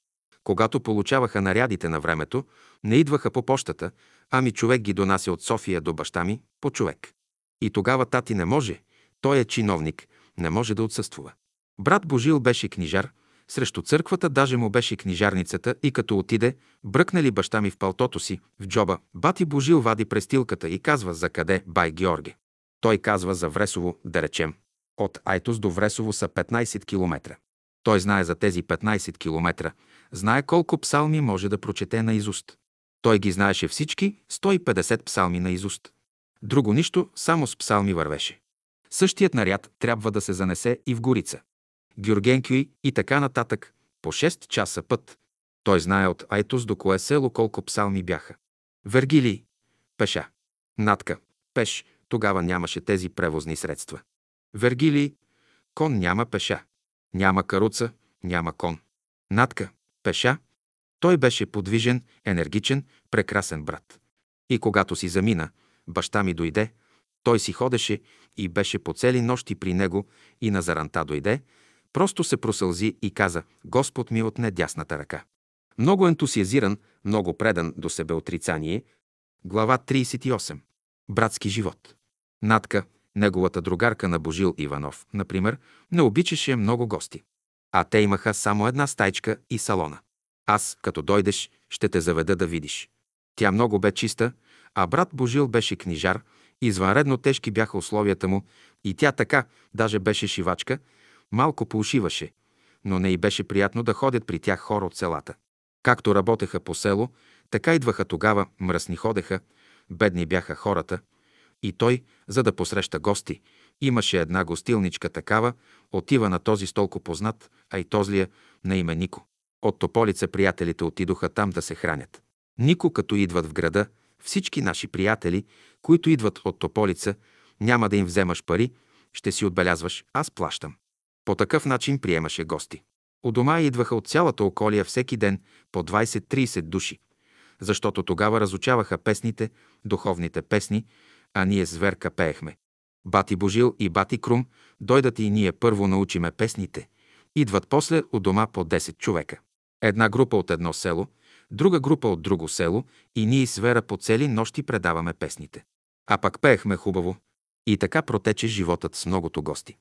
Когато получаваха нарядите на времето, не идваха по почтата, ами човек ги донася от София до баща ми по човек. И тогава тати не може, Той е чиновник, не може да отсъствува. Брат Божил беше книжар, срещу църквата даже му беше книжарницата и като отиде, бръкнали баща ми в палтото си, в джоба, бати Божил вади престилката и казва за къде бай Георги. Той казва за Вресово, да речем. От Айтос до Вресово са 15 километра. Той знае за тези 15 километра, знае колко псалми може да прочете на изуст. Той ги знаеше всички 150 псалми на изуст. Друго нищо, само с псалми вървеше. Същият наряд трябва да се занесе и в Горица. Георгенкюи и така нататък, по 6 часа път. Той знае от Айтос до кое село колко псалми бяха. Вергилий, пеша. Натка, пеш, тогава нямаше тези превозни средства. Вергилий, кон няма пеша. Няма каруца, няма кон. Натка, пеша. Той беше подвижен, енергичен, прекрасен брат. И когато си замина, баща ми дойде, той си ходеше и беше по цели нощи при него и на заранта дойде, просто се просълзи и каза «Господ ми отне дясната ръка». Много ентусиазиран, много предан до себе отрицание. Глава 38. Братски живот. Натка, неговата другарка на Божил Иванов, например, не обичаше много гости. А те имаха само една стайчка и салона. Аз, като дойдеш, ще те заведа да видиш. Тя много бе чиста, а брат Божил беше книжар, извънредно тежки бяха условията му и тя така, даже беше шивачка, малко поушиваше, но не й беше приятно да ходят при тях хора от селата. Както работеха по село, така идваха тогава, мръсни ходеха, бедни бяха хората, и той, за да посреща гости, имаше една гостилничка такава, отива на този столко познат, а и тозлия, на име Нико. От Тополица приятелите отидоха там да се хранят. Нико, като идват в града, всички наши приятели, които идват от Тополица, няма да им вземаш пари, ще си отбелязваш, аз плащам. По такъв начин приемаше гости. У дома идваха от цялата околия всеки ден по 20-30 души, защото тогава разучаваха песните, духовните песни, а ние зверка пеехме. Бати Божил и Бати Крум дойдат и ние първо научиме песните. Идват после у дома по 10 човека. Една група от едно село, друга група от друго село и ние с Вера по цели нощи предаваме песните. А пак пеехме хубаво. И така протече животът с многото гости.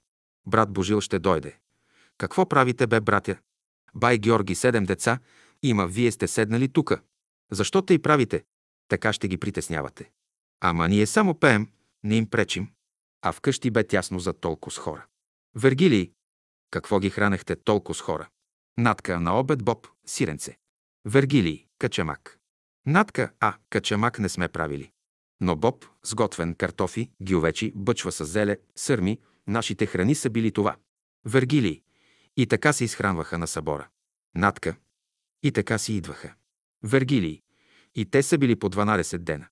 Брат Божил ще дойде. Какво правите, бе, братя? Бай Георги седем деца, има, вие сте седнали тука. Защо те и правите? Така ще ги притеснявате. Ама ние само пеем, не им пречим. А вкъщи бе тясно за толкова с хора. Вергилий, какво ги хранехте толкова с хора? Натка на обед боб, сиренце. Вергилий, качамак. Натка, а, качамак не сме правили. Но боб, сготвен картофи, гювечи, бъчва с зеле, сърми, нашите храни са били това. Вергилий. И така се изхранваха на събора. Натка. И така си идваха. Вергилий. И те са били по 12 дена.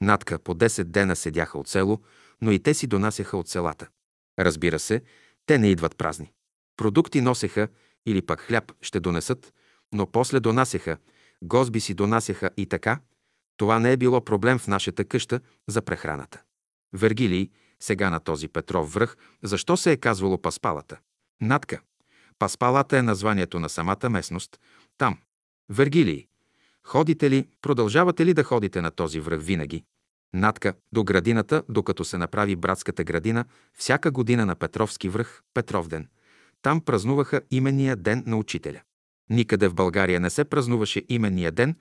Натка по 10 дена седяха от село, но и те си донасяха от селата. Разбира се, те не идват празни. Продукти носеха или пък хляб ще донесат, но после донасяха, гозби си донасяха и така. Това не е било проблем в нашата къща за прехраната. Вергилий, сега на този Петров връх, защо се е казвало Паспалата? Натка. Паспалата е названието на самата местност. Там. Вергилий. Ходите ли, продължавате ли да ходите на този връх винаги? Натка, до градината, докато се направи братската градина, всяка година на Петровски връх, Петровден. Там празнуваха именния ден на учителя. Никъде в България не се празнуваше именния ден,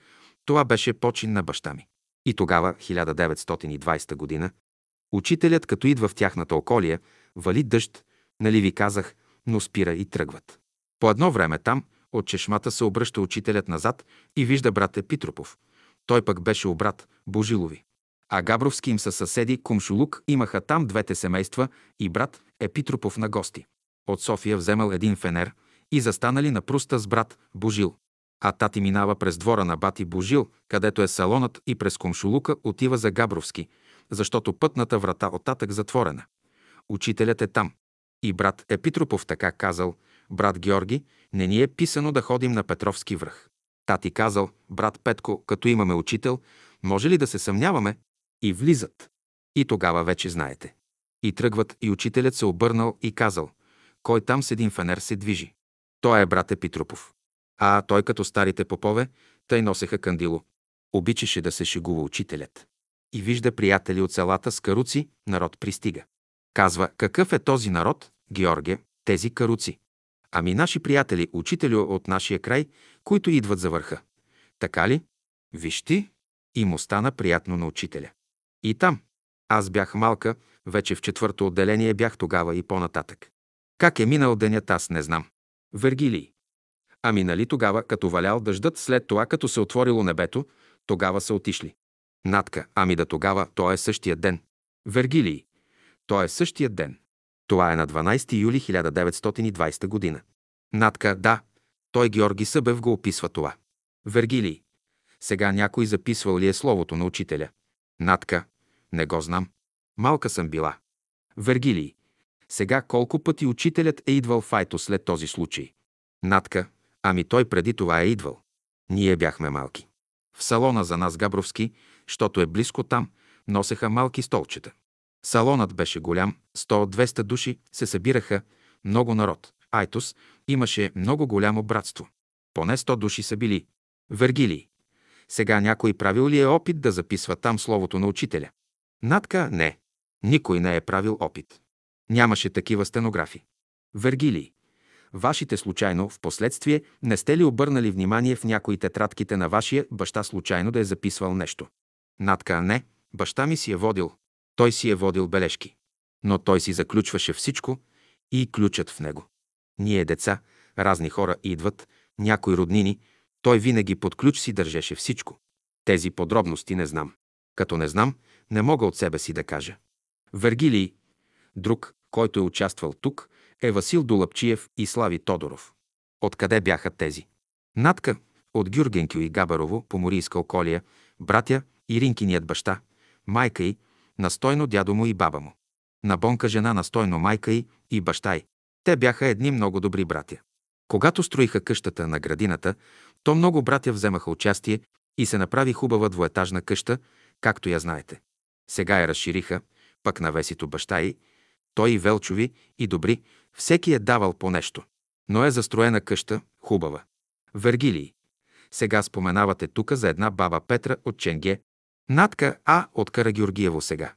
това беше почин на баща ми. И тогава, 1920 година, учителят, като идва в тяхната околия, вали дъжд, нали ви казах, но спира и тръгват. По едно време там, от чешмата се обръща учителят назад и вижда брат Епитропов. Той пък беше обрат Божилови. А Габровски им са съседи Кумшулук имаха там двете семейства и брат Епитропов на гости. От София вземал един фенер и застанали на пруста с брат Божил. А тати минава през двора на бати Божил, където е салонът и през Кумшулука отива за Габровски, защото пътната врата оттатък затворена. Учителят е там. И брат Епитропов така казал, брат Георги, не ни е писано да ходим на Петровски връх. Тати казал, брат Петко, като имаме учител, може ли да се съмняваме? И влизат. И тогава вече знаете. И тръгват, и учителят се обърнал и казал, кой там с един фенер се движи. Той е брат Епитропов. А той като старите попове, тъй носеха кандило. Обичаше да се шегува учителят. И вижда приятели от селата с каруци, народ пристига. Казва, какъв е този народ, Георге, тези каруци? Ами наши приятели, учители от нашия край, които идват за върха. Така ли? Виж ти, и му стана приятно на учителя. И там. Аз бях малка, вече в четвърто отделение бях тогава и по-нататък. Как е минал денят, аз не знам. Вергилий. Ами нали тогава, като валял дъждът, след това, като се отворило небето, тогава са отишли. Натка, ами да тогава, то е същия ден. Вергилий. То е същия ден. Това е на 12 юли 1920 година. Натка, да, той Георги Събев го описва това. Вергилий. Сега някой записвал ли е словото на учителя? Натка. Не го знам. Малка съм била. Вергилий. Сега колко пъти учителят е идвал в Айто след този случай? Натка. Ами той преди това е идвал. Ние бяхме малки. В салона за нас Габровски, щото е близко там, носеха малки столчета. Салонът беше голям, 100-200 души се събираха, много народ. Айтос имаше много голямо братство. Поне 100 души са били. Вергилий. Сега някой правил ли е опит да записва там словото на учителя? Натка – не. Никой не е правил опит. Нямаше такива стенографи. Вергилий. Вашите случайно, в последствие, не сте ли обърнали внимание в някои тетрадките на вашия баща случайно да е записвал нещо? Натка – не. Баща ми си е водил. Той си е водил бележки. Но той си заключваше всичко и ключът в него. Ние деца, разни хора идват, някои роднини, той винаги под ключ си държеше всичко. Тези подробности не знам. Като не знам, не мога от себе си да кажа. Вергилий, друг, който е участвал тук, е Васил Долапчиев и Слави Тодоров. Откъде бяха тези? Натка от Гюргенкю и Габарово, Поморийска околия, братя и Ринкиният баща, майка й, настойно дядо му и баба му. На бонка жена настойно майка й и баща й. Те бяха едни много добри братя. Когато строиха къщата на градината, то много братя вземаха участие и се направи хубава двоетажна къща, както я знаете. Сега я разшириха, пък на Весито баща й, той и Велчови, и добри, всеки е давал по нещо. Но е застроена къща, хубава. Вергилий. Сега споменавате тука за една баба Петра от Ченге, Натка А от Карагеоргиево сега.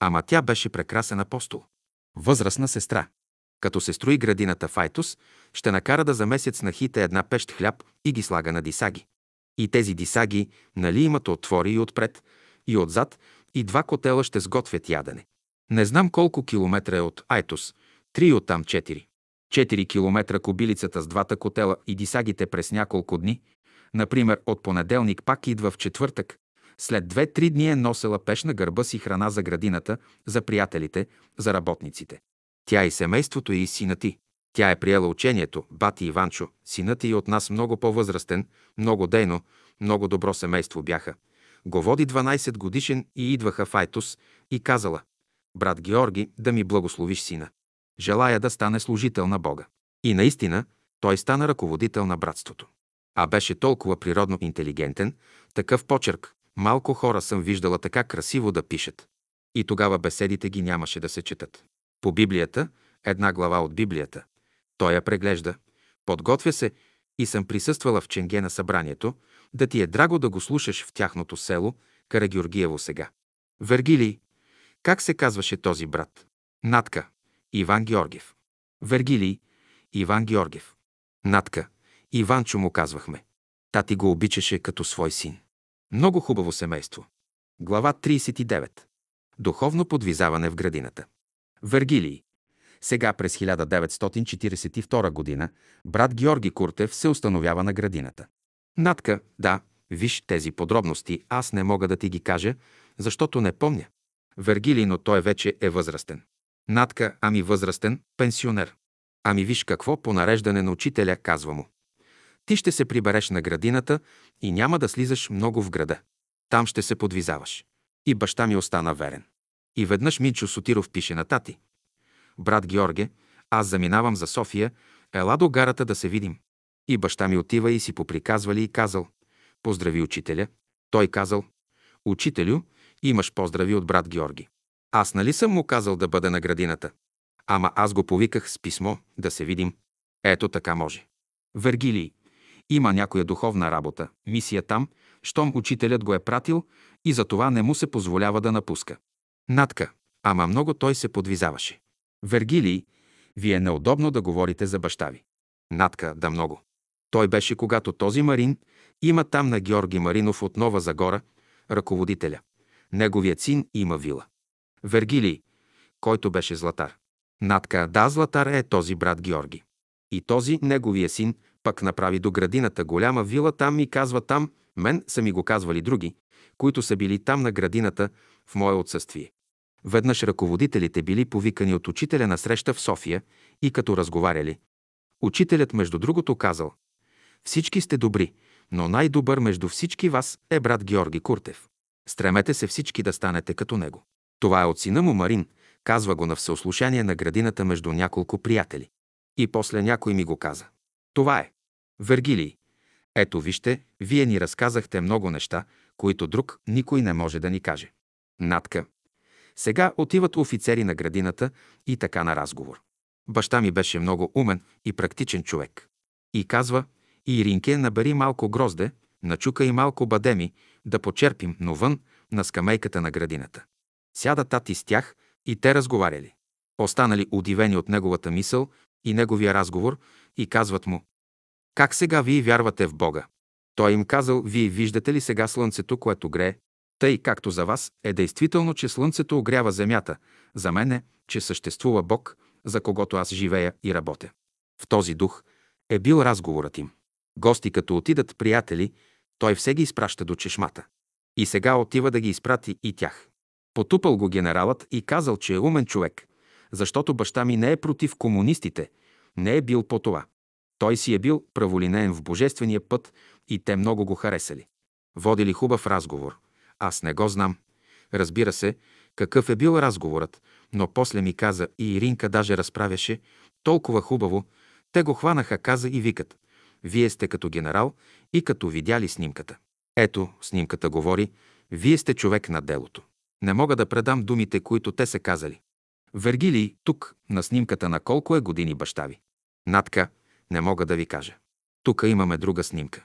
Ама тя беше прекрасен апостол. Възрастна сестра. Като се строи градината Файтус, ще накара да за месец нахите една пещ хляб и ги слага на дисаги. И тези дисаги, нали имат отвори и отпред, и отзад, и два котела ще сготвят ядене. Не знам колко километра е от Айтос, три от там четири. Четири километра кобилицата с двата котела и дисагите през няколко дни. Например, от понеделник пак идва в четвъртък. След две-три дни е носела пеш на гърба си храна за градината, за приятелите, за работниците. Тя и семейството и синът ти. Тя е приела учението, бати Иванчо, синът и от нас много по-възрастен, много дейно, много добро семейство бяха. Го води 12 годишен и идваха в Айтос и казала, брат Георги, да ми благословиш сина. Желая да стане служител на Бога. И наистина, той стана ръководител на братството. А беше толкова природно интелигентен, такъв почерк. Малко хора съм виждала така красиво да пишат. И тогава беседите ги нямаше да се четат. По Библията, една глава от Библията. Той я преглежда, подготвя се и съм присъствала в Ченге на събранието, да ти е драго да го слушаш в тяхното село, Карагеоргиево сега. Вергилий, как се казваше този брат? Натка, Иван Георгиев. Вергилий, Иван Георгиев. Натка, Иванчо му казвахме. Тати го обичаше като свой син. Много хубаво семейство. Глава 39. Духовно подвизаване в градината. Вергилий. Сега през 1942 година брат Георги Куртев се установява на градината. Натка, да, виж тези подробности, аз не мога да ти ги кажа, защото не помня. Вергилий, но той вече е възрастен. Натка, ами възрастен, пенсионер. Ами виж какво по нареждане на учителя казва му. Ти ще се прибереш на градината и няма да слизаш много в града. Там ще се подвизаваш. И баща ми остана верен. И веднъж Минчо Сотиров пише на тати. Брат Георге, аз заминавам за София, ела до гарата да се видим. И баща ми отива и си поприказвали и казал. Поздрави учителя. Той казал. Учителю, имаш поздрави от брат Георги. Аз нали съм му казал да бъде на градината? Ама аз го повиках с писмо да се видим. Ето така може. Вергилий. Има някоя духовна работа, мисия там, щом учителят го е пратил и за това не му се позволява да напуска. Натка. Ама много той се подвизаваше. Вергилий, ви е неудобно да говорите за баща ви. Натка, да много. Той беше, когато този Марин има там на Георги Маринов от Нова Загора, ръководителя. Неговият син има вила. Вергилий, който беше златар. Натка, да, златар е този брат Георги. И този, неговия син, пък направи до градината голяма вила там и казва там, мен са ми го казвали други, които са били там на градината в мое отсъствие. Веднъж ръководителите били повикани от учителя на среща в София и като разговаряли. Учителят, между другото, казал «Всички сте добри, но най-добър между всички вас е брат Георги Куртев. Стремете се всички да станете като него. Това е от сина му Марин, казва го на всеослушание на градината между няколко приятели. И после някой ми го каза. Това е. Вергилий. Ето вижте, вие ни разказахте много неща, които друг никой не може да ни каже. Натка. Сега отиват офицери на градината и така на разговор. Баща ми беше много умен и практичен човек. И казва, Иринке, набери малко грозде, начука и малко бадеми, да почерпим, но вън, на скамейката на градината. Сяда тати с тях и те разговаряли. Останали удивени от неговата мисъл и неговия разговор и казват му, как сега вие вярвате в Бога? Той им казал, вие виждате ли сега слънцето, което грее? Тъй както за вас е действително, че слънцето огрява земята, за мен е, че съществува Бог, за когото аз живея и работя. В този дух е бил разговорът им. Гости като отидат приятели, той все ги изпраща до чешмата. И сега отива да ги изпрати и тях. Потупал го генералът и казал, че е умен човек, защото баща ми не е против комунистите, не е бил по това. Той си е бил праволинеен в божествения път и те много го харесали. Водили хубав разговор. Аз не го знам. Разбира се, какъв е бил разговорът, но после ми каза и Иринка даже разправяше толкова хубаво. Те го хванаха, каза и викат. Вие сте като генерал и като видяли снимката. Ето, снимката говори, вие сте човек на делото. Не мога да предам думите, които те са казали. Вергилий, тук, на снимката на колко е години баща ви? Натка, не мога да ви кажа. Тук имаме друга снимка.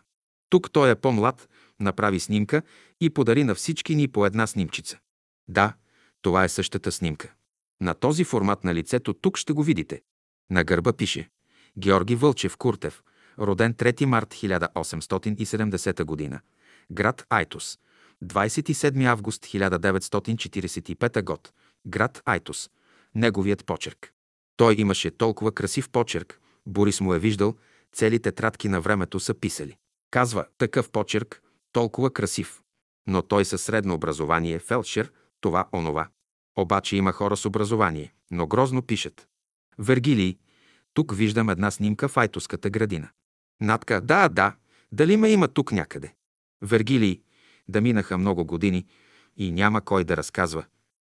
Тук той е по-млад, направи снимка и подари на всички ни по една снимчица. Да, това е същата снимка. На този формат на лицето тук ще го видите. На гърба пише Георги Вълчев Куртев, роден 3 март 1870 г. Град Айтос. 27 август 1945 г. Град Айтос. Неговият почерк. Той имаше толкова красив почерк, Борис му е виждал, цели тетрадки на времето са писали. Казва, такъв почерк, толкова красив. Но той със средно образование, фелшер, това, онова. Обаче има хора с образование, но грозно пишат. Вергилий, тук виждам една снимка в Айтоската градина. Натка, да, да, дали ме има тук някъде? Вергилий, да минаха много години и няма кой да разказва.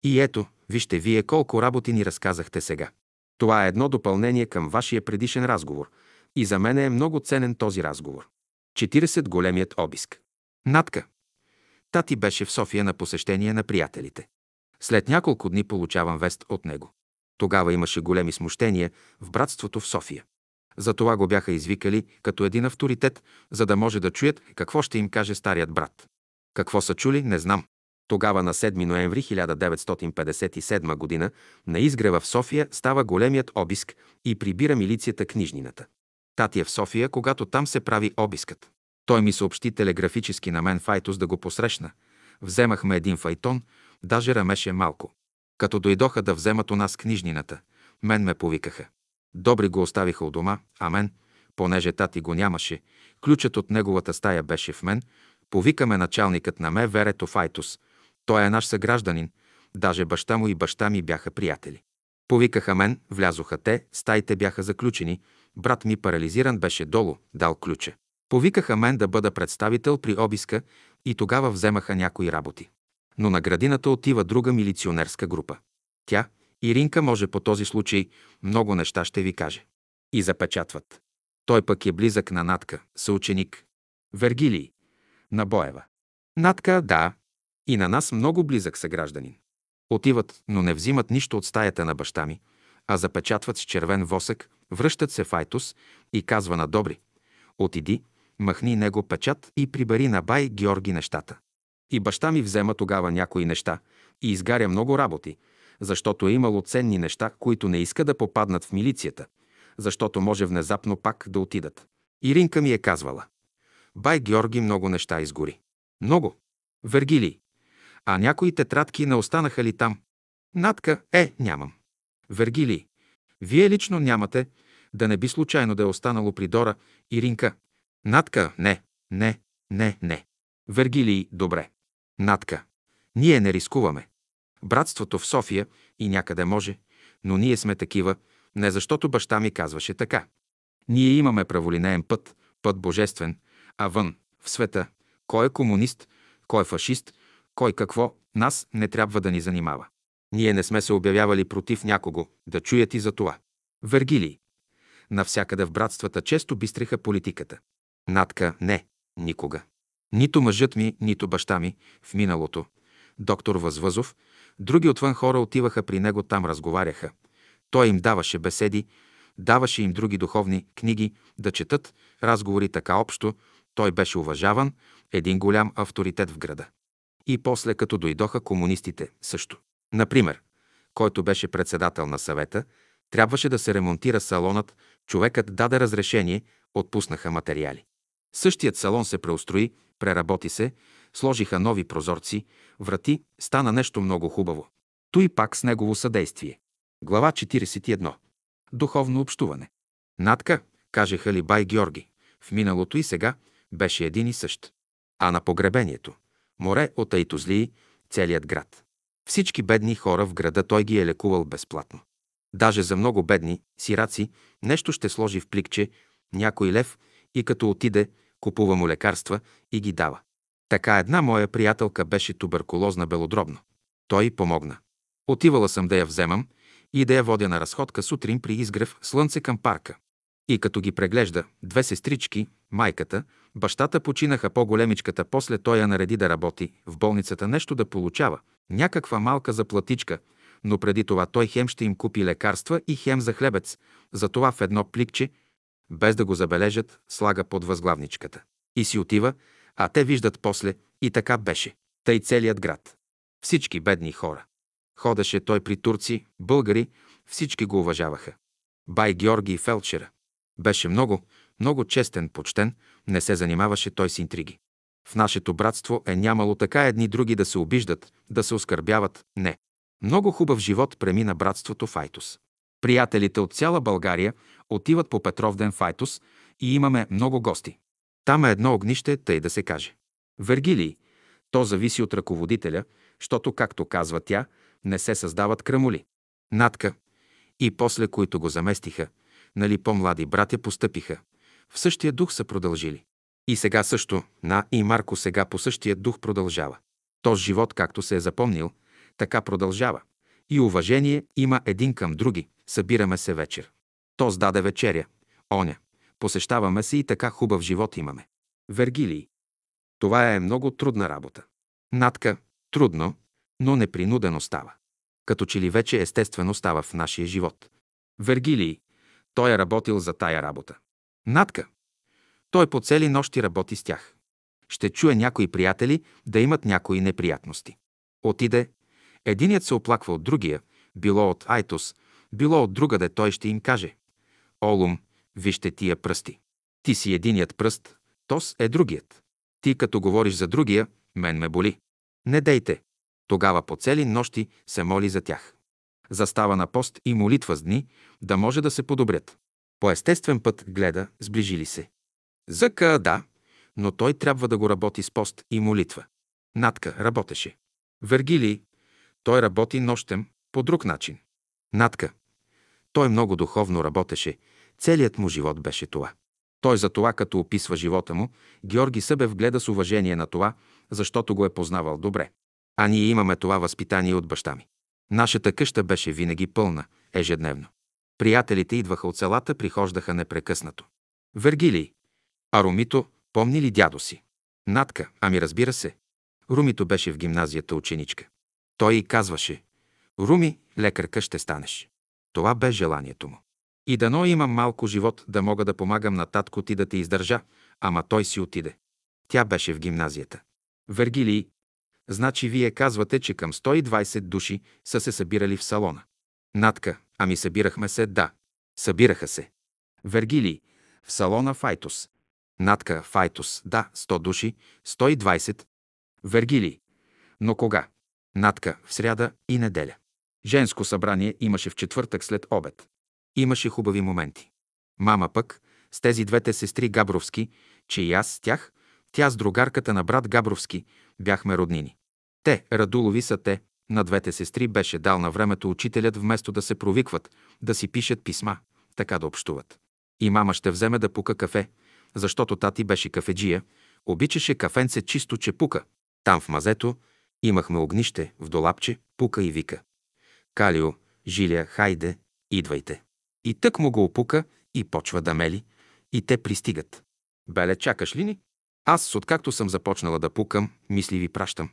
И ето, вижте вие колко работи ни разказахте сега. Това е едно допълнение към вашия предишен разговор и за мен е много ценен този разговор. 40 големият обиск. Натка. Тати беше в София на посещение на приятелите. След няколко дни получавам вест от него. Тогава имаше големи смущения в братството в София. Затова го бяха извикали като един авторитет, за да може да чуят какво ще им каже старият брат. Какво са чули, не знам. Тогава на 7 ноември 1957 г. на изгрева в София става големият обиск и прибира милицията книжнината. Тати е в София, когато там се прави обискът. Той ми съобщи телеграфически на мен Файтус да го посрещна. Вземахме един файтон, даже рамеше малко. Като дойдоха да вземат у нас книжнината, мен ме повикаха. Добри го оставиха у дома, а мен, понеже тати го нямаше, ключът от неговата стая беше в мен, повикаме началникът на ме Верето Файтус. Той е наш съгражданин, даже баща му и баща ми бяха приятели. Повикаха мен, влязоха те, стаите бяха заключени, брат ми парализиран беше долу, дал ключа. Повикаха мен да бъда представител при обиска и тогава вземаха някои работи. Но на градината отива друга милиционерска група. Тя, Иринка, може по този случай много неща ще ви каже. И запечатват. Той пък е близък на Натка, съученик. Вергилий. На Боева. Натка, да. И на нас много близък съгражданин. Отиват, но не взимат нищо от стаята на баща ми, а запечатват с червен восък, връщат се в Айтос и казва на Добри. Отиди, махни него печат и прибери на бай Георги нещата. И баща ми взема тогава някои неща и изгаря много работи, защото е имало ценни неща, които не иска да попаднат в милицията, защото може внезапно пак да отидат. Иринка ми е казвала. Бай Георги много неща изгори. Много. Вергилий. А някои тетрадки не останаха ли там? Натка, е, нямам. Вергилий. Вие лично нямате, да не би случайно да е останало при Дора Иринка. Натка, не, не, не, не. Вергилий, добре. Натка. Ние не рискуваме. Братството в София и някъде може, но ние сме такива, не защото баща ми казваше така. Ние имаме праволинеен път, път божествен, а вън, в света, кой е комунист, кой е фашист, кой какво, нас не трябва да ни занимава. Ние не сме се обявявали против някого, да чуят и за това. Вергилий. Навсякъде в братствата често бистриха политиката. Натка не, никога. Нито мъжът ми, нито баща ми в миналото. Доктор Възвъзов, други отвън хора отиваха при него, там разговаряха. Той им даваше беседи, даваше им други духовни книги да четат, разговори така общо. Той беше уважаван, един голям авторитет в града. И после, като дойдоха комунистите, също. Например, който беше председател на съвета, трябваше да се ремонтира салонът, човекът даде разрешение, отпуснаха материали. Същият салон се преустрои, преработи се, сложиха нови прозорци, врати, стана нещо много хубаво. Той пак с негово съдействие. Глава 41. Духовно общуване. Натка, каже бай Георги, в миналото и сега беше един и същ. А на погребението – море от айтозлии, целият град. Всички бедни хора в града той ги е лекувал безплатно. Даже за много бедни, сираци, нещо ще сложи в пликче, някой лев и като отиде, купува му лекарства и ги дава. Така една моя приятелка беше туберкулозна белодробно. Той помогна. Отивала съм да я вземам и да я водя на разходка сутрин при изгрев слънце към парка. И като ги преглежда, две сестрички, майката, бащата починаха по-големичката, после той я нареди да работи, в болницата нещо да получава, някаква малка заплатичка, но преди това той хем ще им купи лекарства и хем за хлебец, затова в едно пликче, без да го забележат, слага под възглавничката. И си отива, а те виждат после, и така беше. Тъй целият град. Всички бедни хора. Ходеше той при турци, българи, всички го уважаваха. Бай Георги Фелчера. Беше много, много честен, почтен, не се занимаваше той с интриги. В нашето братство е нямало така едни други да се обиждат, да се оскърбяват. Не. Много хубав живот премина братството Файтус. Приятелите от цяла България отиват по Петровден Файтус и имаме много гости. Там е едно огнище, тъй да се каже. Вергилий. То зависи от ръководителя, защото, както казва тя, не се създават кръмоли. Натка. И после, които го заместиха, нали по-млади братя постъпиха. В същия дух са продължили. И сега също, на и Марко сега по същия дух продължава. Този живот, както се е запомнил, така продължава. И уважение има един към други. Събираме се вечер. То сдаде вечеря. Оня. Посещаваме се и така хубав живот имаме. Вергилий. Това е много трудна работа. Натка. Трудно, но непринудено става. Като че ли вече естествено става в нашия живот. Вергилий. Той е работил за тая работа. Натка. Той по цели нощи работи с тях. Ще чуе някои приятели да имат някои неприятности. Отиде. Единият се оплаква от другия, било от Айтос, било от другаде, той ще им каже. Олум, вижте тия пръсти. Ти си единият пръст, тос е другият. Ти като говориш за другия, мен ме боли. Не дейте. Тогава по цели нощи се моли за тях. Застава на пост и молитва с дни, да може да се подобрят. По естествен път гледа, сближили се. Зъка, да, но той трябва да го работи с пост и молитва. Натка работеше. Вергилий, той работи нощем по друг начин. Натка, той много духовно работеше, целият му живот беше това. Той за това, като описва живота му, Георги Събев гледа с уважение на това, защото го е познавал добре. А ние имаме това възпитание от баща ми. Нашата къща беше винаги пълна, ежедневно. Приятелите идваха от селата, прихождаха непрекъснато. Вергилий. А Румито помни ли дядо си? Натка, ами разбира се. Румито беше в гимназията ученичка. Той и казваше, Руми, лекарка ще станеш. Това бе желанието му. И дано имам малко живот да мога да помагам на татко ти да те издържа, ама той си отиде. Тя беше в гимназията. Вергилий, Значи вие казвате, че към 120 души са се събирали в салона. Натка, ами събирахме се, да. Събираха се. Вергилий, в салона Файтус. Натка, Файтус, да, 100 души, 120. Вергилий. Но кога? Натка, в сряда и неделя. Женско събрание имаше в четвъртък след обед. Имаше хубави моменти. Мама пък, с тези двете сестри Габровски, че и аз с тях, тя с другарката на брат Габровски, бяхме роднини. Те, Радулови са те, на двете сестри беше дал на времето учителят вместо да се провикват, да си пишат писма, така да общуват. И мама ще вземе да пука кафе, защото тати беше кафеджия, обичаше кафенце чисто, че пука. Там в мазето имахме огнище, в долапче, пука и вика. Калио, Жилия, хайде, идвайте. И тък му го опука и почва да мели, и те пристигат. Беле, чакаш ли ни? Аз, откакто съм започнала да пукам, мисли ви пращам.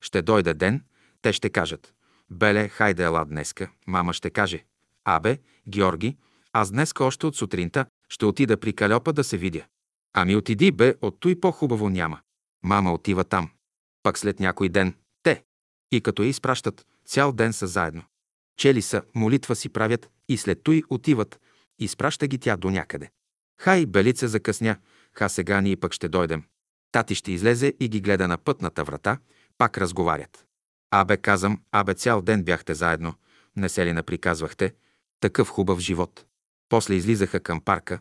Ще дойде ден, те ще кажат. Беле, хайде ела днеска. Мама ще каже. Абе, Георги, аз днеска още от сутринта ще отида при Калепа да се видя. Ами отиди, бе, от той по-хубаво няма. Мама отива там. Пак след някой ден, те. И като я изпращат, цял ден са заедно. Чели са, молитва си правят и след той отиват, изпраща ги тя до някъде. Хай, Белица закъсня, ха сега ние пък ще дойдем. Тати ще излезе и ги гледа на пътната врата, пак разговарят. Абе, казвам, абе, цял ден бяхте заедно, не се ли наприказвахте? Такъв хубав живот. После излизаха към парка.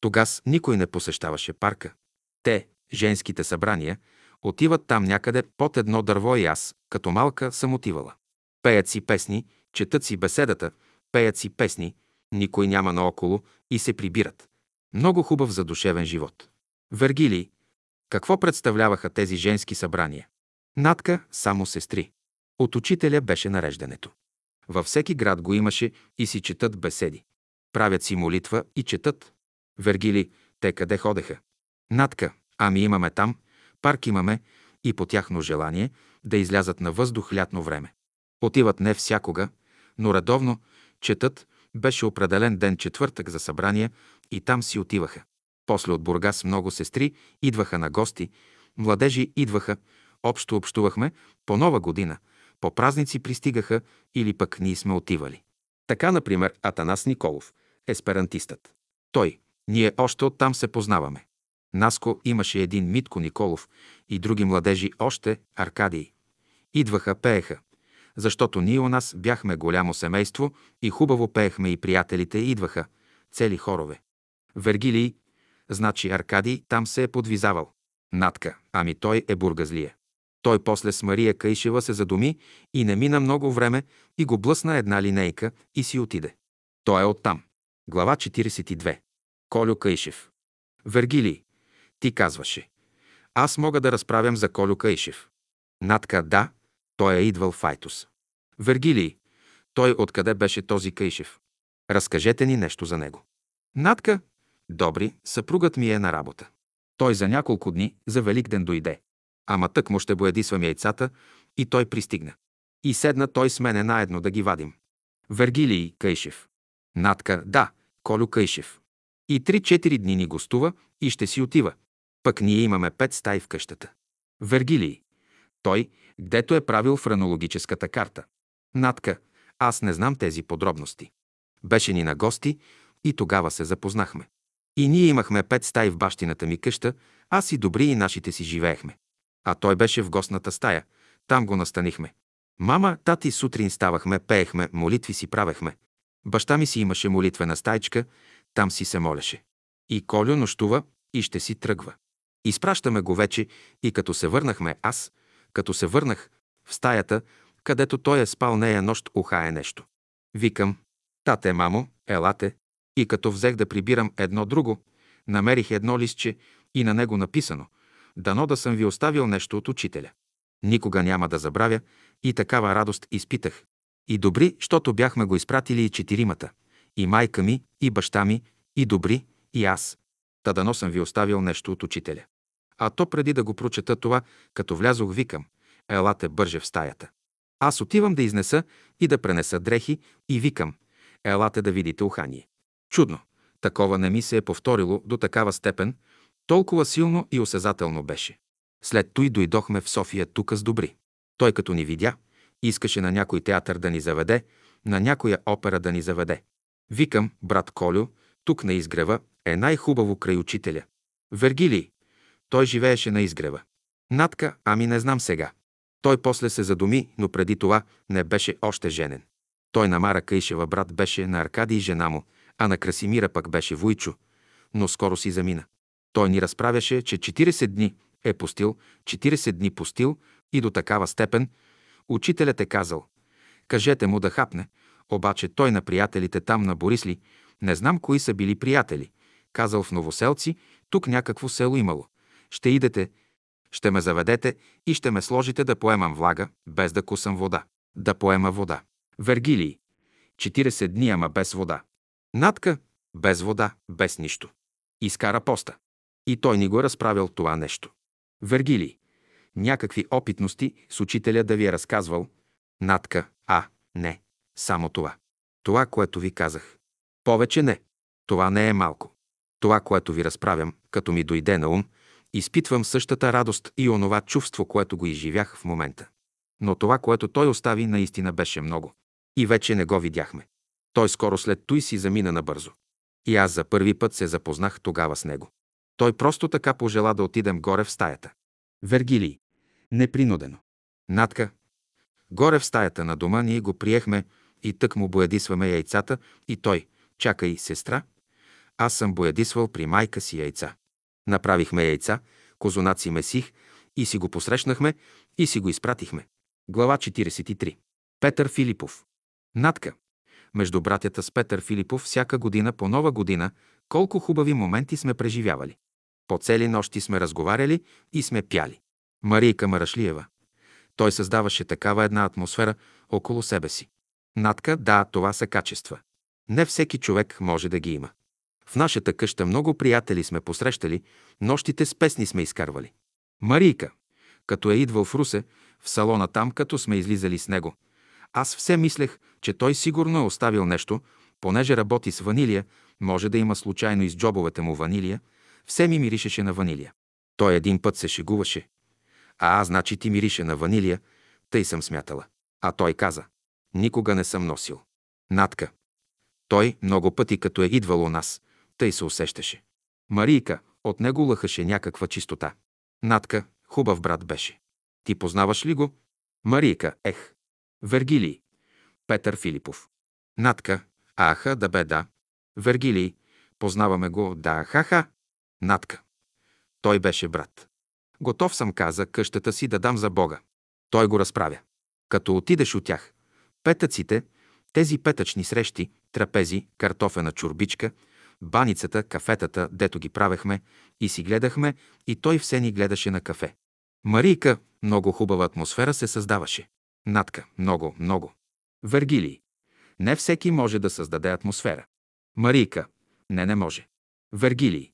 Тогас никой не посещаваше парка. Те, женските събрания, отиват там някъде под едно дърво и аз, като малка, съм отивала. Пеят си песни, четат си беседата, пеят си песни, никой няма наоколо и се прибират. Много хубав задушевен живот. Вергилий. Какво представляваха тези женски събрания? Натка – само сестри. От учителя беше нареждането. Във всеки град го имаше и си четат беседи. Правят си молитва и четат. Вергили, те къде ходеха? Натка, ами имаме там, парк имаме и по тяхно желание да излязат на въздух лятно време. Отиват не всякога, но редовно, четат, беше определен ден четвъртък за събрания и там си отиваха. После от Бургас много сестри идваха на гости, младежи идваха, общо общувахме, по нова година, по празници пристигаха или пък ние сме отивали. Така, например, Атанас Николов, есперантистът. Той, ние още оттам се познаваме. Наско имаше един Митко Николов и други младежи още, Аркадии. Идваха, пееха. Защото ние у нас бяхме голямо семейство и хубаво пеехме и приятелите идваха, цели хорове. Вергилий, значи Аркадий, там се е подвизавал. Натка, ами той е бургазлия. Той после с Мария Кайшева се задуми и не мина много време и го блъсна една линейка и си отиде. Той е оттам. Глава 42. Колю Кайшев. Вергилий, ти казваше. Аз мога да разправям за Колю Кайшев. Натка, да, той е идвал в Айтос. Вергилий, той откъде беше този Кайшев? Разкажете ни нещо за него. Натка, добри, съпругът ми е на работа. Той за няколко дни за Великден дойде. Ама тък му ще боядисвам яйцата и той пристигна. И седна той с мене наедно да ги вадим. Вергилий Кайшев. Натка, да, Колю Кайшев. И три-четири дни ни гостува и ще си отива. Пък ние имаме пет стаи в къщата. Вергилий. Той, гдето е правил френологическата карта. Натка, аз не знам тези подробности. Беше ни на гости и тогава се запознахме. И ние имахме пет стаи в бащината ми къща, аз и добри и нашите си живеехме. А той беше в гостната стая. Там го настанихме. Мама, тати сутрин ставахме, пеехме, молитви си правехме. Баща ми си имаше молитвена стайчка, там си се молеше. И Колю нощува и ще си тръгва. Изпращаме го вече и като се върнахме аз, като се върнах в стаята, където той е спал нея нощ ухае нещо. Викам, тате, мамо, елате. И като взех да прибирам едно друго, намерих едно листче и на него написано «Дано да съм ви оставил нещо от учителя». Никога няма да забравя и такава радост изпитах. И добри, защото бяхме го изпратили и четиримата. И майка ми, и баща ми, и добри, и аз. Та дано съм ви оставил нещо от учителя. А то преди да го прочета това, като влязох, викам, елате бърже в стаята. Аз отивам да изнеса и да пренеса дрехи и викам, елате да видите ухание. Чудно, такова не ми се е повторило до такава степен, толкова силно и осезателно беше. След той дойдохме в София тука с добри. Той като ни видя, искаше на някой театър да ни заведе, на някоя опера да ни заведе. Викам, брат Колю, тук на изгрева е най-хубаво край учителя. Вергилий. Той живееше на изгрева. Натка, ами не знам сега. Той после се задуми, но преди това не беше още женен. Той на Мара Кайшева брат беше на Аркадий жена му, а на Красимира пък беше Войчо, но скоро си замина. Той ни разправяше, че 40 дни е постил, 40 дни постил и до такава степен учителят е казал «Кажете му да хапне», обаче той на приятелите там на Борисли, не знам кои са били приятели, казал в Новоселци, тук някакво село имало. Ще идете, ще ме заведете и ще ме сложите да поемам влага, без да кусам вода. Да поема вода. Вергилий. 40 дни, ама без вода. Натка. Без вода, без нищо. Изкара поста. И той ни го е разправил това нещо. Вергилий. Някакви опитности с учителя да ви е разказвал. Натка. А, не. Само това. Това, което ви казах. Повече не. Това не е малко. Това, което ви разправям, като ми дойде на ум, изпитвам същата радост и онова чувство, което го изживях в момента. Но това, което той остави, наистина беше много. И вече не го видяхме. Той скоро след той си замина набързо. И аз за първи път се запознах тогава с него. Той просто така пожела да отидем горе в стаята. Вергилий. Непринудено. Натка. Горе в стаята на дома ние го приехме и тък му боядисваме яйцата и той. Чакай, сестра. Аз съм боядисвал при майка си яйца. Направихме яйца, козунаци месих и си го посрещнахме и си го изпратихме. Глава 43. Петър Филипов. Натка. Между братята с Петър Филипов всяка година по нова година колко хубави моменти сме преживявали. По цели нощи сме разговаряли и сме пяли. Марийка Марашлиева. Той създаваше такава една атмосфера около себе си. Натка, да, това са качества. Не всеки човек може да ги има. В нашата къща много приятели сме посрещали, нощите с песни сме изкарвали. Марийка, като е идвал в Русе, в салона там, като сме излизали с него, аз все мислех, че той сигурно е оставил нещо, понеже работи с ванилия, може да има случайно из джобовете му ванилия, все ми миришеше на ванилия. Той един път се шегуваше. А аз, значи, ти мирише на ванилия, тъй съм смятала. А той каза, никога не съм носил. Натка. Той много пъти, като е идвал у нас, тъй се усещаше. Марийка, от него лъхаше някаква чистота. Натка, хубав брат беше. Ти познаваш ли го? Марийка, ех. Вергилий. Петър Филипов. Натка, аха, да бе, да. Вергилий, познаваме го, да, ха-ха. Натка. Той беше брат. Готов съм, каза, къщата си да дам за Бога. Той го разправя. Като отидеш от тях, петъците, тези петъчни срещи, трапези, картофена чурбичка, баницата, кафетата, дето ги правехме, и си гледахме, и той все ни гледаше на кафе. Марийка, много хубава атмосфера се създаваше. Натка, много, много. Вергилий. Не всеки може да създаде атмосфера. Марийка. Не, не може. Вергилий.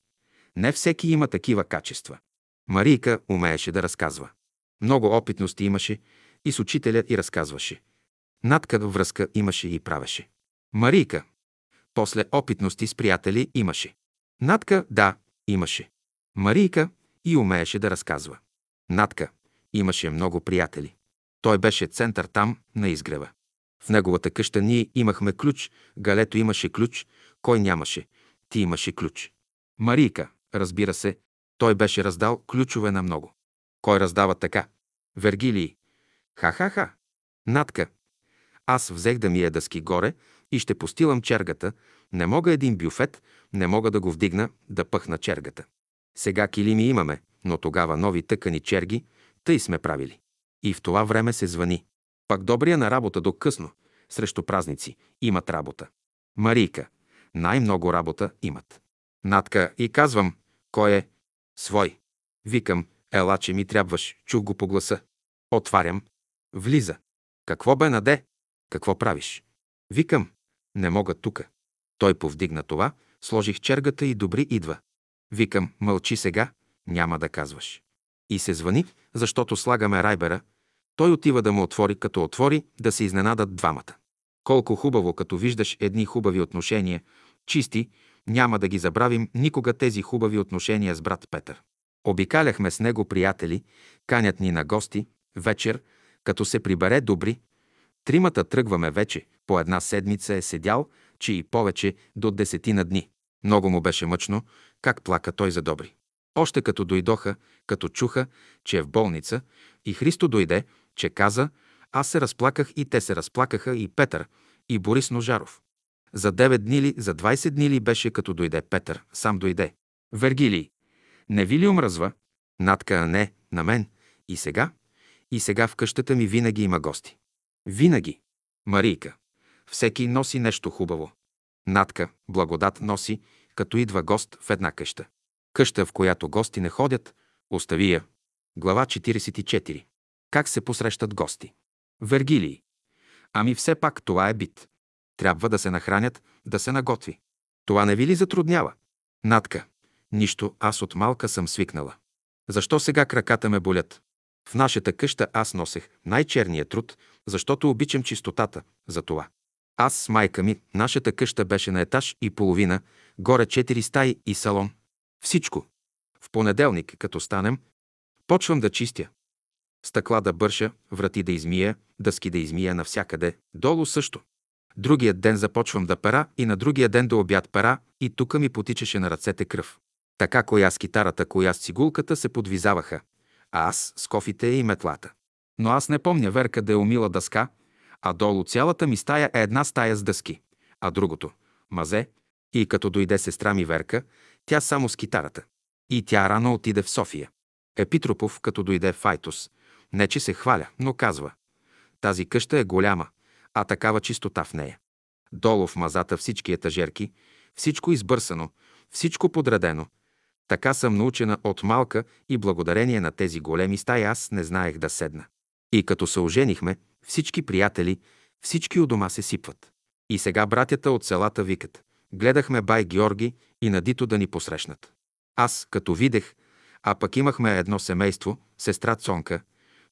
Не всеки има такива качества. Марийка умееше да разказва. Много опитности имаше и с учителя и разказваше. Натка връзка имаше и правеше. Марийка. После опитности с приятели имаше. Натка, да, имаше. Марийка и умееше да разказва. Натка. Имаше много приятели. Той беше център там, на изгрева. В неговата къща ние имахме ключ, Галето имаше ключ, кой нямаше, ти имаше ключ. Марийка, разбира се, той беше раздал ключове на много. Кой раздава така? Вергилий. Ха-ха-ха. Натка. Аз взех да ми е дъски горе и ще постилам чергата. Не мога един бюфет, не мога да го вдигна, да пъхна чергата. Сега килими имаме, но тогава нови тъкани черги, тъй сме правили. И в това време се звъни. Пак добрия на работа до късно, срещу празници, имат работа. Марийка, най-много работа имат. Натка и казвам, кой е? Свой. Викам, ела, че ми трябваш, чух го по гласа. Отварям. Влиза. Какво бе, наде? Какво правиш? Викам, не мога тука. Той повдигна това, сложих чергата и добри идва. Викам, мълчи сега, няма да казваш. И се звъни, защото слагаме райбера. Той отива да му отвори, като отвори, да се изненадат двамата. Колко хубаво, като виждаш едни хубави отношения, чисти, няма да ги забравим никога тези хубави отношения с брат Петър. Обикаляхме с него приятели, канят ни на гости, вечер, Като се прибере добри, тримата тръгваме вече, по една седмица е седял, че и повече до десетина дни. Много му беше мъчно, как плака той за добри. Още като дойдоха, като чуха, че е в болница, и Христо дойде, че каза, аз се разплаках и те се разплакаха и Петър, и Борис Ножаров. За 9 дни ли, за 20 дни ли беше, като дойде Петър, сам дойде. Вергилий, не ви ли омръзва? Натка, не, на мен. И сега? И сега в къщата ми винаги има гости. Винаги. Марийка. Всеки носи нещо хубаво. Натка, благодат носи, като идва гост в една къща. Къща, в която гости не ходят, остави я. Глава 44. Как се посрещат гости? Вергилий. Ами все пак това е бит. Трябва да се нахранят, да се наготви. Това не ви ли затруднява? Натка. Нищо, аз от малка съм свикнала. Защо сега краката ме болят? В нашата къща аз носех най-черния труд, защото обичам чистотата, за това. Аз с майка ми, нашата къща беше на етаж и половина, горе четири стаи и салон. Всичко. В понеделник, като станем, почвам да чистя. Стъкла да бърша, врати да измия, дъски да измия навсякъде, долу също. Другият ден започвам да пера и на другия ден до обяд пера и тука ми потичаше на ръцете кръв. Така коя с китарата, коя с цигулката се подвизаваха, а аз с кофите и метлата. Но аз не помня Верка да е умила дъска, а долу цялата ми стая е една стая с дъски, а другото – мазе. И като дойде сестра ми Верка, тя само с китарата. И тя рано отиде в София. Епитропов, като дойде в Айтос, не че се хваля, но казва – тази къща е голяма, а такава чистота в нея. Долу в мазата всички етажерки, всичко избърсано, всичко подредено. Така съм научена от малка и благодарение на тези големи стаи аз не знаех да седна. И като се оженихме, всички приятели, всички у дома се сипват. И сега братята от селата викат. Гледахме бай Георги и на Дито да ни посрещнат. Аз, като видех, а пък имахме едно семейство, сестра Цонка,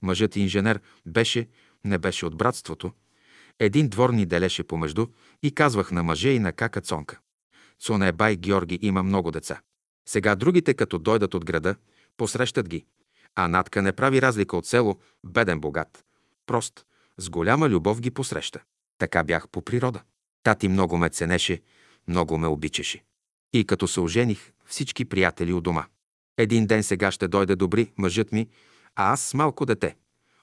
мъжът инженер беше, не беше от братството, един двор ни делеше помежду и казвах на мъже и на кака Цонка. Цоне бай Георги има много деца. Сега другите, като дойдат от града, посрещат ги. А Натка не прави разлика от село, беден богат. Прост, с голяма любов ги посреща. Така бях по природа. Тати много ме ценеше, много ме обичаше. И като се ожених, всички приятели у дома. Един ден сега ще дойде добри мъжът ми, а аз с малко дете.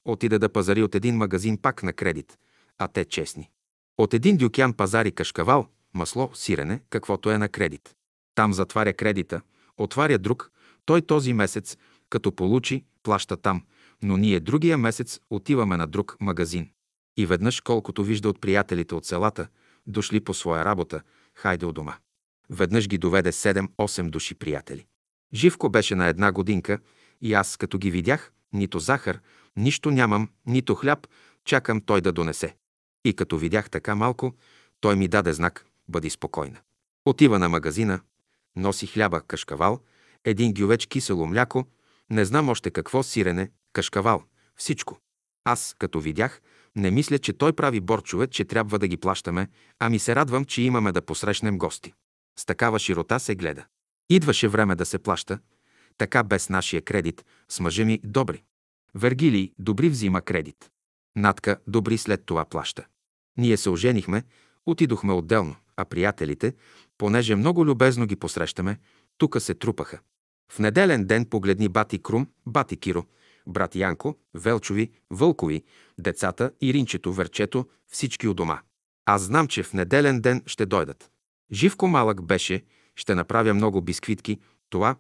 Отида да пазари от един магазин пак на кредит, а те честни. От един дюкян пазари кашкавал, масло, сирене, каквото е на кредит. Там затваря кредита, отваря друг, той този месец, като получи, плаща там, но ние другия месец отиваме на друг магазин. И веднъж, колкото вижда от приятелите от селата, дошли по своя работа, хайде у дома. Веднъж ги доведе 7-8 души приятели. Живко беше на една годинка и аз, като ги видях, нито захар, нищо нямам, нито хляб, чакам той да донесе. И като видях така малко, той ми даде знак, бъди спокойна. Отива на магазина, носи хляба, кашкавал, един гювеч кисело мляко, не знам още какво, сирене, кашкавал, всичко. Аз, като видях, не мисля, че той прави борчове, че трябва да ги плащаме, а ми се радвам, че имаме да посрещнем гости. С такава широта се гледа. Идваше време да се плаща, така без нашия кредит, с мъжа ми добри. Вергилий добри взима кредит. Натка добри след това плаща. Ние се оженихме, отидохме отделно, а приятелите, понеже много любезно ги посрещаме, тука се трупаха. В неделен ден погледни бати Крум, бати Киро, брат Янко, Велчови, Вълкови, децата, Иринчето, Верчето, всички у дома. Аз знам, че в неделен ден ще дойдат. Живко малък беше, ще направя много бисквитки, това,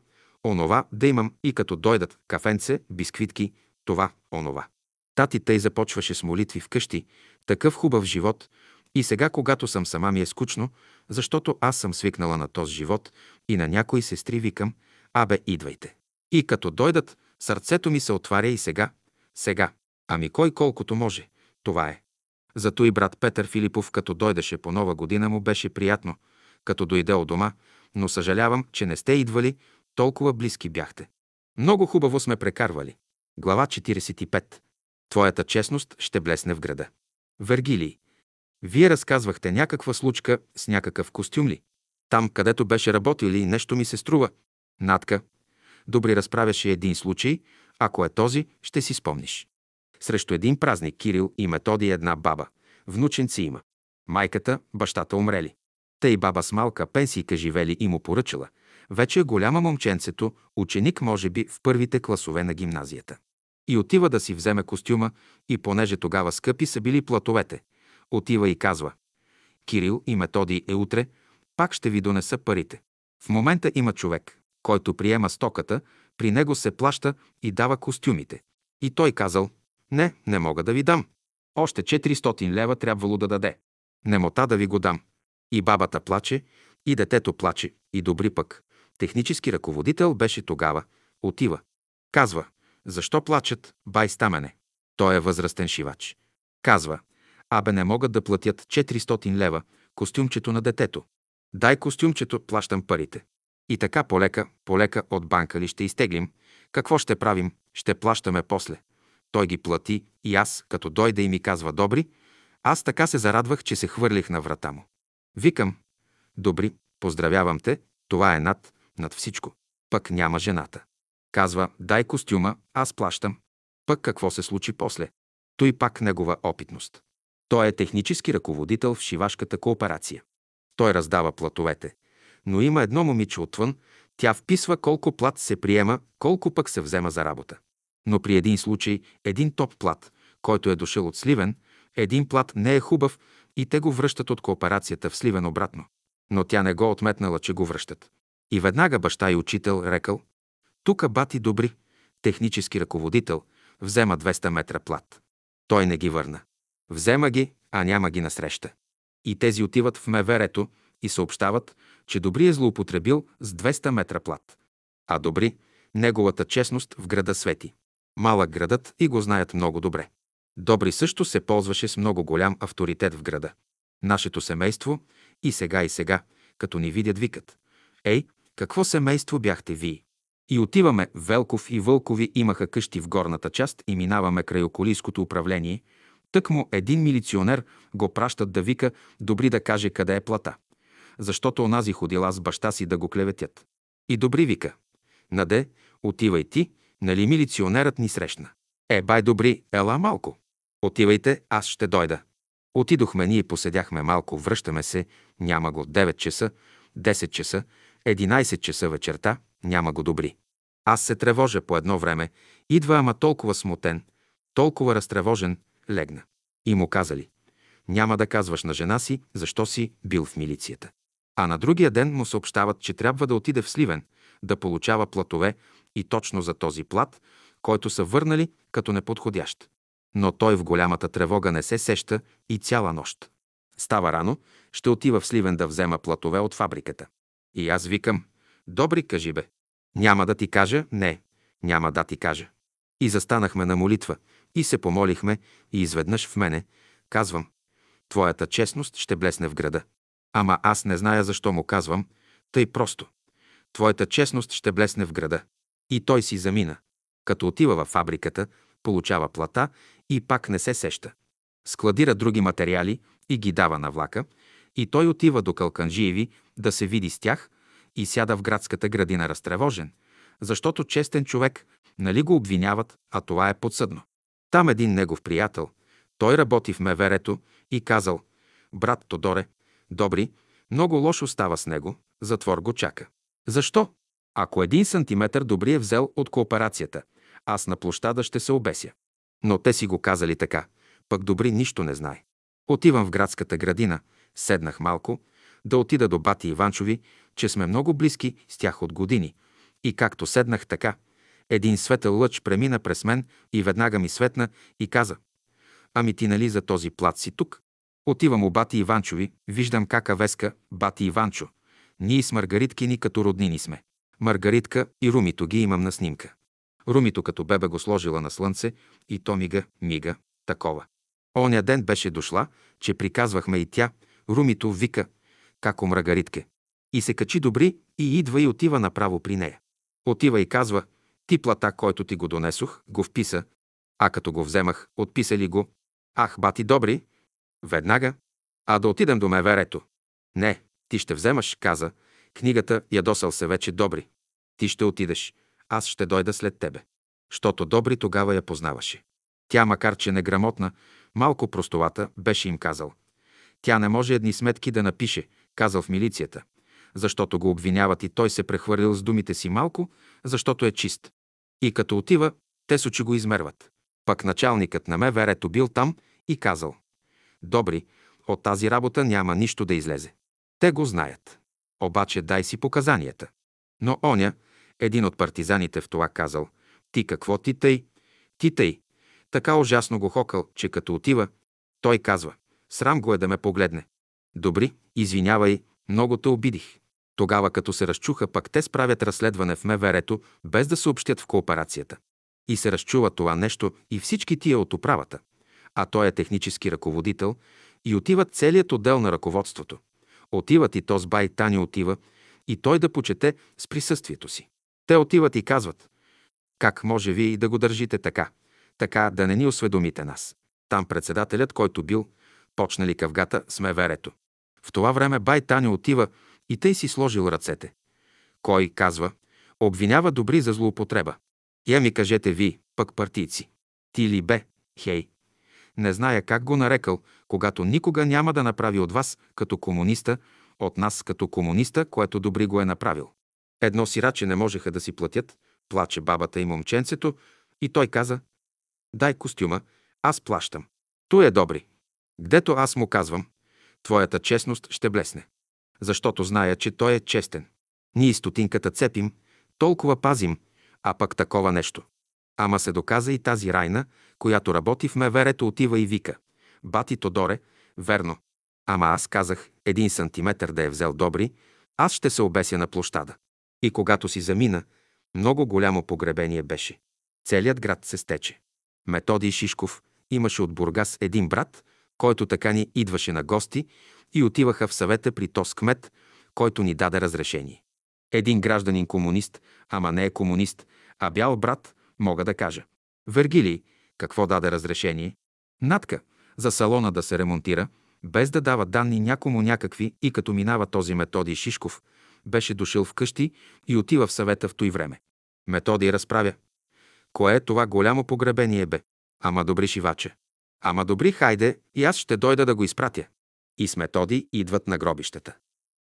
онова, да имам и като дойдат кафенце, бисквитки, това, онова. Тати тъй започваше с молитви вкъщи, такъв хубав живот, и сега, когато съм сама, ми е скучно, защото аз съм свикнала на този живот и на някои сестри викам, абе, идвайте. И като дойдат, сърцето ми се отваря и сега, сега, ами кой колкото може, това е. Зато и брат Петър Филипов, като дойдеше по нова година, му беше приятно, като дойде от дома, но съжалявам, че не сте идвали, толкова близки бяхте. Много хубаво сме прекарвали. Глава 45. Твоята честност ще блесне в града. Вергилий. Вие разказвахте някаква случка с някакъв костюм ли? Там, където беше работил и нещо ми се струва. Натка. Добри разправяше един случай, ако е този, ще си спомниш. Срещу един празник Кирил и Методи една баба. Внученци има. Майката, бащата умрели. Тъй баба с малка пенсийка живели и му поръчала. Вече е голяма момченцето, ученик може би в първите класове на гимназията. И отива да си вземе костюма и понеже тогава скъпи са били платовете, отива и казва Кирил и Методи е утре, пак ще ви донеса парите. В момента има човек, който приема стоката, при него се плаща и дава костюмите. И той казал, не, не мога да ви дам. Още 400 лева трябвало да даде. Немота да ви го дам. И бабата плаче, и детето плаче, и добри пък. Технически ръководител беше тогава. Отива. Казва, защо плачат, бай Стамене? Той е възрастен шивач. Казва, абе не могат да платят 400 лева костюмчето на детето. Дай костюмчето, плащам парите. И така полека, полека от банка ли ще изтеглим? Какво ще правим? Ще плащаме после. Той ги плати и аз, като дойде и ми казва добри, аз така се зарадвах, че се хвърлих на врата му. Викам, добри, поздравявам те, това е над, над всичко. Пък няма жената. Казва, дай костюма, аз плащам. Пък какво се случи после? Той пак негова опитност. Той е технически ръководител в шивашката кооперация. Той раздава платовете. Но има едно момиче отвън, тя вписва колко плат се приема, колко пък се взема за работа. Но при един случай, един топ плат, който е дошъл от Сливен, един плат не е хубав и те го връщат от кооперацията в Сливен обратно. Но тя не го отметнала, че го връщат. И веднага баща и учител рекал, тука бати добри, технически ръководител, взема 200 метра плат. Той не ги върна. Взема ги, а няма ги насреща. И тези отиват в Меверето и съобщават, че Добри е злоупотребил с 200 метра плат. А Добри, неговата честност в града свети. Малък градът и го знаят много добре. Добри също се ползваше с много голям авторитет в града. Нашето семейство и сега и сега, като ни видят, викат. Ей, какво семейство бяхте вие? И отиваме, Велков и Вълкови имаха къщи в горната част и минаваме край околийското управление. Тък му един милиционер го пращат да вика, добри да каже къде е плата. Защото онази ходила с баща си да го клеветят. И добри вика. Наде, отивай ти, нали милиционерът ни срещна. Е, бай добри, ела малко. Отивайте, аз ще дойда. Отидохме, ние поседяхме малко, връщаме се, няма го 9 часа, 10 часа, 11 часа вечерта, няма го добри. Аз се тревожа по едно време, идва ама толкова смутен, толкова разтревожен, легна. И му казали, няма да казваш на жена си, защо си бил в милицията. А на другия ден му съобщават, че трябва да отиде в Сливен, да получава платове и точно за този плат, който са върнали като неподходящ. Но той в голямата тревога не се сеща и цяла нощ. Става рано, ще отива в Сливен да взема платове от фабриката. И аз викам, добри, кажи бе. Няма да ти кажа, не, няма да ти кажа. И застанахме на молитва, и се помолихме, и изведнъж в мене, казвам, твоята честност ще блесне в града. Ама аз не зная защо му казвам, тъй просто. Твоята честност ще блесне в града. И той си замина. Като отива във фабриката, получава плата и пак не се сеща. Складира други материали и ги дава на влака, и той отива до Калканжиеви да се види с тях и сяда в градската градина разтревожен, защото честен човек, нали го обвиняват, а това е подсъдно. Там един негов приятел, той работи в Меверето и казал, брат Тодоре, добри, много лошо става с него, затвор го чака. Защо? Ако един сантиметър добри е взел от кооперацията, аз на площада ще се обеся. Но те си го казали така, пък добри нищо не знае. Отивам в градската градина, седнах малко, да отида до бати Иванчови, че сме много близки с тях от години. И както седнах така, един светъл лъч премина през мен и веднага ми светна и каза «Ами ти нали за този плат си тук?» Отивам у бати Иванчови, виждам кака веска бати Иванчо. Ние с Маргариткини като роднини сме. Маргаритка и Румито ги имам на снимка. Румито като бебе го сложила на слънце и то мига, мига, такова. Оня ден беше дошла, че приказвахме и тя, Румито вика, како Маргаритке. И се качи добри и идва и отива направо при нея. Отива и казва, ти плата, който ти го донесох, го вписа, а като го вземах, отписали го. Ах, бати добри, веднага, а да отидем до меверето. Не, ти ще вземаш, каза. Книгата ядосал се вече добри. Ти ще отидеш, аз ще дойда след тебе. Щото добри тогава я познаваше. Тя, макар че неграмотна, малко простовата, беше им казал. Тя не може едни сметки да напише, казал в милицията, защото го обвиняват и той се прехвърлил с думите си малко, защото е чист. И като отива, те с очи го измерват. Пък началникът на МВР-то бил там и казал. Добри, от тази работа няма нищо да излезе. Те го знаят. Обаче дай си показанията. Но оня, един от партизаните в това казал, ти какво ти тъй? Ти тъй. Така ужасно го хокал, че като отива, той казва, срам го е да ме погледне. Добри, извинявай, много те обидих. Тогава, като се разчуха, пък те справят разследване в МВР-то, без да съобщят в кооперацията. И се разчува това нещо и всички тия от управата. А той е технически ръководител и отиват целият отдел на ръководството. Отиват и то с бай Тани отива и той да почете с присъствието си. Те отиват и казват, как може вие и да го държите така, така да не ни осведомите нас. Там председателят, който бил, почнали къвгата с меверето. В това време бай Тани отива и тъй си сложил ръцете. Кой, казва, обвинява добри за злоупотреба. Я ми кажете ви, пък партийци. Ти ли бе, хей? Не зная как го нарекал, когато никога няма да направи от вас като комуниста, от нас като комуниста, което добри го е направил. Едно сираче не можеха да си платят, плаче бабата и момченцето, и той каза, дай костюма, аз плащам. То е добри. Гдето аз му казвам, твоята честност ще блесне. Защото зная, че той е честен. Ние стотинката цепим, толкова пазим, а пък такова нещо. Ама се доказа и тази Райна, която работи в Меверето, отива и вика. Бати Тодоре, верно. Ама аз казах, един сантиметър да е взел добри, аз ще се обеся на площада. И когато си замина, много голямо погребение беше. Целият град се стече. Методий Шишков имаше от Бургас един брат, който така ни идваше на гости и отиваха в съвета при Тос кмет, който ни даде разрешение. Един гражданин комунист, ама не е комунист, а бял брат, мога да кажа. Вергилий, какво даде разрешение? Натка, за салона да се ремонтира, без да дава данни някому някакви и като минава този Методий Шишков, беше дошъл вкъщи и отива в съвета в той време. Методий разправя. Кое е това голямо погребение бе? Ама добри шиваче. Ама добри, хайде, и аз ще дойда да го изпратя. И с Методи идват на гробищата.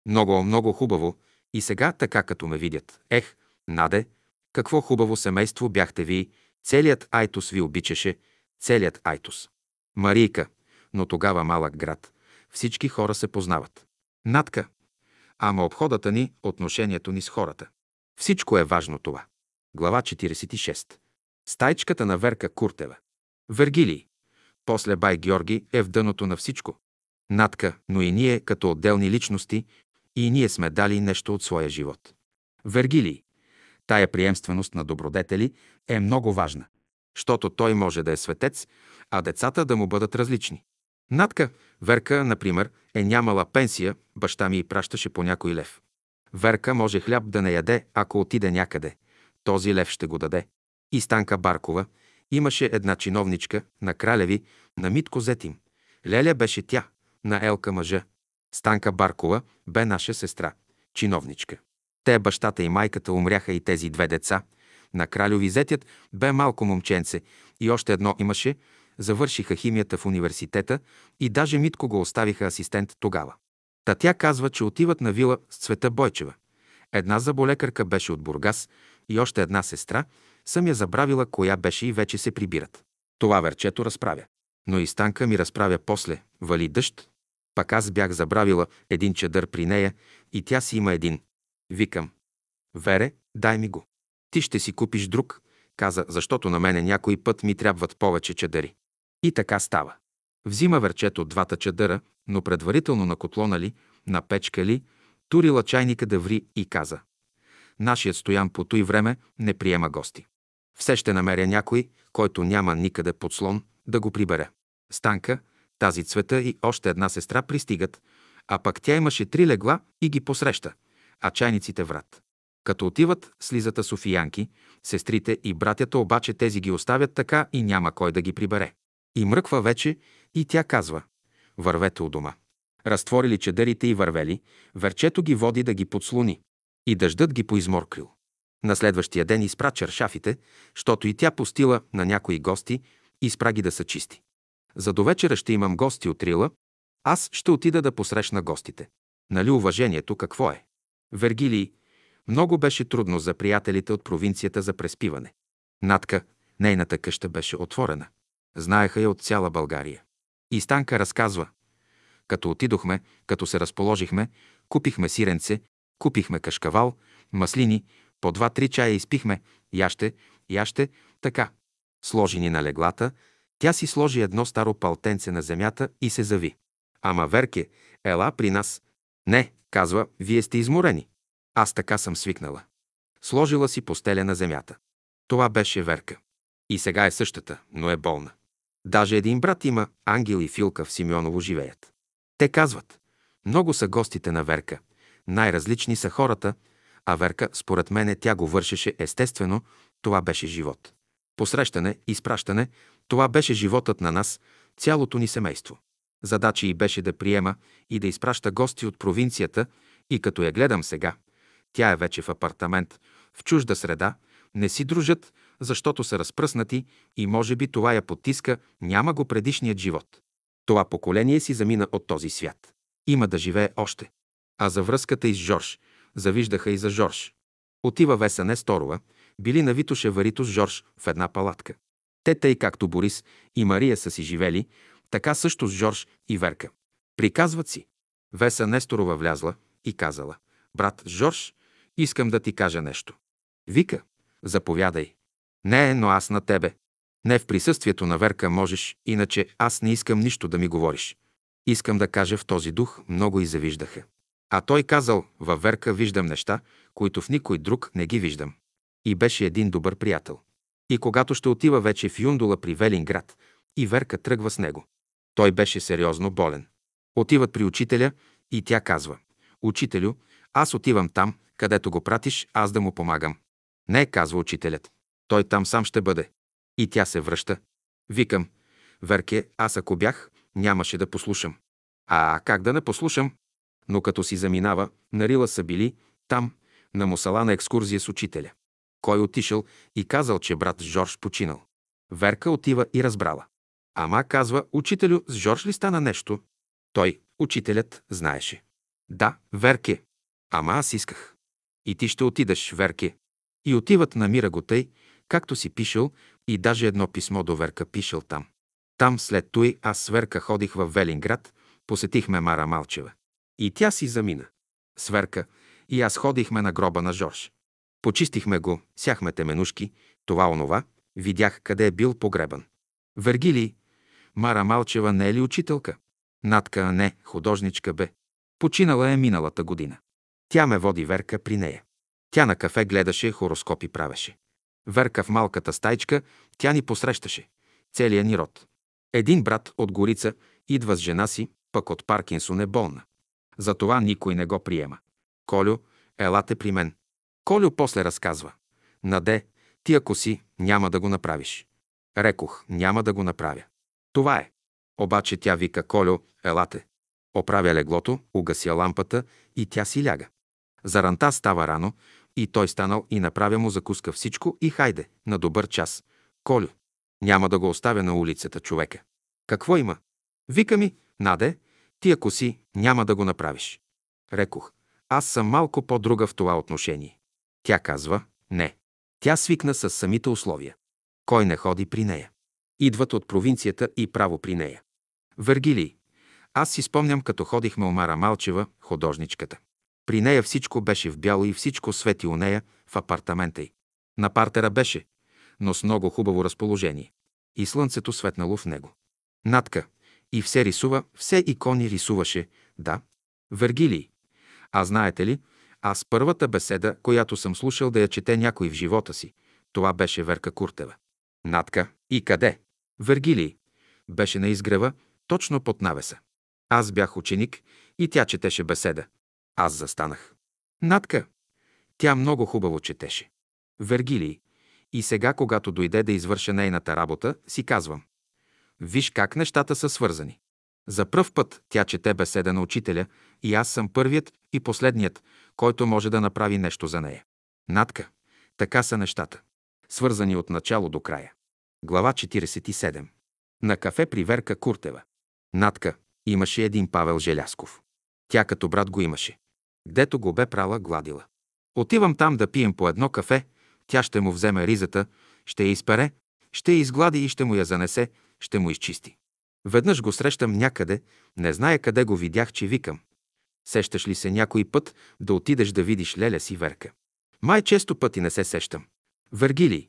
Много, много хубаво. И сега, така като ме видят. Ех, Наде, какво хубаво семейство бяхте ви. Целият Айтос ви обичаше. Целият Айтос. Марийка, но тогава малък град. Всички хора се познават. Надка. Ама обходата ни, отношението ни с хората. Всичко е важно това. Глава 46. Стайчката на Верка Куртева. Вергилий. После Бай Георги е в дъното на всичко. Натка, но и ние, като отделни личности, и ние сме дали нещо от своя живот. Вергилий. Тая приемственост на добродетели е много важна, защото той може да е светец, а децата да му бъдат различни. Натка, Верка, например, е нямала пенсия, баща ми и пращаше по някой лев. Верка може хляб да не яде, ако отиде някъде. Този лев ще го даде. И Станка Баркова имаше една чиновничка на Кралеви, на Митко Зетим. Леля беше тя, на Елка мъжа. Станка Баркова бе наша сестра, чиновничка. Те, бащата и майката, умряха и тези две деца. На Кралеви Зетят бе малко момченце и още едно имаше, завършиха химията в университета и даже Митко го оставиха асистент тогава. Та тя казва, че отиват на вила с Цвета Бойчева. Една заболекарка беше от Бургас и още една сестра, съм я забравила коя беше и вече се прибират. Това верчето разправя. Но и Станка ми разправя после. Вали дъжд. Пак аз бях забравила един чадър при нея и тя си има един. Викам. Вере, дай ми го. Ти ще си купиш друг, каза, защото на мене някой път ми трябват повече чадъри. И така става. Взима верчето от двата чадъра, но предварително на котлона ли, на печка ли, турила чайника да ври и каза. Нашият стоян по той време не приема гости. Все ще намеря някой, който няма никъде подслон, да го прибере. Станка, тази цвета и още една сестра пристигат, а пък тя имаше три легла и ги посреща, а чайниците врат. Като отиват, слизата Софиянки, сестрите и братята обаче тези ги оставят така и няма кой да ги прибере. И мръква вече и тя казва «Вървете у дома». Разтворили чедърите и вървели, верчето ги води да ги подслони. И дъждът ги поизморкрил. На следващия ден изпра чершафите, щото и тя постила на някои гости и спра ги да са чисти. За до вечера ще имам гости от Рила, аз ще отида да посрещна гостите. Нали уважението какво е? Вергилий, много беше трудно за приятелите от провинцията за преспиване. Натка, нейната къща беше отворена. Знаеха я от цяла България. И Станка разказва. Като отидохме, като се разположихме, купихме сиренце, купихме кашкавал, маслини, по два-три чая изпихме, яще, яще, така. Сложи ни на леглата, тя си сложи едно старо палтенце на земята и се зави. Ама Верке, ела при нас. Не, казва, вие сте изморени. Аз така съм свикнала. Сложила си постеля на земята. Това беше Верка. И сега е същата, но е болна. Даже един брат има, Ангел и Филка в Симеоново живеят. Те казват, много са гостите на Верка, най-различни са хората, а Верка, според мене, тя го вършеше естествено, това беше живот. Посрещане, изпращане, това беше животът на нас, цялото ни семейство. Задача й беше да приема и да изпраща гости от провинцията и като я гледам сега, тя е вече в апартамент, в чужда среда, не си дружат, защото са разпръснати и може би това я потиска, няма го предишният живот. Това поколение си замина от този свят. Има да живее още. А за връзката и с Жорж, завиждаха и за Жорж. Отива Веса Несторова, били на Витоше Варито с Жорж в една палатка. Те тъй както Борис и Мария са си живели, така също с Жорж и Верка. Приказват си. Веса Несторова влязла и казала, брат Жорж, искам да ти кажа нещо. Вика, заповядай. Не, но аз на тебе. Не в присъствието на Верка можеш, иначе аз не искам нищо да ми говориш. Искам да кажа в този дух, много и завиждаха. А той казал, във Верка виждам неща, които в никой друг не ги виждам. И беше един добър приятел. И когато ще отива вече в Юндула при Велинград, и Верка тръгва с него. Той беше сериозно болен. Отиват при учителя и тя казва, «Учителю, аз отивам там, където го пратиш, аз да му помагам». Не, казва учителят. Той там сам ще бъде. И тя се връща. Викам, Верке, аз ако бях, нямаше да послушам. А как да не послушам? Но като си заминава, нарила са били там, на Мусала на екскурзия с учителя. Кой отишъл и казал, че брат Жорж починал. Верка отива и разбрала. Ама казва, учителю, с Жорж ли стана нещо? Той, учителят, знаеше. Да, Верке. Ама аз исках. И ти ще отидеш, Верке. И отиват, намира го тъй, както си пишел, и даже едно писмо до Верка пишел там. Там след той аз с Верка ходих в Велинград, посетихме Мара Малчева. И тя си замина. Сверка и аз ходихме на гроба на Жорж. Почистихме го, сяхме теменушки, това онова, видях къде е бил погребан. Вергилий, Мара Малчева не е ли учителка? Натка не, художничка бе. Починала е миналата година. Тя ме води Верка при нея. Тя на кафе гледаше, хороскопи правеше. Верка в малката стайчка, тя ни посрещаше. Целият ни род. Един брат от Горица идва с жена си, пък от Паркинсон е болна. Затова никой не го приема. Колю, елате при мен. Колю после разказва. Наде, ти ако си, няма да го направиш. Рекох, няма да го направя. Това е. Обаче тя вика, Колю, елате. Оправя леглото, угася лампата и тя си ляга. Заранта става рано и той станал и направя му закуска всичко и хайде, на добър час. Колю, няма да го оставя на улицата човека. Какво има? Вика ми, Наде, ти ако си, няма да го направиш. Рекох, аз съм малко по-друга в това отношение. Тя казва, не. Тя свикна с самите условия. Кой не ходи при нея? Идват от провинцията и право при нея. Вергилий. Аз си спомням, като ходихме Омара Малчева, художничката. При нея всичко беше в бяло и всичко свети у нея в апартамента й. На партера беше, но с много хубаво разположение. И слънцето светнало в него. Натка. И все рисува, все икони рисуваше, да. Вергилий. А знаете ли, аз първата беседа, която съм слушал да я чете някой в живота си, това беше Верка Куртева. Натка. И къде? Вергилий. Беше на изгрева, точно под навеса. Аз бях ученик и тя четеше беседа. Аз застанах. Натка. Тя много хубаво четеше. Вергилий. И сега, когато дойде да извърша нейната работа, си казвам. Виж как нещата са свързани. За пръв път тя чете беседа на учителя и аз съм първият и последният, който може да направи нещо за нея. Натка. Така са нещата. Свързани от начало до края. Глава 47. На кафе при Верка Куртева. Натка имаше един Павел Желясков. Тя като брат го имаше. Гдето го бе прала, гладила. Отивам там да пием по едно кафе, тя ще му вземе ризата, ще я изпере, ще я изглади и ще му я занесе, ще му изчисти. Веднъж го срещам някъде, не зная къде го видях, че викам. Сещаш ли се някой път да отидеш да видиш леля си Верка? Май често пъти не се сещам. Вергилий.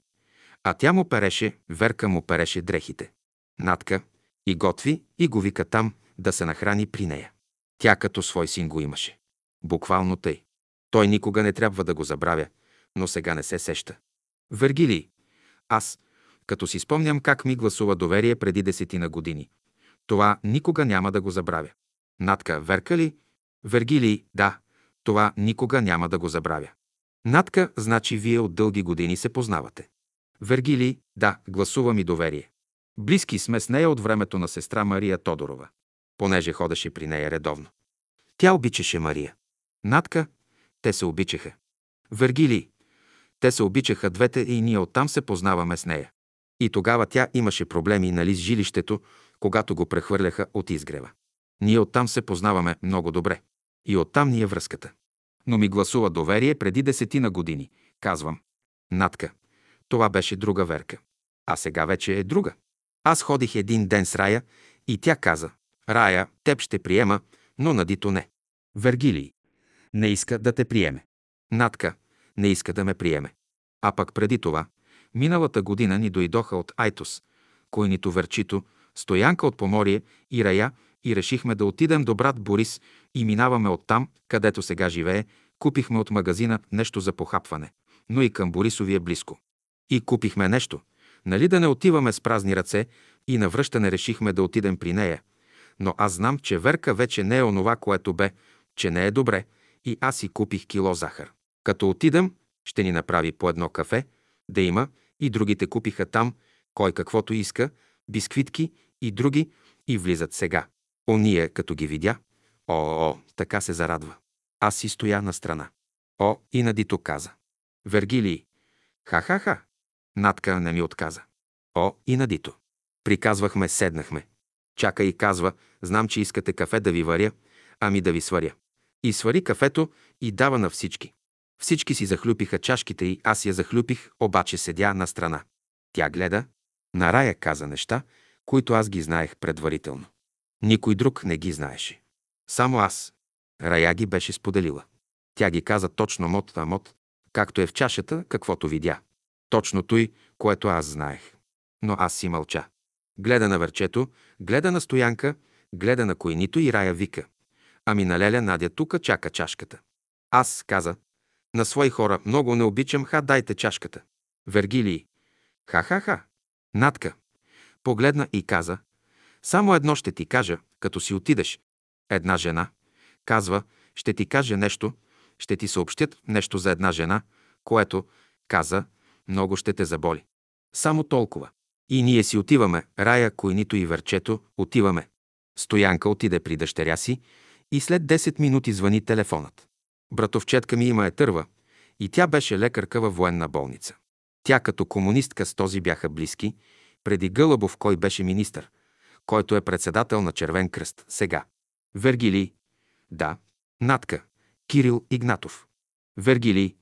А тя му переше, Верка му переше дрехите. Натка и готви и го вика там да се нахрани при нея. Тя като свой син го имаше. Буквално тъй. Той никога не трябва да го забравя, но сега не се сеща. Вергилий. Аз, като си спомням как ми гласува доверие преди десетина години. Това никога няма да го забравя. Натка, Верка ли? Вергилий, да. Това никога няма да го забравя. Натка, значи вие от дълги години се познавате. Вергилий, да, гласува ми доверие. Близки сме с нея от времето на сестра Мария Тодорова, понеже ходеше при нея редовно. Тя обичаше Мария. Натка, те се обичаха. Вергилий, те се обичаха двете и ние оттам се познаваме с нея. И тогава тя имаше проблеми нали с жилището, когато го прехвърляха от изгрева. Ние оттам се познаваме много добре. И оттам ни е връзката. Но ми гласува доверие преди десетина години. Казвам. Натка. Това беше друга верка. А сега вече е друга. Аз ходих един ден с Рая и тя каза. Рая, теб ще приема, но Надито не. Вергилий. Не иска да те приеме. Натка. Не иска да ме приеме. А пък преди това, миналата година ни дойдоха от Айтос, Койнито Верчито, Стоянка от Поморие и Рая и решихме да отидем до брат Борис и минаваме оттам, където сега живее, купихме от магазина нещо за похапване, но и към Борисови е близко. И купихме нещо. Нали да не отиваме с празни ръце и на връщане решихме да отидем при нея. Но аз знам, че Верка вече не е онова, което бе, че не е добре и аз си купих кило захар. Като отидем, ще ни направи по едно кафе, да има, и другите купиха там, кой каквото иска, бисквитки и други, и влизат сега. Ония, като ги видя, о, о, така се зарадва. Аз си стоя на страна. О, и Надито каза. Вергилий. Ха-ха-ха. Натка не ми отказа. О, и Надито. Приказвахме, седнахме. Чака и казва, знам, че искате кафе да ви варя, ами да ви сваря. И свари кафето и дава на всички. Всички си захлюпиха чашките и аз я захлюпих, обаче седя на страна. Тя гледа. На Рая каза неща, които аз ги знаех предварително. Никой друг не ги знаеше. Само аз. Рая ги беше споделила. Тя ги каза точно мот на мот, както е в чашата, каквото видя. Точно той, което аз знаех. Но аз си мълча. Гледа на верчето, гледа на стоянка, гледа на койнито и Рая вика. Ами на Леля Надя тука чака чашката. Аз каза, на свои хора много не обичам, ха дайте чашката. Вергилий. Ха-ха-ха. Натка. Погледна и каза, само едно ще ти кажа, като си отидеш. Една жена. Казва, ще ти каже нещо, ще ти съобщят нещо за една жена, което, каза, много ще те заболи. Само толкова. И ние си отиваме, Рая, Койнито и Верчето, отиваме. Стоянка отиде при дъщеря си и след 10 минути звъни телефонът. Братовчетка ми има е търва и тя беше лекарка във военна болница. Тя като комунистка с този бяха близки, преди Гълъбов, кой беше министър, който е председател на Червен кръст сега. Вергилий. Да. Натка. Кирил Игнатов. Вергилий.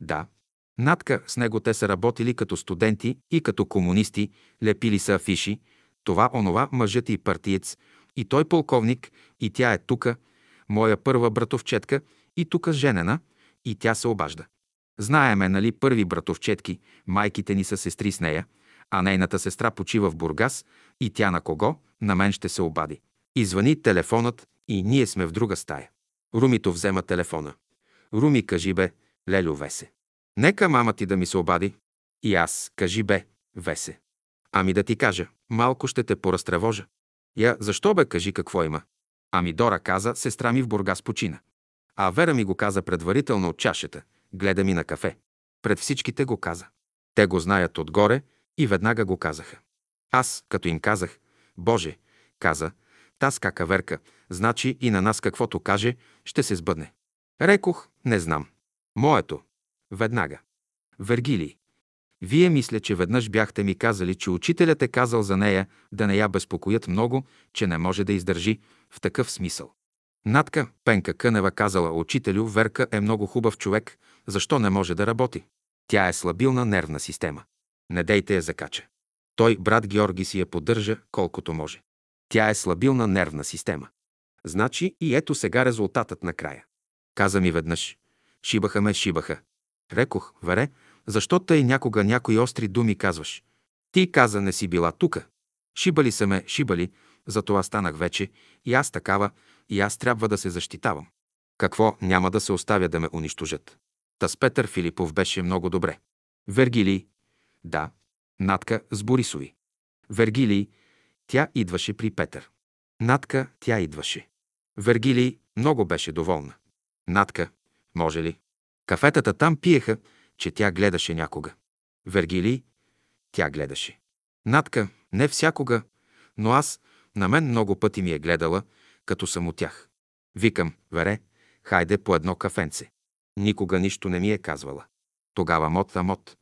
Да. Натка, с него те са работили като студенти и като комунисти, лепили са афиши, това, онова, мъжът и партиец, и той полковник, и тя е тука, моя първа братовчетка, и тука женена, и тя се обажда. Знаеме, нали, първи братовчетки, майките ни са сестри с нея, а нейната сестра почива в Бургас и тя на кого? На мен ще се обади. Извъни телефонът и ние сме в друга стая. Румито взема телефона. Руми, кажи бе, Лелю Весе. Нека мама ти да ми се обади. И аз, кажи бе, Весе. Ами да ти кажа, малко ще те поразтревожа. Я, защо бе, кажи какво има. Ами Дора каза, сестра ми в Бургас почина. А Вера ми го каза предварително от чашата. Гледа ми на кафе. Пред всичките го каза. Те го знаят отгоре и веднага го казаха. Аз, като им казах, Боже, каза, таска каверка, значи и на нас каквото каже, ще се сбъдне. Рекох, не знам. Моето. Веднага. Вергилий. Вие мисля, че веднъж бяхте ми казали, че учителят е казал за нея да не я безпокоят много, че не може да издържи в такъв смисъл. Натка Пенка Кънева казала, учителю, Верка е много хубав човек, защо не може да работи? Тя е слабилна нервна система. Не дейте я закача. Той, брат Георги, си я поддържа колкото може. Тя е слабилна нервна система. Значи и ето сега резултатът на края. Каза ми веднъж. Шибаха ме, шибаха. Рекох, вере, защо тъй някога някои остри думи казваш? Ти каза, не си била тука. Шибали са ме, шибали, затова станах вече и аз такава, и аз трябва да се защитавам. Какво, няма да се оставя да ме унищожат. Та Петър Филипов беше много добре. Вергилий, да, Натка с Борисови. Вергилий, тя идваше при Петър. Натка, тя идваше. Вергилий много беше доволна. Натка, може ли? Кафетата там пиеха, че тя гледаше някога. Вергилий, тя гледаше. Натка, не всякога, но аз, на мен много пъти ми е гледала, като съм от тях. Викам, вере, хайде по едно кафенце. Никога нищо не ми е казвала. Тогава мот, а мот.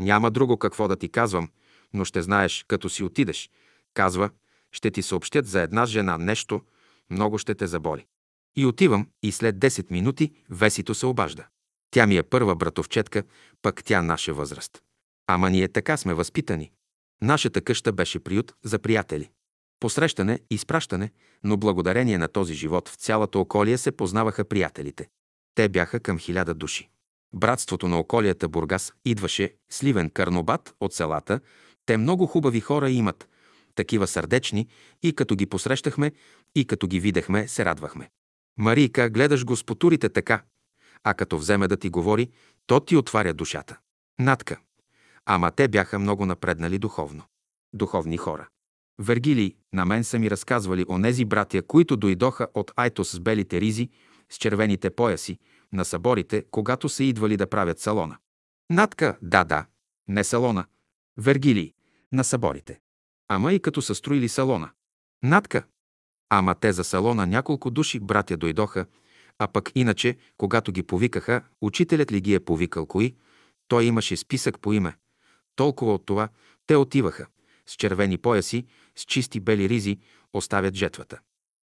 Няма друго какво да ти казвам, но ще знаеш, като си отидеш. Казва, ще ти съобщят за една жена нещо, много ще те заболи. И отивам, и след 10 минути Весито се обажда. Тя ми е първа братовчетка, пък тя наша възраст. Ама ние така сме възпитани. Нашата къща беше приют за приятели. Посрещане, изпращане, но благодарение на този живот в цялата околия се познаваха приятелите. Те бяха към хиляда души. Братството на околията Бургас идваше, Сливен Карнобат от селата. Те много хубави хора имат, такива сърдечни, и като ги посрещахме, и като ги видехме, се радвахме. Марийка, гледаш го с потурите така, а като вземе да ти говори, то ти отваря душата. Натка. Ама те бяха много напреднали духовно. Духовни хора. Вергилий, на мен са ми разказвали онези братя, които дойдоха от Айтос с белите ризи, с червените пояси, на съборите, когато са идвали да правят салона. Натка, да, да, не салона. Вергилий, на съборите. Ама и като са строили салона. Натка. Ама те за салона няколко души братя дойдоха, а пък иначе, когато ги повикаха, учителят ли ги е повикал кои, той имаше списък по име. Толкова от това, те отиваха, с червени пояси, с чисти бели ризи, оставят жетвата.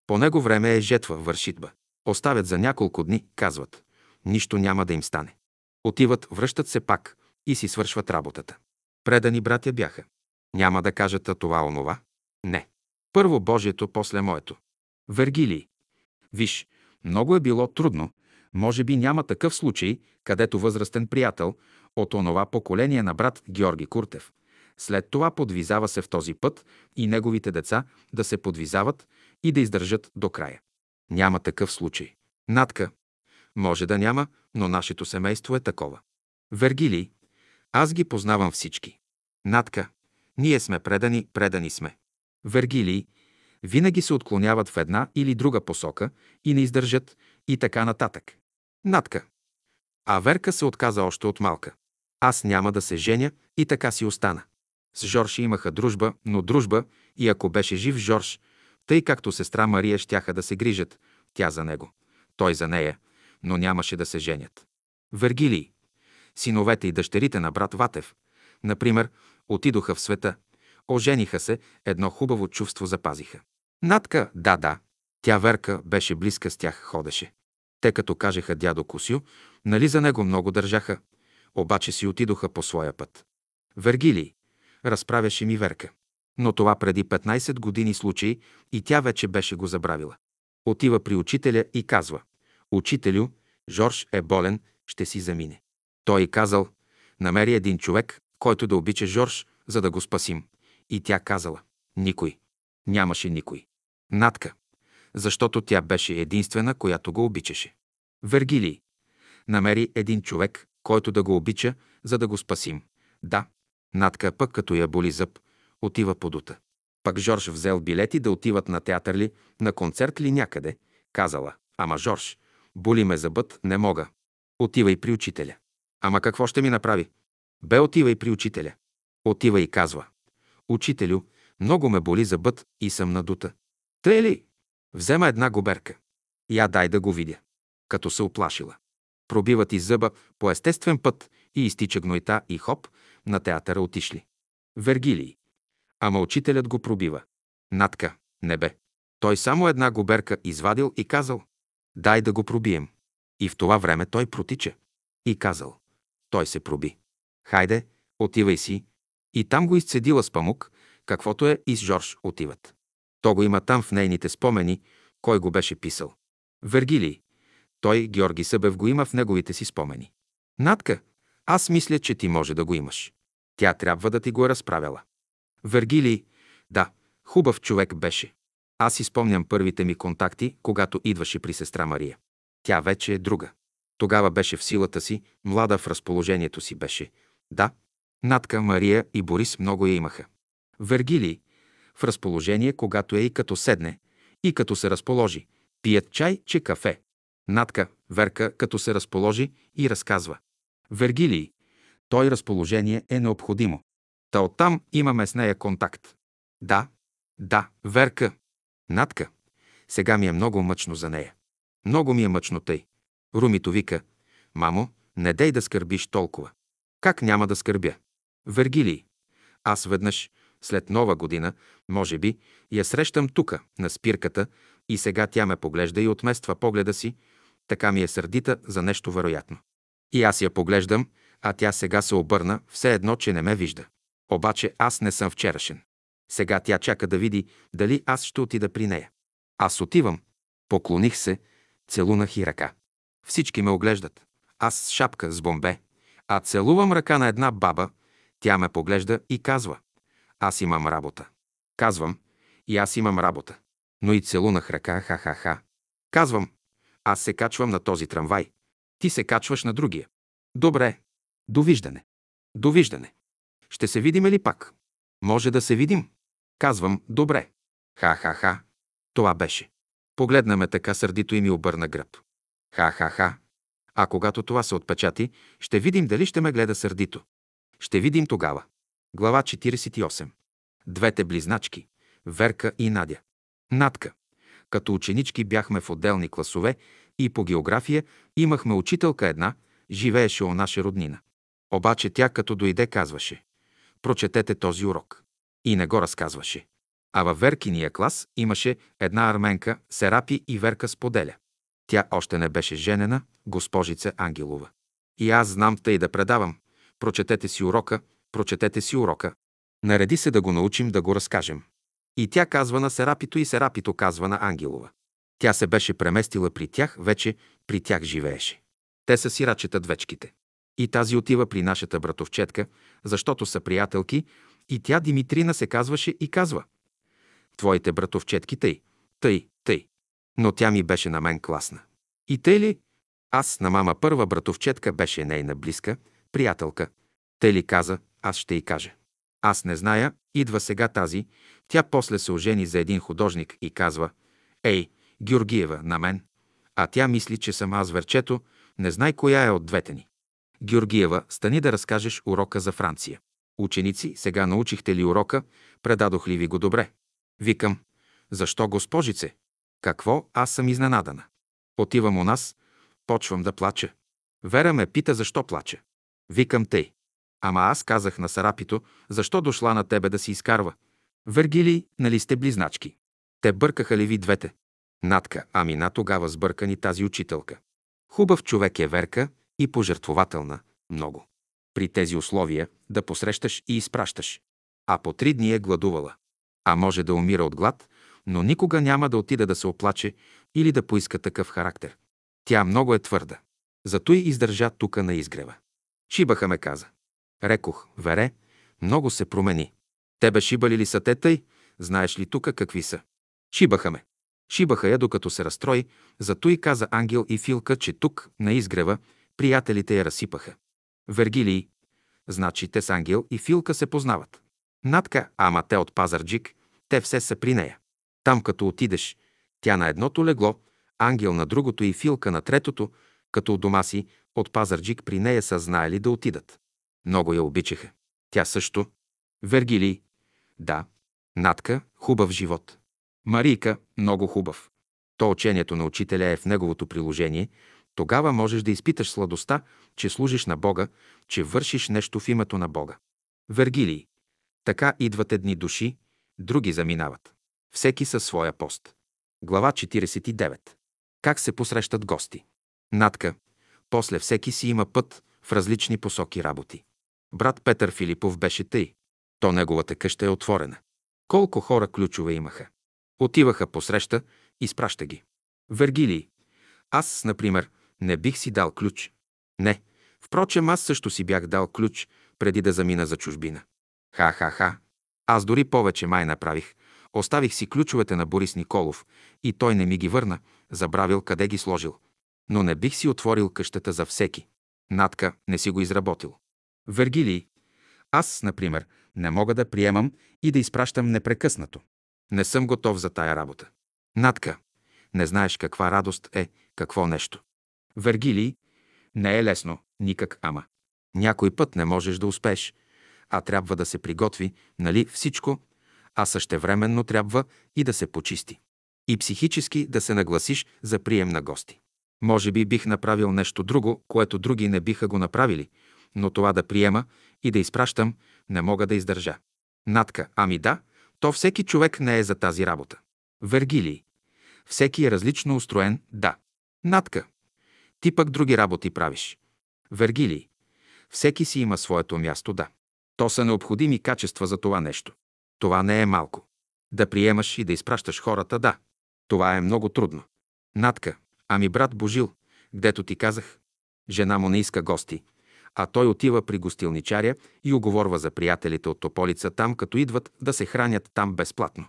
По него време е жетва, вършитба. Оставят за няколко дни, казват. Нищо няма да им стане. Отиват, връщат се пак и си свършват работата. Предани братя бяха. Няма да кажат това онова. Не. Първо Божието, после моето. Вергилий. Виж, много е било трудно. Може би няма такъв случай, където възрастен приятел от онова поколение на брат Георги Куртев. След това подвизава се в този път и неговите деца да се подвизават и да издържат до края. Няма такъв случай. Натка. Може да няма, но нашето семейство е такова. Вергилий. Аз ги познавам всички. Натка. Ние сме предани, предани сме. Вергилий винаги се отклоняват в една или друга посока и не издържат и така нататък. Натка. А Верка се отказа още от малка. Аз няма да се женя и така си остана. С Жорж имаха дружба, но дружба и ако беше жив Жорж, тъй както сестра Мария щяха да се грижат, тя за него, той за нея, но нямаше да се женят. Вергилий, синовете и дъщерите на брат Ватев, например, отидоха в света, ожениха се, едно хубаво чувство запазиха. Натка, да, да, тя Верка беше близка с тях, ходеше. Те като кажеха дядо Косю, нали за него много държаха, обаче си отидоха по своя път. Вергилий, разправяше ми Верка. Но това преди 15 години случай и тя вече беше го забравила. Отива при учителя и казва «Учителю, Жорж е болен, ще си замине». Той и казал «Намери един човек, който да обича Жорж, за да го спасим». И тя казала «Никой». Нямаше никой. Натка. Защото тя беше единствена, която го обичаше. Вергилий. Намери един човек, който да го обича, за да го спасим. Да. Натка пък, като я боли зъб, отива по дута. Пък Жорж взел билети да отиват на театър ли, на концерт ли някъде. Казала, ама Жорж, боли ме зъбът, не мога. Отивай при учителя. Ама какво ще ми направи? Бе, отивай при учителя. Отива и казва. Учителю, много ме боли зъбът и съм надута. Тъй ли? Взема една губерка. Я дай да го видя. Като се оплашила. Пробиват и зъба по естествен път и изтича гнойта и хоп, на театъра отишли. Вергилий. Ама учителят го пробива. Натка, небе. Той само една губерка извадил и казал, дай да го пробием. И в това време той протича. И казал, той се проби. Хайде, отивай си. И там го изцедила с памук, каквото е и с Жорж отиват. То го има там в нейните спомени, кой го беше писал. Вергилий. Той, Георги Събев, го има в неговите си спомени. Натка, аз мисля, че ти може да го имаш. Тя трябва да ти го е разправила. Вергилий, да, хубав човек беше. Аз си спомням първите ми контакти, когато идваше при сестра Мария. Тя вече е друга. Тогава беше в силата си, млада в разположението си беше. Да, Натка, Мария и Борис много я имаха. Вергилий, в разположение, когато е и като седне, и като се разположи, пият чай, че кафе. Натка, Верка, като се разположи и разказва. Вергилий, той разположение е необходимо. Та оттам имаме с нея контакт. Да, да, Верка. Натка. Сега ми е много мъчно за нея. Много ми е мъчно тъй. Румито вика, мамо, не дей да скърбиш толкова. Как няма да скърбя? Вергилий. Аз веднъж, след нова година, може би, я срещам тука, на спирката, и сега тя ме поглежда и отмества погледа си, така ми е сърдита за нещо вероятно. И аз я поглеждам, а тя сега се обърна, все едно, че не ме вижда. Обаче аз не съм вчерашен. Сега тя чака да види дали аз ще отида при нея. Аз отивам. Поклоних се, целунах и ръка. Всички ме оглеждат. Аз с шапка, с бомбе. А целувам ръка на една баба. Тя ме поглежда и казва. Аз имам работа. Казвам. И аз имам работа. Но и целунах ръка, ха-ха-ха. Казвам. Аз се качвам на този трамвай. Ти се качваш на другия. Добре. Довиждане. Довиждане. Ще се видим ли пак? Може да се видим. Казвам, добре. Ха-ха-ха. Това беше. Погледна ме така сърдито и ми обърна гръб. Ха-ха-ха. А когато това се отпечати, ще видим дали ще ме гледа сърдито. Ще видим тогава. Глава 48. Двете близначки. Верка и Надя. Надка. Като ученички бяхме в отделни класове и по география имахме учителка една, живееше у наша роднина. Обаче тя като дойде казваше «Прочетете този урок». И не го разказваше. А във Веркиния клас имаше една арменка, Серапи и Верка споделя. Тя още не беше женена, госпожица Ангелова. И аз знам тъй да предавам. Прочетете си урока, прочетете си урока. Нареди се да го научим да го разкажем. И тя казва на Серапито и Серапито казва на Ангелова. Тя се беше преместила при тях, вече при тях живееше. Те са сирачета двечките. И тази отива при нашата братовчетка, защото са приятелки, и тя Димитрина се казваше и казва. Твоите братовчетки тъй, тъй, тъй. Но тя ми беше на мен класна. И тъй ли? Аз на мама първа братовчетка беше нейна близка, приятелка. Тъй ли каза, аз ще й кажа. Аз не зная, идва сега тази, тя после се ожени за един художник и казва, ей, Георгиева, на мен. А тя мисли, че съм аз верчето, не знай коя е от двете ни. Георгиева, стани да разкажеш урока за Франция. Ученици, сега научихте ли урока? Предадох ли ви го добре? Викам, защо, госпожице? Какво? Аз съм изненадана. Отивам у нас, почвам да плача. Вера ме пита защо плача. Викам тъй. Ама аз казах на Сарапито, защо дошла на тебе да си изкарва. Вергили, нали сте близначки? Те бъркаха ли ви двете? Натка, ами на тогава сбъркани тази учителка. Хубав човек е Верка и пожертвователна, много. При тези условия да посрещаш и изпращаш. А по три дни е гладувала. А може да умира от глад, но никога няма да отида да се оплаче или да поиска такъв характер. Тя много е твърда. Зато и издържа тука на изгрева. Шибаха ме каза. Рекох, вере, много се промени. Тебе шибали ли са те тъй? Знаеш ли тука какви са? Шибаха ме. Шибаха я, докато се разстрои, зато и каза Ангел и Филка, че тук, на изгрева, приятелите я разсипаха. Вергилий. Значи те с Ангел и Филка се познават. Натка, ама те от Пазарджик, те все са при нея. Там като отидеш, тя на едното легло, Ангел на другото и Филка на третото, като у дома си, от Пазарджик при нея са знаели да отидат. Много я обичаха. Тя също. Вергилий. Да. Натка, хубав живот. Марийка, много хубав. То учението на учителя е в неговото приложение, тогава можеш да изпиташ сладостта, че служиш на Бога, че вършиш нещо в името на Бога. Вергилий. Така идват едни души, други заминават. Всеки със своя пост. Глава 49. Как се посрещат гости? Натка. После всеки си има път в различни посоки работи. Брат Петър Филипов беше тъй. То неговата къща е отворена. Колко хора ключове имаха. Отиваха посреща, изпраща ги. Вергилий. Аз, например, не бих си дал ключ. Не. Впрочем, аз също си бях дал ключ, преди да замина за чужбина. Ха-ха-ха. Аз дори повече май направих. Оставих си ключовете на Борис Николов и той не ми ги върна, забравил къде ги сложил. Но не бих си отворил къщата за всеки. Натка не си го изработил. Вергилий. Аз, например, не мога да приемам и да изпращам непрекъснато. Не съм готов за тая работа. Натка. Не знаеш каква радост е, какво нещо. Вергилий. Не е лесно, никак ама. Някой път не можеш да успееш, а трябва да се приготви, нали, всичко, а същевременно трябва и да се почисти. И психически да се нагласиш за прием на гости. Може би бих направил нещо друго, което други не биха го направили, но това да приема и да изпращам не мога да издържа. Натка, ами да, то всеки човек не е за тази работа. Вергилий. Всеки е различно устроен, да. Натка. Ти пък други работи правиш. Вергилий. Всеки си има своето място, да. То са необходими качества за това нещо. Това не е малко. Да приемаш и да изпращаш хората, да. Това е много трудно. Натка, ами брат Божил, гдето ти казах, жена му не иска гости, а той отива при гостилничаря и оговорва за приятелите от Тополица там, като идват да се хранят там безплатно.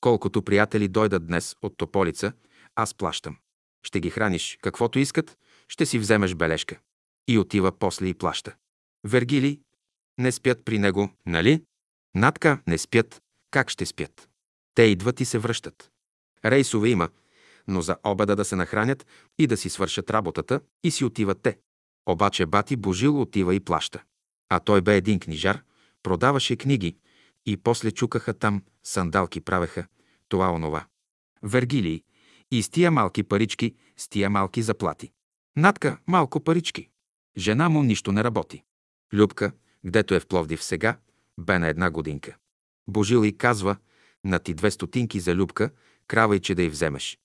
Колкото приятели дойдат днес от Тополица, аз плащам. Ще ги храниш каквото искат, ще си вземеш бележка. И отива после и плаща. Вергили не спят при него, нали? Натка не спят. Как ще спят? Те идват и се връщат. Рейсове има, но за обеда да се нахранят и да си свършат работата и си отиват те. Обаче бати Божил отива и плаща. А той бе един книжар, продаваше книги и после чукаха там, сандалки правеха, това онова. Вергилий. И с тия малки парички, с тия малки заплати. Натка малко парички. Жена му нищо не работи. Любка, гдето е в Пловдив сега, бе на една годинка. Божил и казва, на ти две стотинки за Любка, кравай, че да й вземеш.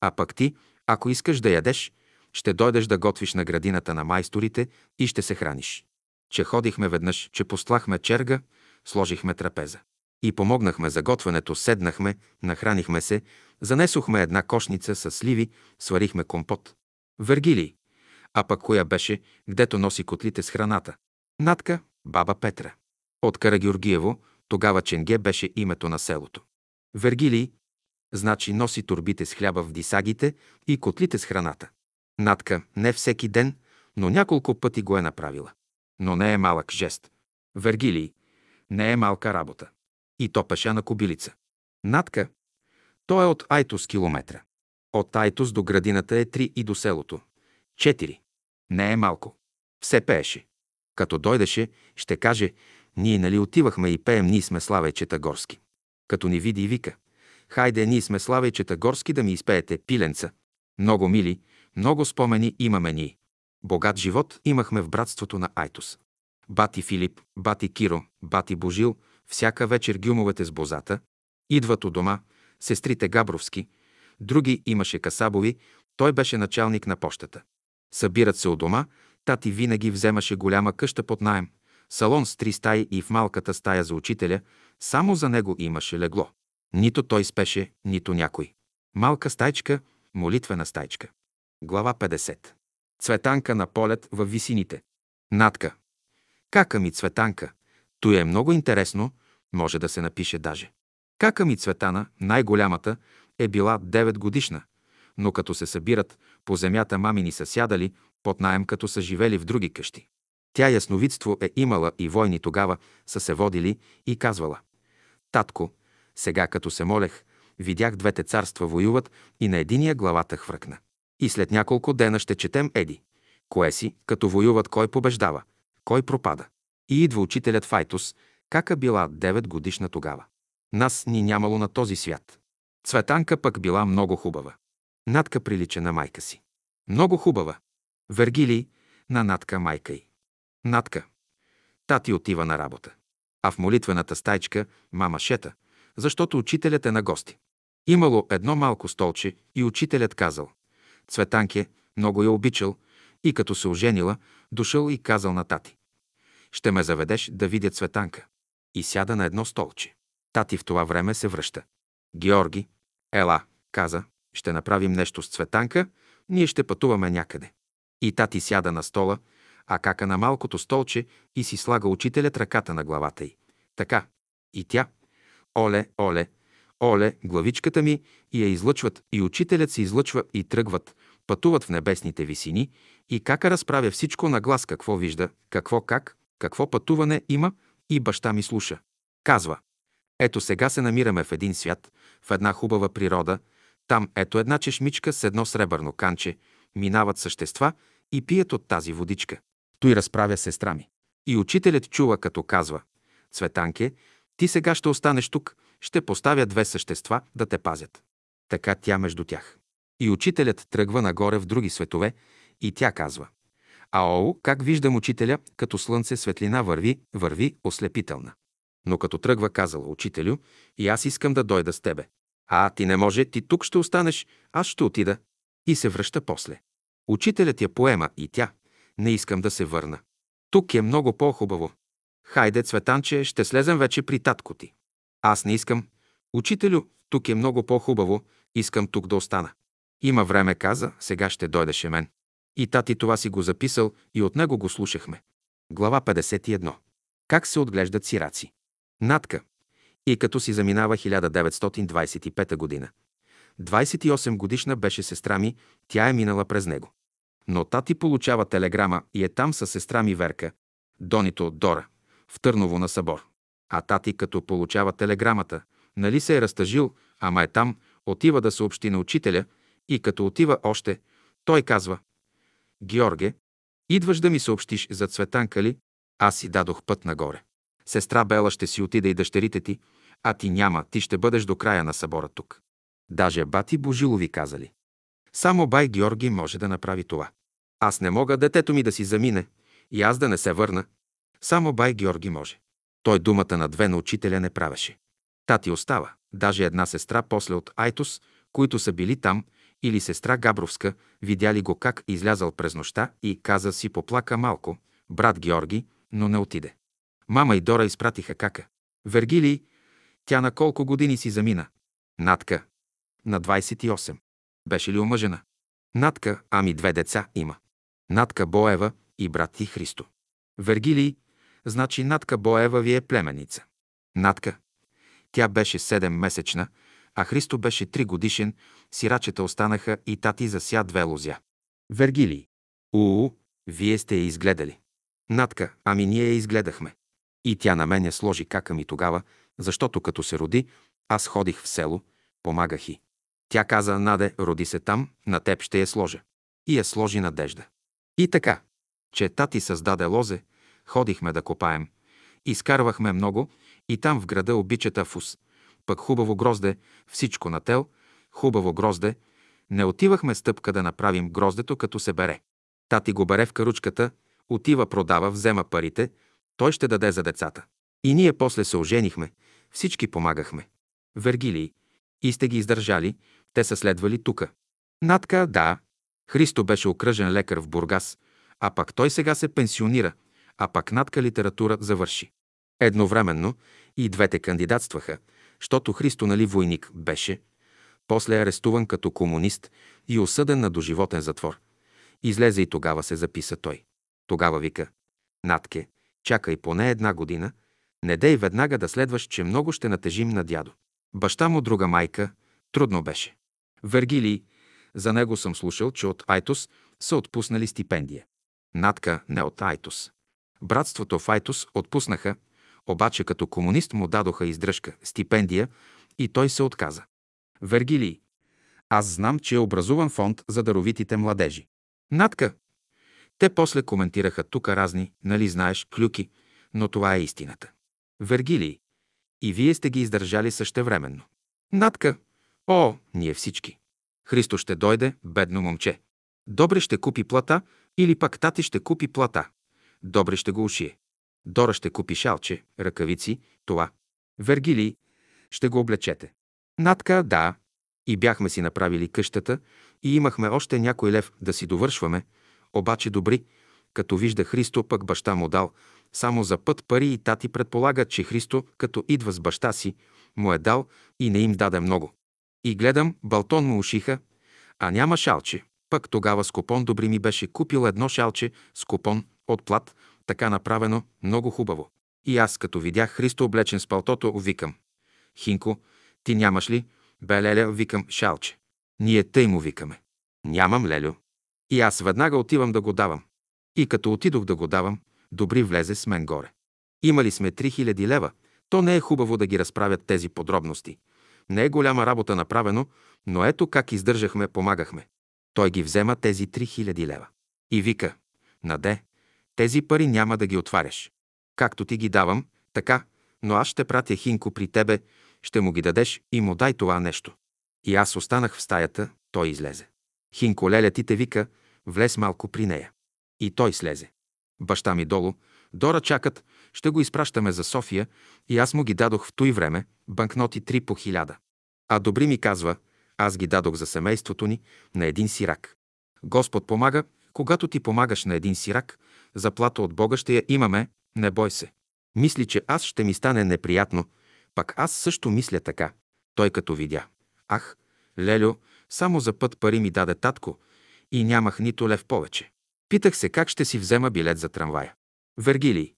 А пък ти, ако искаш да ядеш, ще дойдеш да готвиш на градината на майсторите и ще се храниш. Че ходихме веднъж, че постлахме черга, сложихме трапеза. И помогнахме за готвенето, седнахме, нахранихме се, занесохме една кошница с сливи, сварихме компот. Вергилий. А пък коя беше, гдето носи котлите с храната? Натка, баба Петра. От Карагюргиево, тогава Ченге беше името на селото. Вергилий, значи носи турбите с хляба в дисагите и котлите с храната. Натка не всеки ден, но няколко пъти го е направила. Но не е малък жест. Вергилий, не е малка работа. И то пеша на кобилица. Натка, то е от Айтос километра. От Айтос до градината е три и до селото. Четири. Не е малко. Все пееше. Като дойдеше, ще каже, ние нали отивахме и пеем, ние сме Славейчета горски. Като ни види и вика, хайде, ние сме Славейчета горски да ми изпеете пиленца. Много мили, много спомени имаме ние. Богат живот имахме в братството на Айтос. Бати Филип, бати Киро, бати Божил, всяка вечер гюмовете с бозата, идват у дома, сестрите Габровски, други имаше Касабови, той беше началник на пощата. Събират се у дома, тати винаги вземаше голяма къща под найем, салон с три стаи и в малката стая за учителя, само за него имаше легло. Нито той спеше, нито някой. Малка стайчка, молитвена стайчка. Глава 50. Цветанка на полет във висините. Натка. Кака ми Цветанка. То е много интересно, може да се напише даже. Кака ми Цветана, най-голямата, е била 9 годишна, но като се събират, по земята мамини са сядали, под найем като са живели в други къщи. Тя ясновидство е имала и войни тогава са се водили и казвала. Татко, сега като се молех, видях двете царства воюват и на единия главата хвъркна. И след няколко дена ще четем Еди. Кое си, като воюват, кой побеждава, кой пропада. И идва учителят Файтус, кака била 9 годишна тогава. Нас ни нямало на този свят. Цветанка пък била много хубава. Натка прилича на майка си. Много хубава. Вергилий на Натка майка й. Натка. Тати отива на работа. а в молитвената стайчка мама шета, защото учителят е на гости. Имало едно малко столче и учителят казал Цветанке много я обичал и като се оженила, дошъл и казал на тати Ще ме заведеш да видя Цветанка. И сяда на едно столче. Тати в това време се връща. Георги, ела, каза, ще направим нещо с Цветанка, ние ще пътуваме някъде. И тати сяда на стола, а кака на малкото столче и си слага учителят ръката на главата й. Така. И тя. Оле, оле, оле, главичката ми и я излъчват, и учителят се излъчва и тръгват, пътуват в небесните висини, и кака разправя всичко на глас какво вижда, какво как, какво пътуване има, и баща ми слуша. Казва, ето сега се намираме в един свят, в една хубава природа, там ето една чешмичка с едно сребърно канче, минават същества и пият от тази водичка. Той разправя сестра ми. И учителят чува, като казва, Цветанке, ти сега ще останеш тук, ще поставя две същества да те пазят. Така тя между тях. И учителят тръгва нагоре в други светове и тя казва, Ао, как виждам учителя, като слънце светлина върви, върви ослепителна. Но като тръгва, казала учителю, и аз искам да дойда с тебе. А, ти не може, ти тук ще останеш, аз ще отида. И се връща после. Учителят я поема и тя. Не искам да се върна. Тук е много по-хубаво. Хайде, Цветанче, ще слезем вече при татко ти. Аз не искам. Учителю, тук е много по-хубаво, искам тук да остана. Има време, каза, сега ще дойдеше мен. И тати това си го записал и от него го слушахме. Глава 51. Как се отглеждат сираци? Натка. И като си заминава 1925 година. 28 годишна беше сестра ми, тя е минала през него. Но тати получава телеграма и е там със сестра ми Верка, Донито от Дора, в Търново на събор. А тати, като получава телеграмата, нали се е разтъжил, ама е там, отива да съобщи на учителя и като отива още, той казва Георге, идваш да ми съобщиш за Цветанка ли? Аз си дадох път нагоре. Сестра Бела ще си отида и дъщерите ти, а ти няма, ти ще бъдеш до края на събора тук. Даже бати Божилови казали. Само бай Георги може да направи това. Аз не мога детето ми да си замине и аз да не се върна. Само бай Георги може. Той думата на две на учителя не правеше. Тати остава. Даже една сестра после от Айтос, които са били там, или сестра Габровска, видяли го как излязал през нощта и каза си поплака малко, брат Георги, но не отиде. Мама и Дора изпратиха кака. Вергилий, тя на колко години си замина? Натка. На 28. Беше ли омъжена? Натка, ами две деца има. Натка Боева и брат ти Христо. Вергилий, значи Натка Боева ви е племеница. Натка. Тя беше 7-месечна, а Христо беше 3 годишен, сирачета останаха и тати зася две лозя. Вергилий. уу, вие сте я изгледали. Натка, ами ние я изгледахме. И тя на мен я сложи кака ми тогава, защото като се роди, аз ходих в село, помагах и. Тя каза, Наде, роди се там, на теб ще я сложа. И я сложи надежда. И така, че тати създаде лозе, ходихме да копаем. Изкарвахме много и там в града обичата фус. Пък хубаво грозде, всичко на тел, хубаво грозде. Не отивахме стъпка да направим гроздето, като се бере. Тати го бере в каручката, отива, продава, взема парите, той ще даде за децата. И ние после се оженихме, всички помагахме. Вергилий, и сте ги издържали, те са следвали тука. Натка, да. Христо беше окръжен лекар в Бургас, а пак той сега се пенсионира, а пак Натка литература завърши. Едновременно и двете кандидатстваха, защото Христо нали войник беше, после е арестуван като комунист и осъден на доживотен затвор. Излезе и тогава се записа той. Тогава вика, Натке, чакай поне една година, не дей веднага да следваш, че много ще натежим на дядо. Баща му друга майка, трудно беше. Вергилий, за него съм слушал, че от Айтос са отпуснали стипендия. Натка не от Айтос. Братството в Айтос отпуснаха, обаче като комунист му дадоха издръжка, стипендия и той се отказа. Вергилий, аз знам, че е образуван фонд за даровитите младежи. Натка, те после коментираха тук разни, нали знаеш, клюки, но това е истината. Вергилий, и вие сте ги издържали същевременно. Натка, о, ние всички. Христо ще дойде, бедно момче. Добре ще купи плата или пак тати ще купи плата. Добре ще го ушие. Дора ще купи шалче, ръкавици, това. Вергилий, ще го облечете. Натка, да. И бяхме си направили къщата и имахме още някой лев да си довършваме, обаче добри, като вижда Христо, пък баща му дал само за път пари и тати предполагат, че Христо, като идва с баща си, му е дал и не им даде много. И гледам, балтон му ушиха, а няма шалче. Пък тогава с купон Добри ми беше купил едно шалче с купон от плат, така направено, много хубаво. И аз, като видях Христо облечен с палтото, викам. Хинко, ти нямаш ли? Бе, Леля, викам, шалче. Ние тъй му викаме. Нямам, Лелю. И аз веднага отивам да го давам. И като отидох да го давам, Добри влезе с мен горе. Имали сме 3000 лева. То не е хубаво да ги разправят тези подробности. Не е голяма работа направено, но ето как издържахме, помагахме. Той ги взема тези 3000 лева. И вика, Наде, тези пари няма да ги отваряш. Както ти ги давам, така, но аз ще пратя Хинко при тебе, ще му ги дадеш и му дай това нещо. И аз останах в стаята, той излезе. Хинко Леля ти те вика, влез малко при нея. И той слезе. Баща ми долу, Дора чакат, ще го изпращаме за София и аз му ги дадох в той време, банкноти три по хиляда. А Добри ми казва, аз ги дадох за семейството ни на един сирак. Господ помага, когато ти помагаш на един сирак, заплата от Бога ще я имаме, не бой се. Мисли, че аз ще ми стане неприятно, пак аз също мисля така. Той като видя. Ах, Лелю, само за път пари ми даде татко и нямах нито лев повече. Питах се как ще си взема билет за трамвая. Вергилий.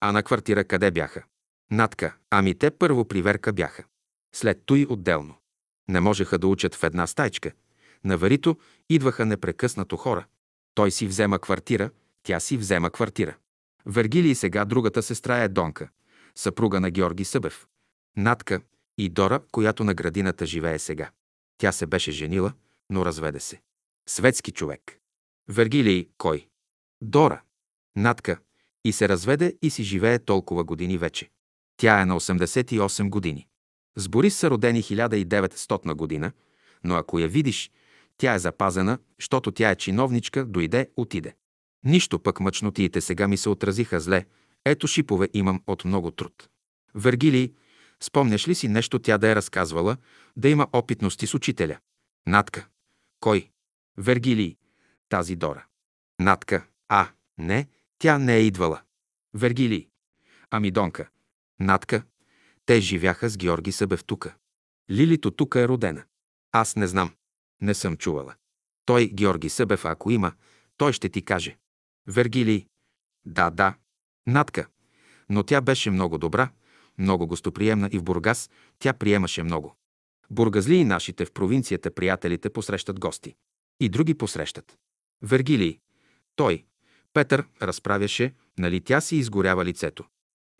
А на квартира къде бяха? Натка. Ами те първо при Верка бяха. След той отделно. Не можеха да учат в една стайчка. На Варито идваха непрекъснато хора. Той си взема квартира, тя си взема квартира. Вергилий сега другата сестра е Донка, съпруга на Георги Събев. Натка и Дора, която на градината живее сега. Тя се беше женила, но разведе се. Светски човек. Вергилий кой? Дора. Натка. И се разведе и си живее толкова години вече. Тя е на 88 години. С Борис са родени 1900 година, но ако я видиш, тя е запазена, защото тя е чиновничка, дойде, отиде. Нищо пък мъчнотиите сега ми се отразиха зле. Ето шипове имам от много труд. Вергилий, спомняш ли си нещо тя да е разказвала, да има опитности с учителя? Натка. Кой? Вергилий. Тази Дора. Натка. А, не, тя не е идвала. Вергилий. Ами Донка. Натка. Те живяха с Георги Събев тука. Лилито тука е родена. Аз не знам. Не съм чувала. Той, Георги Събев, ако има, той ще ти каже. Вергилий. Да, да. Натка. Но тя беше много добра, много гостоприемна и в Бургас тя приемаше много. Бургазли и нашите в провинцията приятелите посрещат гости. И други посрещат. Вергилий. Той. Петър разправяше, нали тя си изгорява лицето.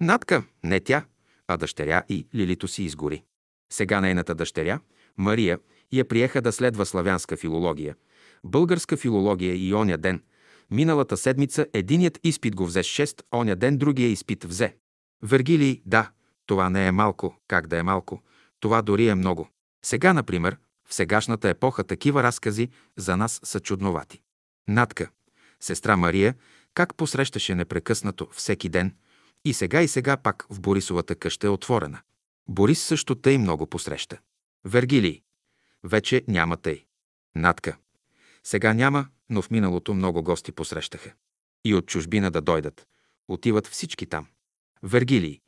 Натка, не тя, а дъщеря и Лилито си изгори. Сега нейната дъщеря, Мария, я приеха да следва славянска филология, българска филология и оня ден. Миналата седмица единият изпит го взе 6, оня ден другия изпит взе. Вергилий, да, това не е малко, как да е малко, това дори е много. Сега, например, в сегашната епоха такива разкази за нас са чудновати. Натка, сестра Мария, как посрещаше непрекъснато всеки ден, и сега и сега пак в Борисовата къща е отворена. Борис също тъй много посреща. Вергилий. Вече няма тъй. Натка. Сега няма, но в миналото много гости посрещаха. И от чужбина да дойдат. Отиват всички там. Вергилий.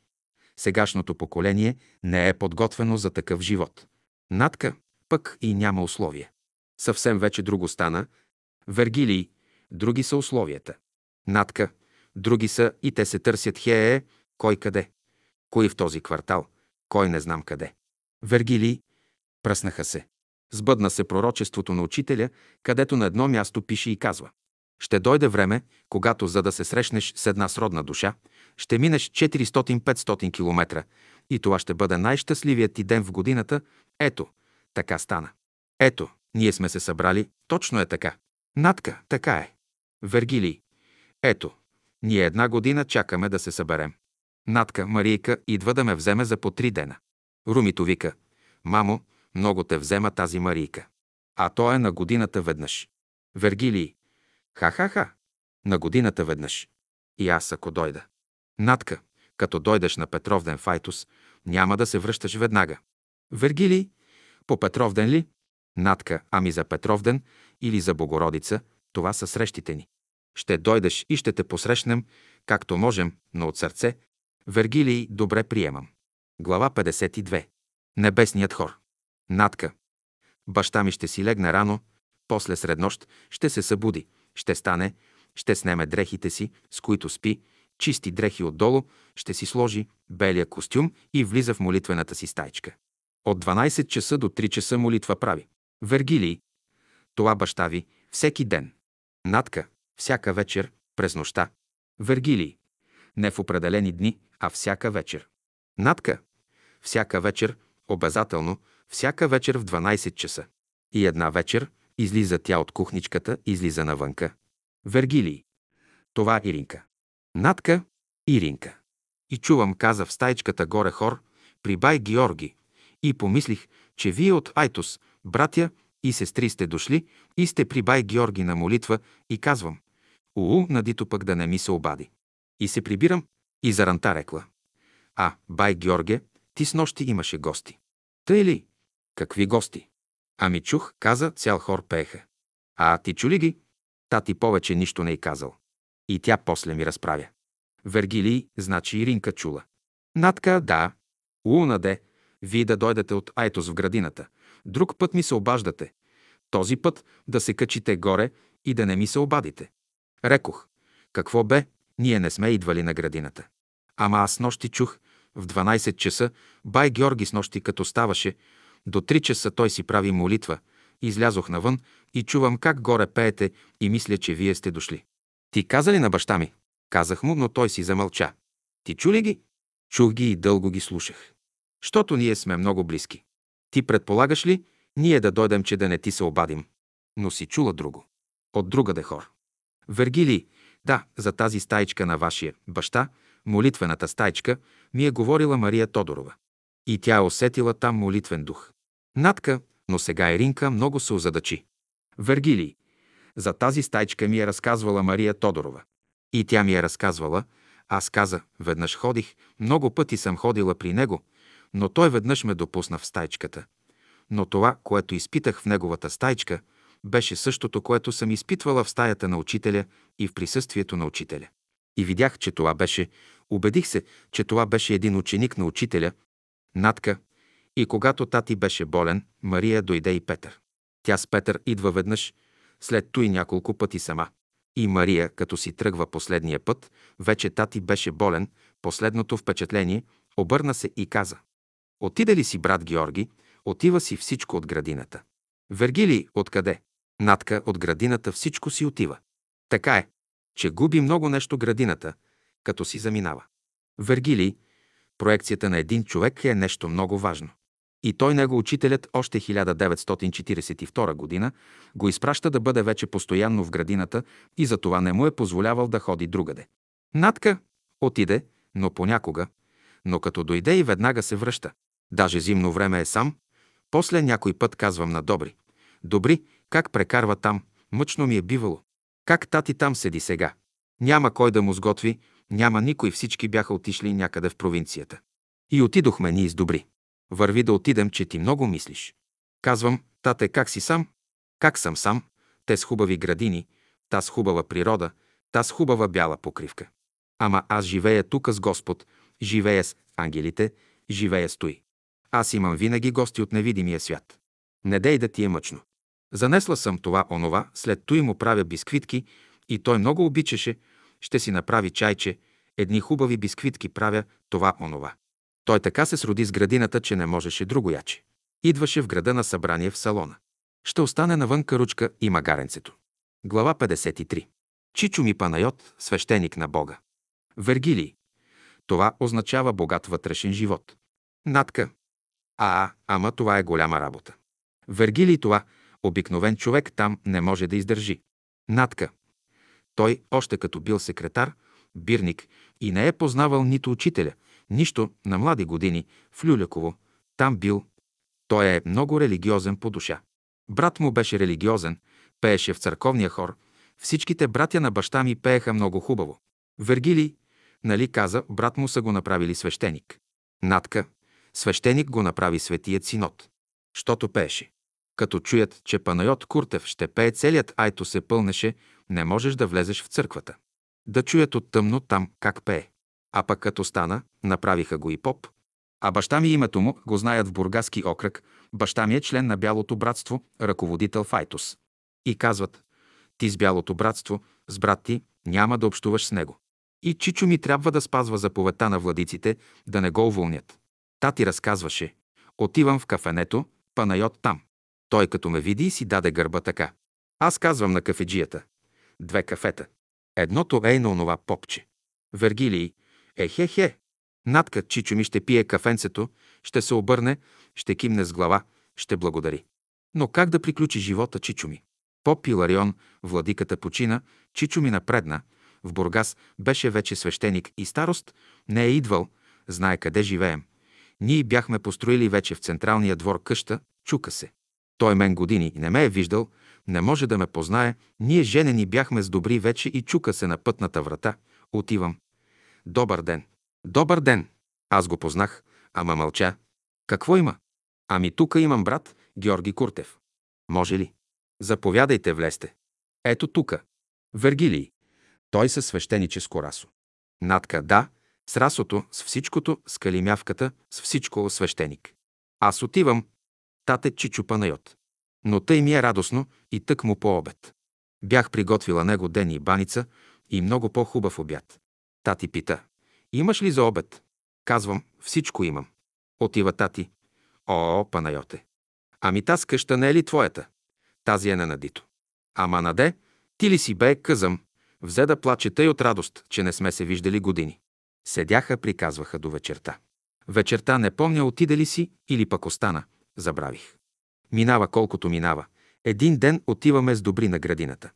Сегашното поколение не е подготвено за такъв живот. Натка пък и няма условия. Съвсем вече друго стана. Вергилий. Други са условията. Натка. Други са и те се търсят хее, кой къде. Кой в този квартал, кой не знам къде. Вергилий. Пръснаха се. Сбъдна се пророчеството на учителя, където на едно място пише и казва ще дойде време, когато, за да се срещнеш с една сродна душа, ще минеш 400-500 км и това ще бъде най-щастливият ти ден в годината. Ето, така стана. Ето, ние сме се събрали, точно е така. Натка, така е. Вергилий. Ето, ние една година чакаме да се съберем. Натка, Марийка, идва да ме вземе за по три дена. Румито вика. Мамо, много те взема тази Марийка. А то е на годината веднъж. Вергилий. Ха-ха-ха. На годината веднъж. И аз ако дойда. Натка, като дойдеш на Петровден в Айтос, няма да се връщаш веднага. Вергилий, по Петровден ли? Натка, ами за Петровден или за Богородица, това са срещите ни. Ще дойдеш и ще те посрещнем, както можем, но от сърце. Вергилий, добре приемам. Глава 52. Небесният хор. Натка. Баща ми ще си легне рано, после сред нощ ще се събуди, ще стане, ще снеме дрехите си, с които спи, чисти дрехи отдолу, ще си сложи белия костюм и влиза в молитвената си стайчка. От 12 часа до 3 часа молитва прави. Вергилий. Това баща ви всеки ден. Натка. Всяка вечер, през нощта. Вергилий. Не в определени дни, а всяка вечер. Натка. Всяка вечер, обязателно, всяка вечер в 12 часа. И една вечер излиза тя от кухничката, излиза навънка. Вергилий. Това Иринка. Натка. Иринка. И чувам, каза в стайчката горе хор, при бай Георги. И помислих, че вие от Айтос, братя и сестри сте дошли и сте при бай Георги на молитва и казвам, уу, надито пък да не ми се обади. И се прибирам и заранта рекла. А, бай Георге, ти с нощи имаше гости. Тъй ли? Какви гости? Ами чух, каза, цял хор пееха. А ти чули ги? Тати повече нищо не й казал. И тя после ми разправя. Вергилий, значи Иринка чула. Натка, да. Луна де, вие да дойдете от Айтос в градината. Друг път ми се обаждате. Този път да се качите горе и да не ми се обадите. Рекох, какво бе, ние не сме идвали на градината. Ама аз нощи чух, в 12 часа, бай Георги с нощи като ставаше, до 3 часа той си прави молитва. Излязох навън и чувам как горе пеете и мисля, че вие сте дошли. Ти каза ли на баща ми? Казах му, но той си замълча. Ти чули ги? Чух ги и дълго ги слушах. Щото ние сме много близки. Ти предполагаш ли, ние да дойдем, че да не ти се обадим? Но си чула друго. От друга де хор. Вергили, да, за тази стайчка на вашия баща, молитвената стайчка, ми е говорила Мария Тодорова. И тя е усетила там молитвен дух. Натка, но сега Иринка много се озадачи. Вергилий, за тази стайчка ми е разказвала Мария Тодорова. И тя ми е разказвала, аз каза, веднъж ходих, много пъти съм ходила при него, но той веднъж ме допусна в стайчката. Но това, което изпитах в неговата стайчка, беше същото, което съм изпитвала в стаята на учителя и в присъствието на учителя. И видях, че това беше, убедих се, че това беше един ученик на учителя, Натка. И когато тати беше болен, Мария дойде и Петър. Тя с Петър идва веднъж, след той няколко пъти сама. И Мария, като си тръгва последния път, вече тати беше болен, последното впечатление, обърна се и каза. Отиде ли си, брат Георги, отива си всичко от градината. Вергили, откъде? Натка от градината всичко си отива. Така е, че губи много нещо градината, като си заминава. Вергили, проекцията на един човек е нещо много важно. И той него учителят още 1942 година го изпраща да бъде вече постоянно в градината и за това не му е позволявал да ходи другаде. Натка отиде, но понякога, но като дойде и веднага се връща. Даже зимно време е сам, после някой път казвам на Добри. Добри, как прекарва там, мъчно ми е бивало. Как тати там седи сега? Няма кой да му сготви, няма никой, всички бяха отишли някъде в провинцията. И отидохме ние с Добри. Върви да отидем, че ти много мислиш. Казвам, тате, как си сам? Как съм сам? Те с хубави градини, та с хубава природа, та с хубава бяла покривка. Ама аз живея тук с Господ, живея с ангелите, живея с той. Аз имам винаги гости от невидимия свят. Не дей да ти е мъчно. Занесла съм това онова, след той му правя бисквитки и той много обичаше, ще си направи чайче, едни хубави бисквитки правя това онова. Той така се сроди с градината, че не можеше друго яче. Идваше в града на събрание в салона. Ще остане навън каручка и магаренцето. Глава 53. Чичо ми Панайот, свещеник на Бога. Вергилий. Това означава богат вътрешен живот. Натка. А, ама това е голяма работа. Вергилий това, обикновен човек там не може да издържи. Натка. Той, още като бил секретар, бирник и не е познавал нито учителя, нищо на млади години в Люляково. Там бил. Той е много религиозен по душа. Брат му беше религиозен, пееше в църковния хор. Всичките братя на баща ми пееха много хубаво. Вергилий, Нали каза, брат му са го направили свещеник. Натка, свещеник го направи светият синод. Щото пееше. Като чуят, че Панайот Куртев ще пее целият айто се пълнеше, не можеш да влезеш в църквата. Да чуят от тъмно там как пее. А пък като стана, направиха го и поп. А баща ми името му го знаят в Бургаски окръг. Баща ми е член на Бялото братство, ръководител в Айтос. И казват, ти с Бялото братство, с брат ти, няма да общуваш с него. И Чичо ми трябва да спазва заповедта на владиците, да не го уволнят. Тати разказваше. Отивам в кафенето, Панайот там. Той като ме види си даде гърба така. Аз казвам на кафеджията. Две кафета. Едното е на онова попче. Вергилий. Ехе-хе. Надка Чичо ми ще пие кафенцето, ще се обърне, ще кимне с глава, ще благодари. Но как да приключи живота Чичо ми? Поп Иларион, владиката почина, Чичо ми напредна, в Бургас беше вече свещеник и старост, не е идвал, знае къде живеем. Ние бяхме построили вече в централния двор къща, чука се. Той мен години не ме е виждал, не може да ме познае, ние женени бяхме с добри вече и чука се на пътната врата. Отивам. Добър ден. Добър ден. Аз го познах, ама мълча. Какво има? Ами тука имам брат, Георги Куртев. Може ли? Заповядайте, влезте. Ето тука. Вергилий. Той със свещеническо расо. Натка, да, с расото, с всичкото, с калимявката, с всичко свещеник. Аз отивам, тате Чичо Панайот. Но тъй ми е радостно и тък му по обед. Бях приготвила него ден и баница и много по-хубав обяд. Тати пита, имаш ли за обед? Казвам, всичко имам. Отива тати. О, Панайоте. Ами таз къща не е ли твоята? Тази е на Надито. Ама наде, ти ли си бе, къзам, взе да плаче тъй от радост, че не сме се виждали години. Седяха, приказваха до вечерта. Вечерта не помня отиде ли си или пък остана. Забравих. Минава колкото минава. Един ден отиваме с добри на градината.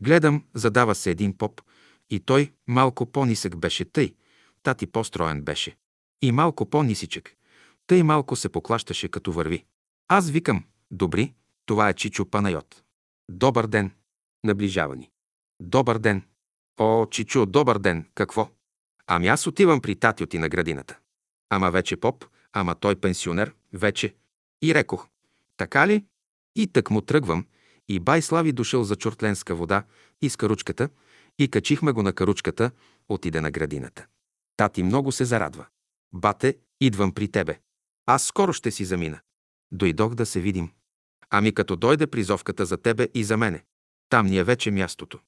Гледам, задава се един поп, и той малко по-нисък беше тъй, тати по-строен беше. И малко по-нисичък. Тъй малко се поклащаше, като върви. Аз викам, добри, това е Чичо Панайот. Добър ден. Наближава ни. Добър ден. О, Чичо, добър ден. Какво? Ами аз отивам при татиоти на градината. Ама вече поп, ама той пенсионер, вече. И рекох, така ли? И тък му тръгвам, и бай Слави дошъл за чортленска вода и с каручката, и качихме го на каручката, отиде на градината. Тати много се зарадва. Бате, идвам при тебе. Аз скоро ще си замина. Дойдох да се видим. Ами като дойде призовката за тебе и за мене. Там ни е вече мястото.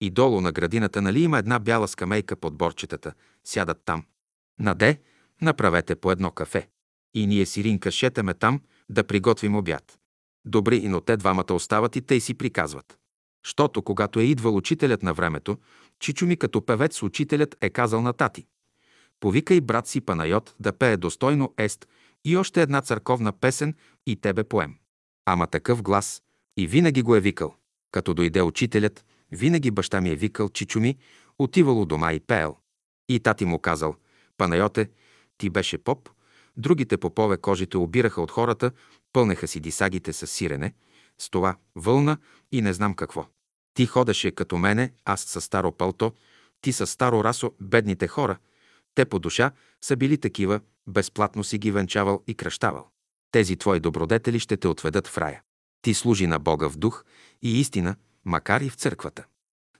И долу на градината, нали има една бяла скамейка под борчетата, сядат там. Наде, направете по едно кафе. И ние сиринка шетаме там, да приготвим обяд. Добри, но те двамата остават и те си приказват. Щото, когато е идвал учителят на времето, Чичо ми като певец учителят е казал на тати. Повикай брат си Панайот да пее достойно ест и още една църковна песен и тебе поем. Ама такъв глас и винаги го е викал. Като дойде учителят, винаги баща ми е викал Чичо ми, отивало дома и пеел. И тати му казал, Панайоте, ти беше поп, другите попове кожите обираха от хората, пълнеха си дисагите с сирене, с това вълна и не знам какво. Ти ходеше като мене, аз със старо пълто, ти със старо расо, бедните хора. Те по душа са били такива, безплатно си ги венчавал и кръщавал. Тези твои добродетели ще те отведат в рая. Ти служи на Бога в дух и истина, макар и в църквата.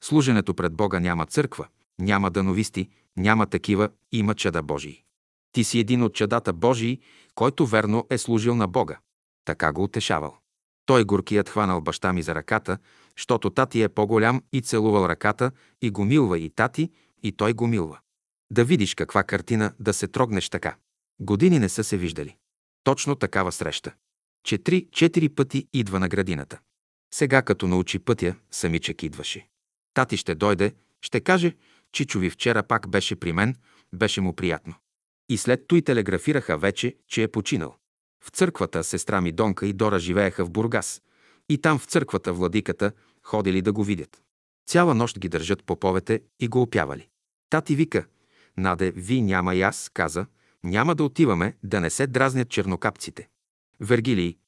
Служенето пред Бога няма църква, няма дановисти, няма такива, има чада Божии. Ти си един от чадата Божии, който верно е служил на Бога. Така го утешавал. Той горкият хванал баща ми за ръката, щото тати е по-голям и целувал ръката и го милва и тати, и той го милва. Да видиш каква картина да се трогнеш така. Години не са се виждали. Точно такава среща. Четири-четири пъти идва на градината. Сега, като научи пътя, самичък идваше. Тати ще дойде, ще каже, Чичови вчера пак беше при мен, беше му приятно. И след той телеграфираха вече, че е починал. В църквата сестра ми Донка и Дора живееха в Бургас. И там в църквата владиката ходили да го видят. Цяла нощ ги държат поповете и го опявали. Тати вика, Наде, ви няма и аз, каза, няма да отиваме, да не се дразнят чернокапците. Вергилий,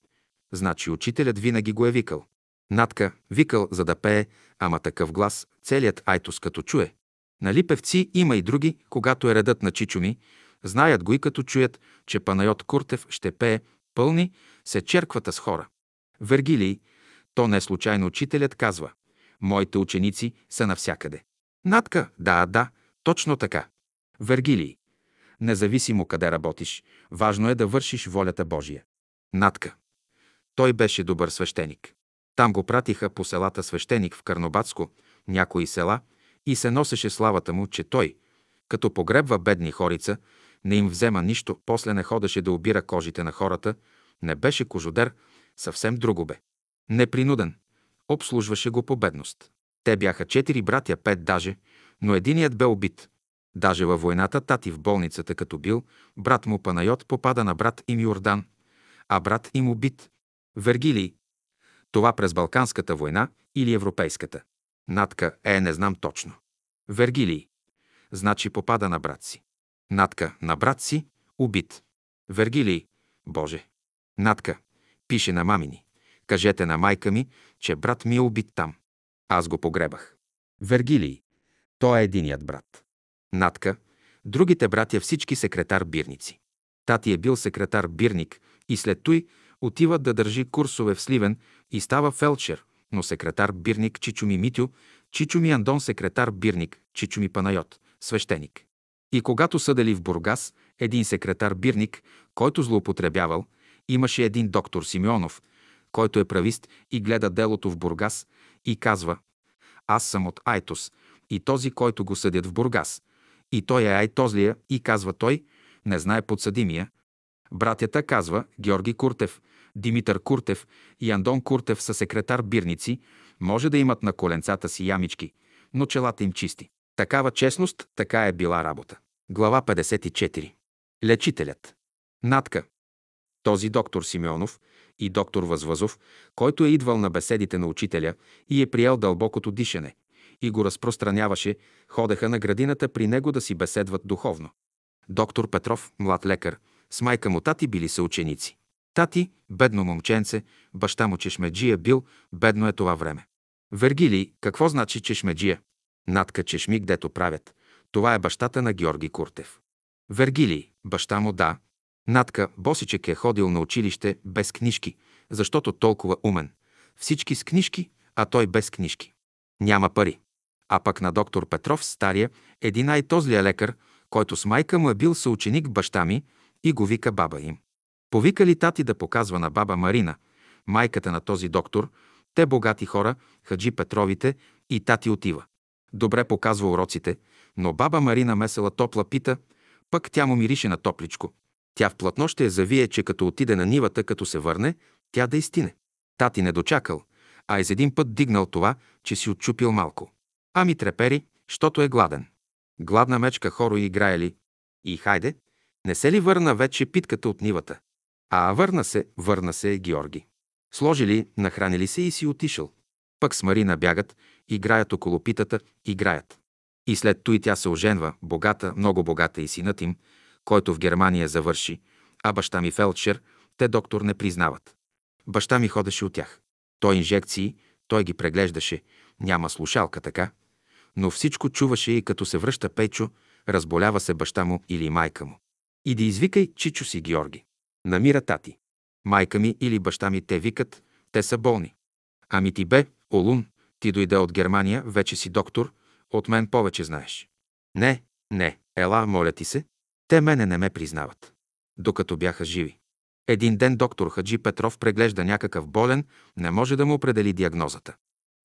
значи учителят винаги го е викал. Натка, викал, за да пее, ама такъв глас, целият айтос като чуе. Нали певци има и други, когато е редът на чичуми, знаят го и като чуят, че Панайот Куртев ще пее пълни се черквата с хора. Вергилий, то не случайно учителят казва, моите ученици са навсякъде. Натка, да, да, точно така. Вергилий, независимо къде работиш, важно е да вършиш волята Божия. Натка. Той беше добър свещеник. Там го пратиха по селата свещеник в Карнобатско, някои села, и се носеше славата му, че той, като погребва бедни хорица, не им взема нищо, после не ходеше да обира кожите на хората, не беше кожодер, съвсем друго бе. Непринуден. Обслужваше го по бедност. Те бяха четири братя, пет даже, но единият бе убит. Даже във войната тати в болницата като бил, брат му Панайот попада на брат им Йордан, а брат им убит. Вергилий. Това през Балканската война или Европейската. Натка е, не знам точно. Вергилий. Значи попада на брат си. Натка на брат си, убит. Вергилий. Боже. Натка. Пише на мамини. Кажете на майка ми, че брат ми е убит там. Аз го погребах. Вергилий. Той е единият брат. Натка. Другите братя всички секретар бирници. Тати е бил секретар бирник и след той отива да държи курсове в Сливен и става фелчер, но секретар бирник Чичуми Митю, Чичуми Андон секретар бирник, Чичуми Панайот, свещеник. И когато съдели в Бургас, един секретар бирник, който злоупотребявал, имаше един доктор Симеонов, който е правист и гледа делото в Бургас и казва «Аз съм от Айтос и този, който го съдят в Бургас. И той е Айтозлия и казва той, не знае подсъдимия. Братята казва Георги Куртев, Димитър Куртев и Андон Куртев са секретар бирници, може да имат на коленцата си ямички, но челата им чисти. Такава честност, така е била работа. Глава 54. Лечителят. Натка. Този доктор Симеонов и доктор Възвъзов, който е идвал на беседите на учителя и е приел дълбокото дишане и го разпространяваше, ходеха на градината при него да си беседват духовно. Доктор Петров, млад лекар, с майка му тати били са ученици. Тати, бедно момченце, баща му чешмеджия бил, бедно е това време. Вергили, какво значи чешмеджия? Надка чешмик, дето правят. Това е бащата на Георги Куртев. Вергили, баща му да. Надка, босичек е ходил на училище без книжки, защото толкова умен. Всички с книжки, а той без книжки. Няма пари. А пък на доктор Петров, стария, един най-тозлия лекар, който с майка му е бил съученик баща ми и го вика баба им. Повикали тати да показва на баба Марина, майката на този доктор, те богати хора, хаджи Петровите и тати отива. Добре показва уроците, но баба Марина месела топла пита, пък тя му мирише на топличко. Тя в платно ще я завие, че като отиде на нивата, като се върне, тя да изтине. Тати не дочакал, а из един път дигнал това, че си отчупил малко. Ами трепери, щото е гладен. Гладна мечка хоро и играе ли? И хайде, не се ли върна вече питката от нивата? А върна се, върна се Георги. Сложили, нахранили се и си отишъл. Пък с Марина бягат, играят около питата, играят. И след той тя се оженва, богата, много богата и синът им, който в Германия завърши, а баща ми фелдшер, те доктор не признават. Баща ми ходеше от тях. Той инжекции, той ги преглеждаше, няма слушалка така, но всичко чуваше и като се връща Пейчо, разболява се баща му или майка му. Иди извикай Чичо си Георги. Намира тати. Майка ми или баща ми те викат, те са болни. Ами ти бе, Олун, ти дойде от Германия, вече си доктор, от мен повече знаеш. Не, не, ела, моля ти се. Те мене не ме признават. Докато бяха живи. Един ден доктор Хаджи Петров преглежда някакъв болен, не може да му определи диагнозата.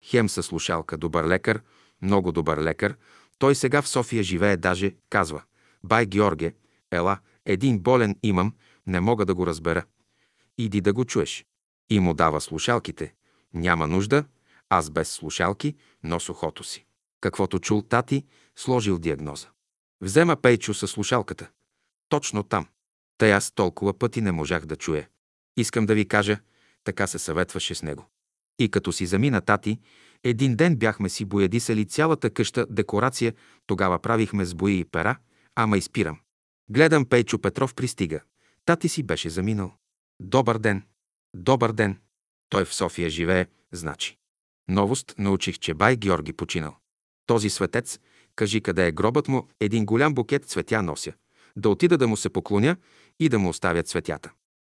Хем със слушалка, добър лекар, много добър лекар, той сега в София живее даже, казва, бай Георге, ела, един болен имам, не мога да го разбера. Иди да го чуеш. И му дава слушалките. Няма нужда, аз без слушалки, но с ухото си. Каквото чул тати, сложил диагноза. Взема Пейчо със слушалката. Точно там. Тъй аз толкова пъти не можах да чуя. Искам да ви кажа, така се съветваше с него. И като си замина тати, един ден бяхме си боядисали цялата къща декорация, тогава правихме с бои и пера, ама изпирам. Гледам Пейчо Петров пристига. Тати си беше заминал. Добър ден! Добър ден! Той в София живее, значи. Новост научих, че бай Георги починал. Този светец, Кажи къде е гробът му, един голям букет цветя нося. Да отида да му се поклоня и да му оставя цветята.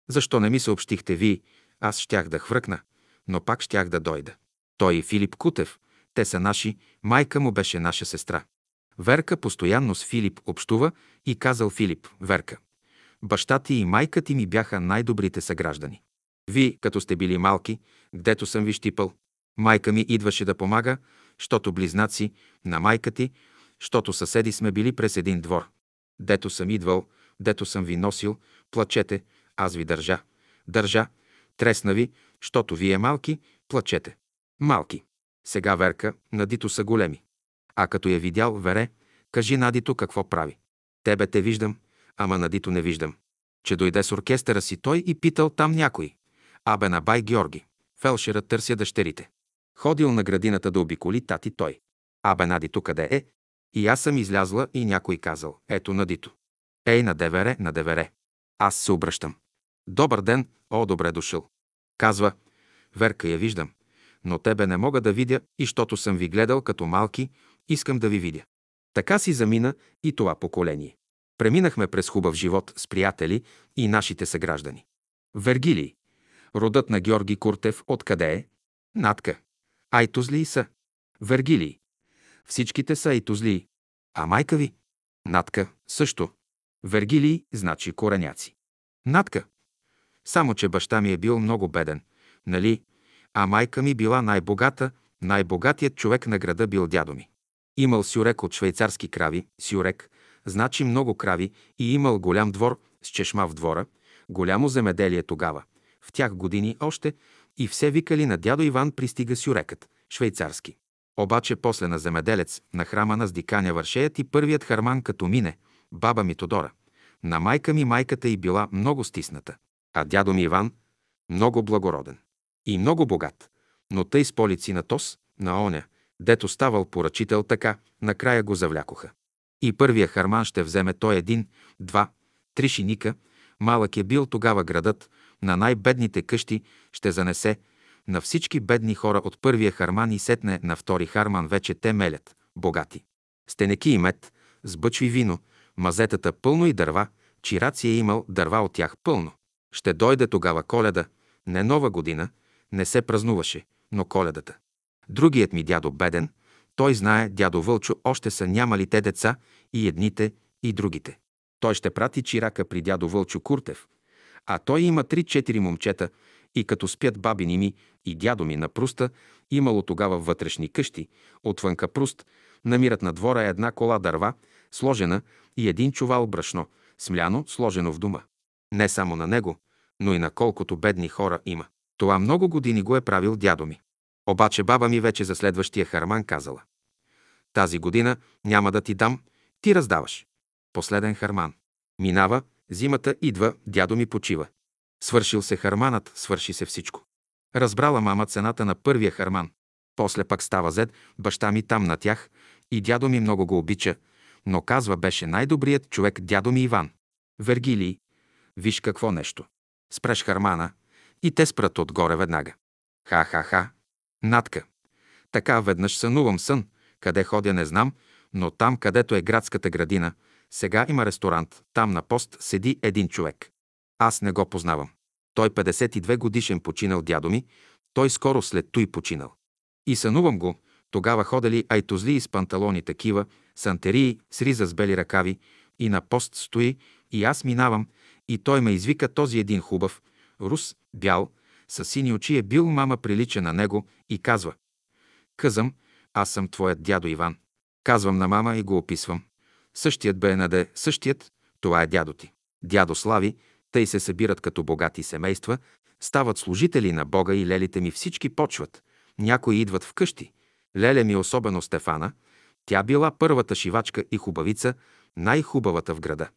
Защо не ми съобщихте вие? Аз щях да хвръкна, но пак щях да дойда. Той и Филип Кутев, те са наши, майка му беше наша сестра. Верка постоянно с Филип общува и казал Филип, Верка, баща ти и майка ти ми бяха най-добрите съграждани. Ви, като сте били малки, гдето съм ви щипал, майка ми идваше да помага, щото близнаци на майка ти, щото съседи сме били през един двор. Дето съм идвал, дето съм ви носил, плачете, аз ви държа. Държа, тресна ви, щото вие малки, плачете. Малки. Сега Верка, Надито са големи. А като я видял, Вере, кажи Надито какво прави. Тебе те виждам, ама Надито не виждам. Че дойде с оркестъра си той и питал там някой. Абе на бай Георги. Фелшерът търся дъщерите. Ходил на градината да обиколи тати той. Абе Надито къде е? И аз съм излязла и някой казал. Ето Надито. Ей, на девере, на девере. Аз се обръщам. Добър ден, о, добре дошъл. Казва, Верка я виждам, но тебе не мога да видя и щото съм ви гледал като малки, искам да ви видя. Така си замина и това поколение. Преминахме през хубав живот с приятели и нашите съграждани. Вергилий. Родът на Георги Куртев откъде е? Натка. Айтозлии са. Вергилий. Всичките са айтозлии. А майка ви? Натка също. Вергилий значи кореняци. Натка. Само, че баща ми е бил много беден, нали? А майка ми била най-богата, най-богатият човек на града бил дядо ми. Имал сюрек от швейцарски крави, сюрек, значи много крави и имал голям двор с чешма в двора, голямо земеделие тогава. В тях години още и все викали на дядо Иван пристига сюрекът, швейцарски. Обаче после на земеделец, на храма на Сдиканя вършеят и първият харман като мине, баба ми Тодора. На майка ми майката й била много стисната, а дядо ми Иван много благороден и много богат, но тъй с полици на Тос, на Оня, дето ставал поръчител така, накрая го завлякоха. И първия харман ще вземе той един, два, три шиника, малък е бил тогава градът, на най-бедните къщи ще занесе, на всички бедни хора от първия харман и сетне на втори харман вече те мелят, богати. Стенеки и мед, с бъчви вино, мазетата пълно и дърва, чираци е имал дърва от тях пълно. Ще дойде тогава коледа, не нова година, не се празнуваше, но коледата. Другият ми дядо беден, той знае, дядо Вълчо, още са нямали те деца, и едните, и другите. Той ще прати чирака при дядо Вълчо Куртев, а той има три-четири момчета и като спят бабини ми и дядо ми на пруста, имало тогава вътрешни къщи, отвънка пруст, намират на двора една кола дърва, сложена и един чувал брашно, смляно, сложено в дома. Не само на него, но и на колкото бедни хора има. Това много години го е правил дядо ми. Обаче баба ми вече за следващия харман казала. Тази година няма да ти дам, ти раздаваш. Последен харман. Минава, зимата идва, дядо ми почива. Свършил се харманът, свърши се всичко. Разбрала мама цената на първия харман. После пак става зед, баща ми там на тях и дядо ми много го обича, но казва беше най-добрият човек дядо ми Иван. Вергилий, виж какво нещо. Спреш хармана и те спрат отгоре веднага. Ха-ха-ха. Натка. Така веднъж сънувам сън. Къде ходя не знам, но там, където е градската градина, сега има ресторант. Там на пост седи един човек. Аз не го познавам. Той 52 годишен починал дядо ми, той скоро след той починал. И сънувам го, тогава ходели айтозли с панталони такива, сантерии с риза с бели ръкави и на пост стои и аз минавам и той ме извика този един хубав, рус, бял, с сини очи е бил мама прилича на него и казва «Казам, аз съм твоят дядо Иван». Казвам на мама и го описвам. Същият бе наде, същият, това е дядо ти. Дядо Слави, тъй се събират като богати семейства, стават служители на Бога и лелите ми всички почват. Някои идват вкъщи. Леля ми, особено Стефана, тя била първата шивачка и хубавица, най-хубавата в града.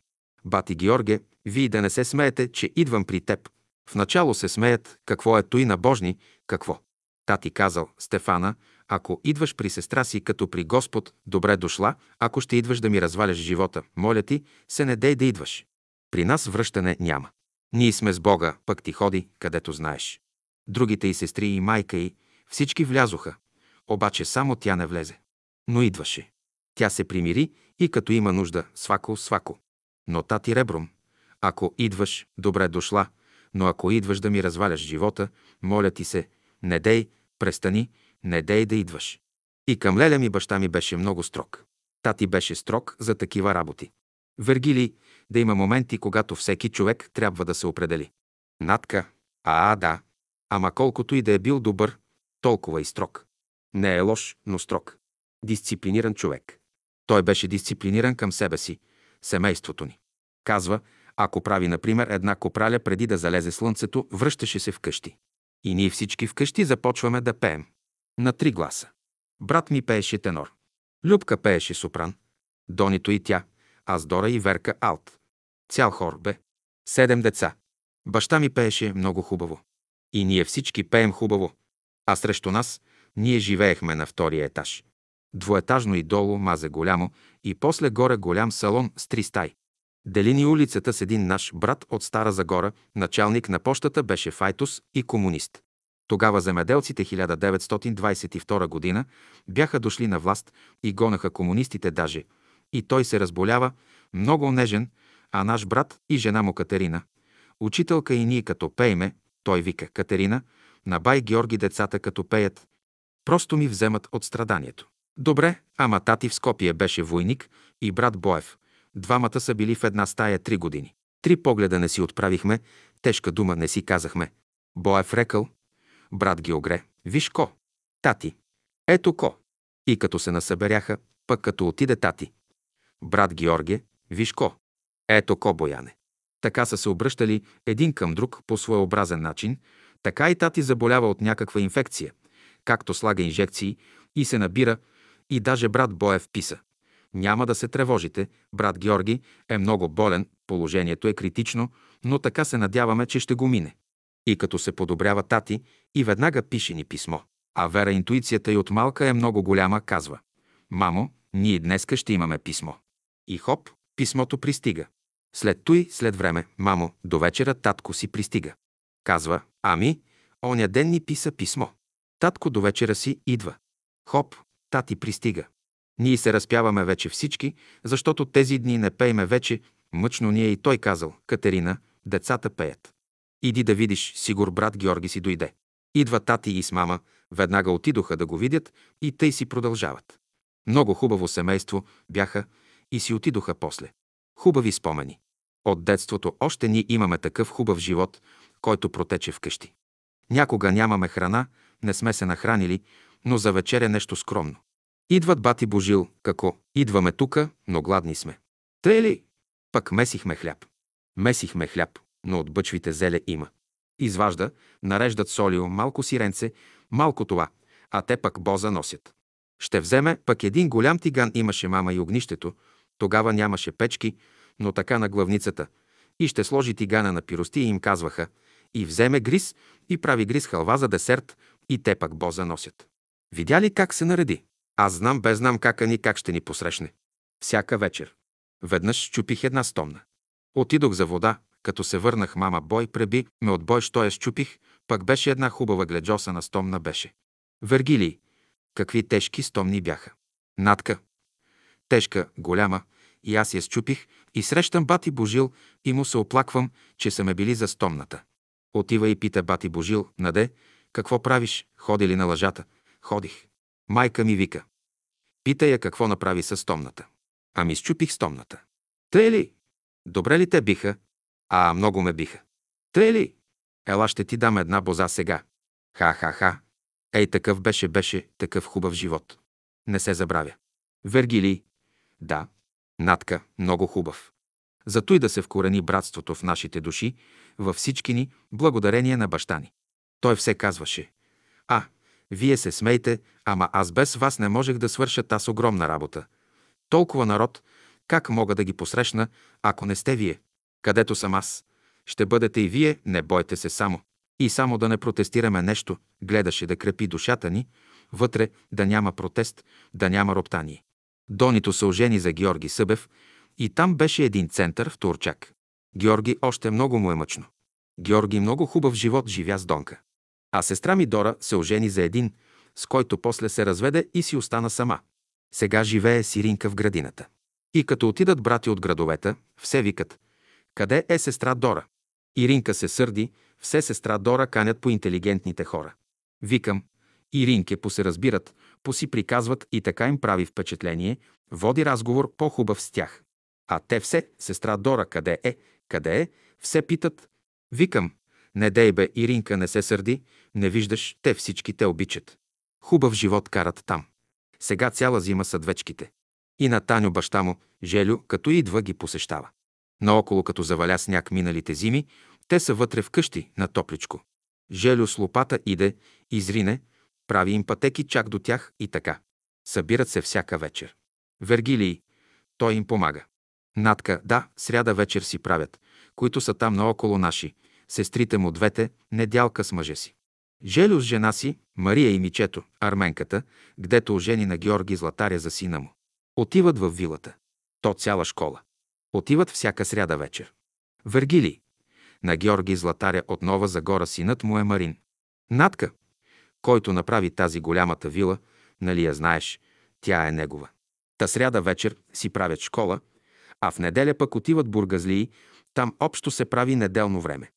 Бати Георге, вие да не се смеете, че идвам при теб. В начало се смеят, какво е той на Божни, какво. Тати казал, Стефана, ако идваш при сестра си като при Господ, добре дошла, ако ще идваш да ми разваляш живота, моля ти, се не дей да идваш. При нас връщане няма. Ние сме с Бога, пък ти ходи, където знаеш. Другите и сестри и майка й, всички влязоха, обаче само тя не влезе. Но идваше. Тя се примири и като има нужда, свако, свако. Но тати ребром, ако идваш, добре дошла, но ако идваш да ми разваляш живота, моля ти се, не дей, престани, не дей да идваш. И към леля ми баща ми беше много строг. Тати беше строг за такива работи. Вергили, да има моменти, когато всеки човек трябва да се определи. Натка, а, а, да. Ама колкото и да е бил добър, толкова и строг. Не е лош, но строг. Дисциплиниран човек. Той беше дисциплиниран към себе си, семейството ни. Казва, ако прави, например, една копраля преди да залезе слънцето, връщаше се вкъщи. И ние всички вкъщи започваме да пеем. На три гласа. Брат ми пееше тенор. Любка пееше сопран. Донито и тя. Аз Дора и Верка алт. Цял хор бе. Седем деца. Баща ми пееше много хубаво. И ние всички пеем хубаво. А срещу нас ние живеехме на втория етаж. Двоетажно и долу мазе голямо и после горе голям салон с три стаи. Делини улицата с един наш брат от Стара Загора, началник на пощата беше файтус и комунист. Тогава земеделците 1922 година бяха дошли на власт и гонаха комунистите даже. И той се разболява, много нежен, а наш брат и жена му Катерина. Учителка и ние като пейме, той вика Катерина, на бай Георги децата като пеят. Просто ми вземат от страданието. Добре, ама тати в Скопие беше войник и брат Боев. Двамата са били в една стая три години. Три погледа не си отправихме, тежка дума не си казахме. Боев рекал, брат ги огре, виж ко, тати, ето ко. И като се насъберяха, пък като отиде тати. Брат Георге, виж ко, ето ко, Бояне. Така са се обръщали един към друг по своеобразен начин, така и тати заболява от някаква инфекция, както слага инжекции и се набира, и даже брат Боев писа. Няма да се тревожите, брат Георги е много болен, положението е критично, но така се надяваме, че ще го мине. И като се подобрява тати, и веднага пише ни писмо. А Вера интуицията и от малка е много голяма, казва. Мамо, ние днеска ще имаме писмо. И хоп, писмото пристига. След той, след време, мамо, до вечера татко си пристига. Казва, ами, оня ден ни писа писмо. Татко до вечера си идва. Хоп, тати пристига. Ние се разпяваме вече всички, защото тези дни не пейме вече, мъчно ние и той казал, Катерина, децата пеят. Иди да видиш, сигур брат Георги си дойде. Идва тати и с мама, веднага отидоха да го видят и тъй си продължават. Много хубаво семейство бяха и си отидоха после. Хубави спомени. От детството още ние имаме такъв хубав живот, който протече вкъщи. Някога нямаме храна, не сме се нахранили, но за вечеря нещо скромно. Идват бати Божил, како, идваме тука, но гладни сме. Тъй ли? Пък месихме хляб. Месихме хляб, но от бъчвите зеле има. Изважда, нареждат солио, малко сиренце, малко това, а те пък боза носят. Ще вземе, пък един голям тиган имаше мама и огнището, тогава нямаше печки, но така на главницата, и ще сложи тигана на пирости и им казваха, и вземе гриз и прави гриз халва за десерт, и те пък боза носят. Видя ли как се нареди? Аз знам, без знам как ни как ще ни посрещне. Всяка вечер. Веднъж щупих една стомна. Отидох за вода, като се върнах, мама бой преби, ме от бой, що я щупих, пък беше една хубава гледжоса на стомна беше. Вергилий, какви тежки стомни бяха. Натка. Тежка, голяма, и аз я щупих и срещам бати Божил и му се оплаквам, че са ме били за стомната. Отива и пита бати Божил, наде, какво правиш, ходи ли на лъжата? Ходих. Майка ми вика. Пита я какво направи с стомната. Ами щупих стомната. Тъй ли? Добре ли те биха? А, много ме биха. Тъй ли? Ела ще ти дам една боза сега. Ха-ха-ха. Ей, такъв беше, беше такъв хубав живот. Не се забравя. Вергилий. Да. Натка. Много хубав. Зато и да се вкорени братството в нашите души, във всички ни, благодарение на баща ни. Той все казваше. А, вие се смейте, ама аз без вас не можех да свърша тази огромна работа. Толкова народ, как мога да ги посрещна, ако не сте вие? Където съм аз, ще бъдете и вие, не бойте се само. И само да не протестираме нещо, гледаше да крепи душата ни, вътре да няма протест, да няма роптание. Донито се ожени за Георги Събев и там беше един център в Турчак. Георги още много му е мъчно. Георги много хубав живот живя с Донка. А сестра ми Дора се ожени за един, с който после се разведе и си остана сама. Сега живее Сиринка в градината. И като отидат брати от градовете, все викат «Къде е сестра Дора?» Иринка се сърди, все сестра Дора канят по интелигентните хора. Викам, Иринке по се разбират, по си приказват и така им прави впечатление, води разговор по-хубав с тях. А те все, сестра Дора, къде е, къде е, все питат. Викам, не дей бе, Иринка не се сърди, не виждаш, те всички те обичат. Хубав живот карат там. Сега цяла зима са двечките. И на Таню баща му, Желю, като идва ги посещава. Наоколо, като заваля сняг миналите зими, те са вътре в къщи, на топличко. Желю с лопата иде, изрине, прави им пътеки чак до тях и така. Събират се всяка вечер. Вергилий, той им помага. Натка, да, сряда вечер си правят, които са там наоколо наши, сестрите му двете, недялка с мъже си. Желю с жена си, Мария и Мичето, арменката, гдето ожени на Георги Златаря за сина му. Отиват в вилата. То цяла школа. Отиват всяка сряда вечер. Вергили. На Георги Златаря от Нова Загора синът му е Марин. Натка, който направи тази голямата вила, нали я знаеш, тя е негова. Та сряда вечер си правят школа, а в неделя пък отиват бургазлии, там общо се прави неделно време.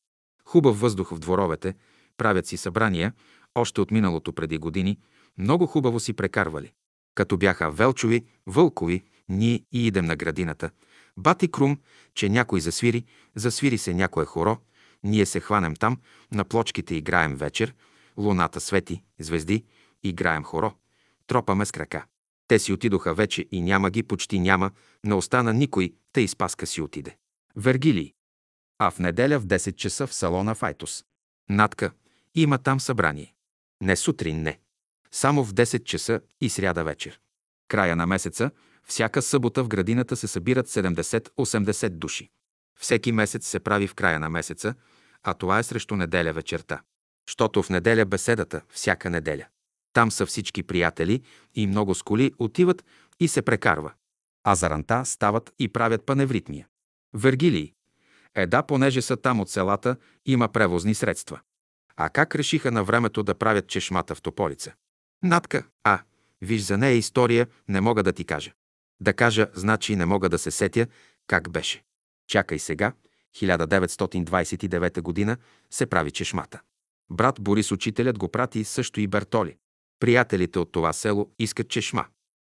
Хубав въздух в дворовете, правят си събрания, още от миналото преди години, много хубаво си прекарвали. Като бяха Велчови, Вълкови, ние и идем на градината. Бати Крум, че някой засвири, засвири се някое хоро, ние се хванем там, на плочките играем вечер, луната свети, звезди, играем хоро, тропаме с крака. Те си отидоха вече и няма ги, почти няма, не остана никой, тъй спаска си отиде. Вергилий. А в неделя в 10 часа в салона Файтус. Натка. Има там събрание. Не сутрин, не. Само в 10 часа и сряда вечер. Края на месеца, всяка събота в градината се събират 70-80 души. Всеки месец се прави в края на месеца, а това е срещу неделя вечерта. Щото в неделя беседата, всяка неделя. Там са всички приятели и много сколи отиват и се прекарва. А заранта стават и правят паневритмия. Вергилий. Е да, понеже са там от селата, има превозни средства. А как решиха на времето да правят чешмата в Тополица? Натка, а, виж за нея история, не мога да ти кажа. Да кажа, значи не мога да се сетя как беше. Чакай сега, 1929 година се прави чешмата. Брат Борис учителят го прати също и Бертоли. Приятелите от това село искат чешма.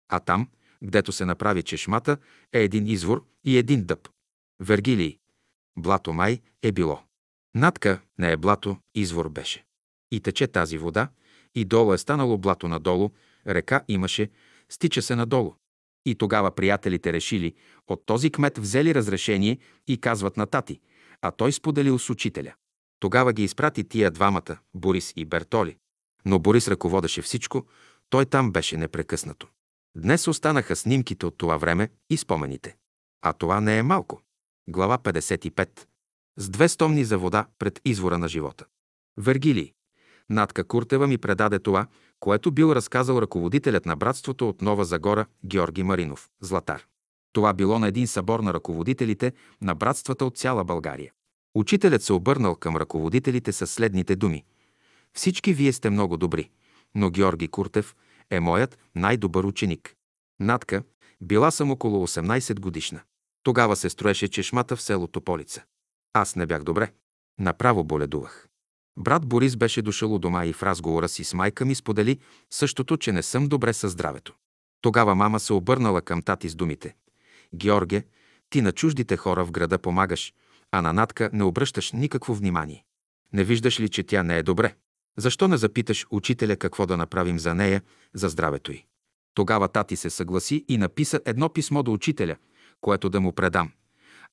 А там, гдето се направи чешмата, е един извор и един дъб. Вергилий. Блато май е било. Надка не е блато, извор беше. И тече тази вода, и долу е станало блато надолу, река имаше, стича се надолу. И тогава приятелите решили, от този кмет взели разрешение и казват на тати, а той споделил с учителя. Тогава ги изпрати тия двамата, Борис и Бертоли. Но Борис ръководеше всичко, той там беше непрекъснато. Днес останаха снимките от това време и спомените. А това не е малко. Глава 55. С две стомни за вода пред извора на живота. Вергилий. Натка Куртева ми предаде това, което бил разказал ръководителят на братството от Нова Загора Георги Маринов, Златар. Това било на един събор на ръководителите на братствата от цяла България. Учителят се обърнал към ръководителите с следните думи. Всички вие сте много добри, но Георги Куртев е моят най-добър ученик. Натка, била съм около 18 годишна. Тогава се строеше чешмата в село Тополица. Аз не бях добре. Направо боледувах. Брат Борис беше дошъл у дома и в разговора си с майка ми сподели същото, че не съм добре със здравето. Тогава мама се обърнала към тати с думите. Георге, ти на чуждите хора в града помагаш, а на Натка не обръщаш никакво внимание. Не виждаш ли, че тя не е добре? Защо не запиташ учителя какво да направим за нея, за здравето й? Тогава тати се съгласи и написа едно писмо до учителя, което да му предам.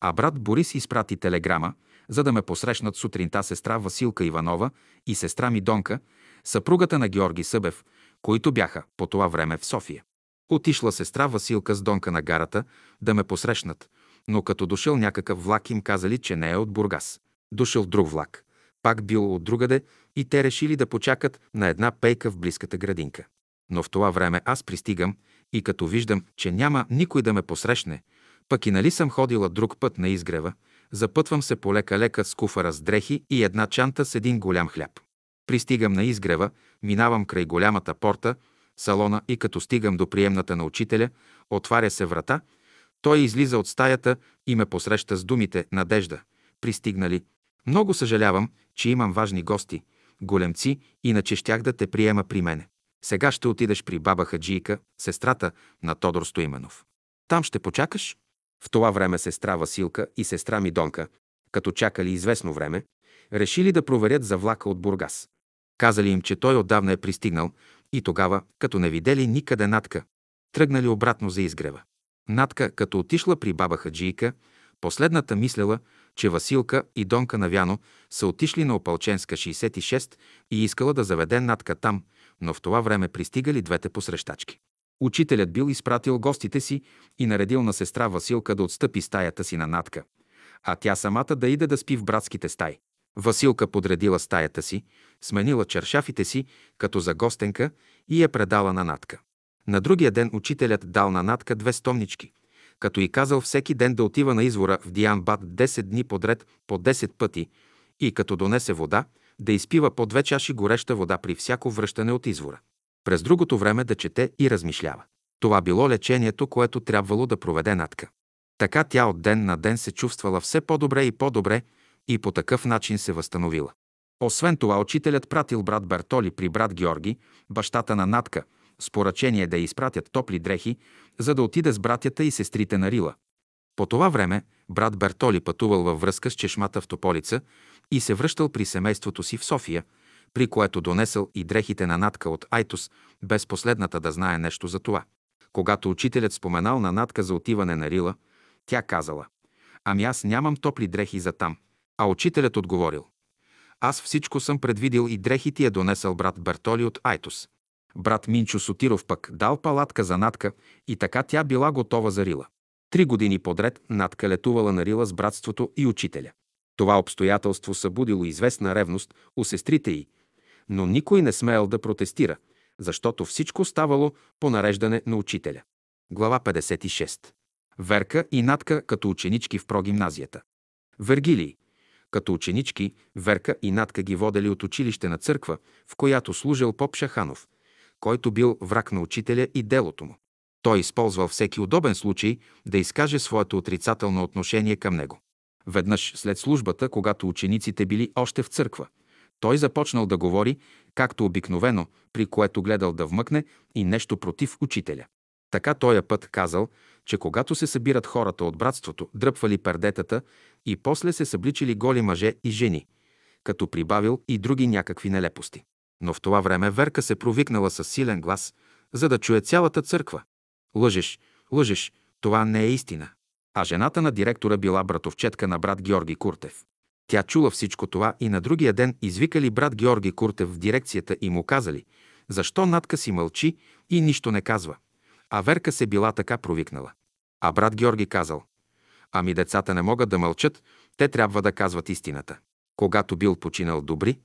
А брат Борис изпрати телеграма, за да ме посрещнат сутринта сестра Василка Иванова и сестра ми Донка, съпругата на Георги Събев, които бяха по това време в София. Отишла сестра Василка с Донка на гарата да ме посрещнат, но като дошъл някакъв влак им казали, че не е от Бургас. Дошъл друг влак. Пак бил от другаде и те решили да почакат на една пейка в близката градинка. Но в това време аз пристигам и като виждам, че няма никой да ме посрещне, пък и нали съм ходила друг път на изгрева, запътвам се полека-лека с куфара с дрехи и една чанта с един голям хляб. Пристигам на изгрева, минавам край голямата порта, салона и като стигам до приемната на учителя, отваря се врата, той излиза от стаята и ме посреща с думите «Надежда». Пристигнали. Много съжалявам, че имам важни гости, големци, иначе щях да те приема при мене. Сега ще отидеш при баба Хаджийка, сестрата на Тодор Стоименов. Там ще почакаш? В това време сестра Василка и сестра Мидонка, като чакали известно време, решили да проверят за влака от Бургас. Казали им, че той отдавна е пристигнал и тогава, като не видели никъде Натка, тръгнали обратно за изгрева. Натка, като отишла при баба Хаджийка, последната мислела, че Василка и Донка Навяно са отишли на Опалченска 66 и искала да заведе Натка там, но в това време пристигали двете посрещачки. Учителят бил изпратил гостите си и наредил на сестра Василка да отстъпи стаята си на Натка, а тя самата да иде да спи в братските стаи. Василка подредила стаята си, сменила чершафите си като за гостенка и я предала на Натка. На другия ден учителят дал на Натка две стомнички, като и казал всеки ден да отива на извора в Дианбад 10 дни подред по 10 пъти и като донесе вода, да изпива по две чаши гореща вода при всяко връщане от извора. През другото време да чете и размишлява. Това било лечението, което трябвало да проведе Натка. Така тя от ден на ден се чувствала все по-добре и по-добре и по такъв начин се възстановила. Освен това, учителят пратил брат Бертоли при брат Георги, бащата на Натка, с поръчение да изпратят топли дрехи, за да отиде с братята и сестрите на Рила. По това време брат Бертоли пътувал във връзка с чешмата в Тополица и се връщал при семейството си в София, при което донесъл и дрехите на Натка от Айтос, без последната да знае нещо за това. Когато учителят споменал на Натка за отиване на Рила, тя казала «Ами аз нямам топли дрехи за там». А учителят отговорил «Аз всичко съм предвидил и дрехи е донесъл брат Бертоли от Айтос». Брат Минчо Сотиров пък дал палатка за Натка и така тя била готова за Рила. Три години подред Натка летувала на Рила с братството и учителя. Това обстоятелство събудило известна ревност у сестрите й, но никой не смеял да протестира, защото всичко ставало по нареждане на учителя. Глава 56. Верка и Натка като ученички в прогимназията. Вергилий. Като ученички, Верка и Натка ги водели от училище на църква, в която служил поп Шаханов, който бил враг на учителя и делото му. Той използвал всеки удобен случай да изкаже своето отрицателно отношение към него. Веднъж след службата, когато учениците били още в църква, той започнал да говори, както обикновено, при което гледал да вмъкне и нещо против учителя. Така тоя път казал, че когато се събират хората от братството, дръпвали пердетата и после се събличили голи мъже и жени, като прибавил и други някакви нелепости. Но в това време Верка се провикнала с силен глас, за да чуе цялата църква. Лъжеш, лъжеш, това не е истина. А жената на директора била братовчетка на брат Георги Куртев. Тя чула всичко това и на другия ден извикали брат Георги Куртев в дирекцията и му казали, защо Натка си мълчи и нищо не казва. А Верка се била така провикнала. А брат Георги казал, ами децата не могат да мълчат, те трябва да казват истината. Когато бил починал добри,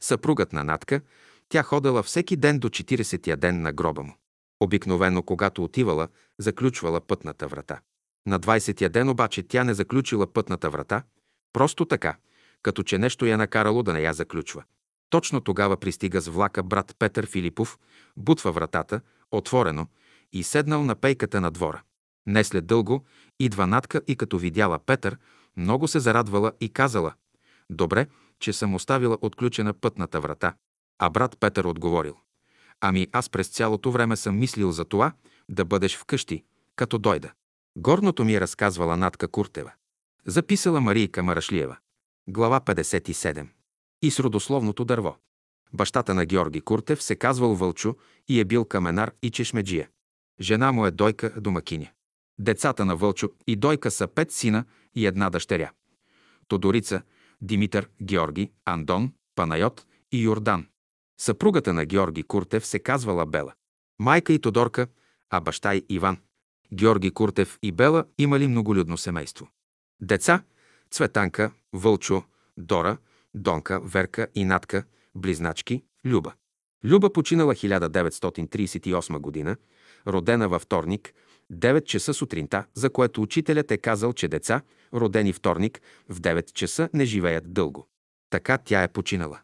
съпругът на Натка, тя ходела всеки ден до 40-я ден на гроба му. Обикновено, когато отивала, заключвала пътната врата. На 20-я ден обаче тя не заключила пътната врата, просто така, като че нещо я накарало да не я заключва. Точно тогава пристига с влака брат Петър Филипов, бутва вратата, отворено, и седнал на пейката на двора. Не след дълго идва Натка и като видяла Петър, много се зарадвала и казала «Добре, че съм оставила отключена пътната врата». А брат Петър отговорил «Ами аз през цялото време съм мислил за това да бъдеш вкъщи, като дойда». Горното ми е разказвала Натка Куртева. Записала Марийка Марашлиева. Глава 57. И с родословното дърво. Бащата на Георги Куртев се казвал Вълчо и е бил каменар и чешмеджия. Жена му е Дойка домакиня. Децата на Вълчо и Дойка са пет сина и една дъщеря. Тодорица, Димитър, Георги, Андон, Панайот и Йордан. Съпругата на Георги Куртев се казвала Бела. Майка и Тодорка, а баща и Иван. Георги Куртев и Бела имали многолюдно семейство. Деца – Цветанка, Вълчо, Дора, Донка, Верка и Натка, близначки, Люба. Люба починала 1938 година, родена във вторник, 9 часа сутринта, за което учителят е казал, че деца, родени вторник, в 9 часа не живеят дълго. Така тя е починала.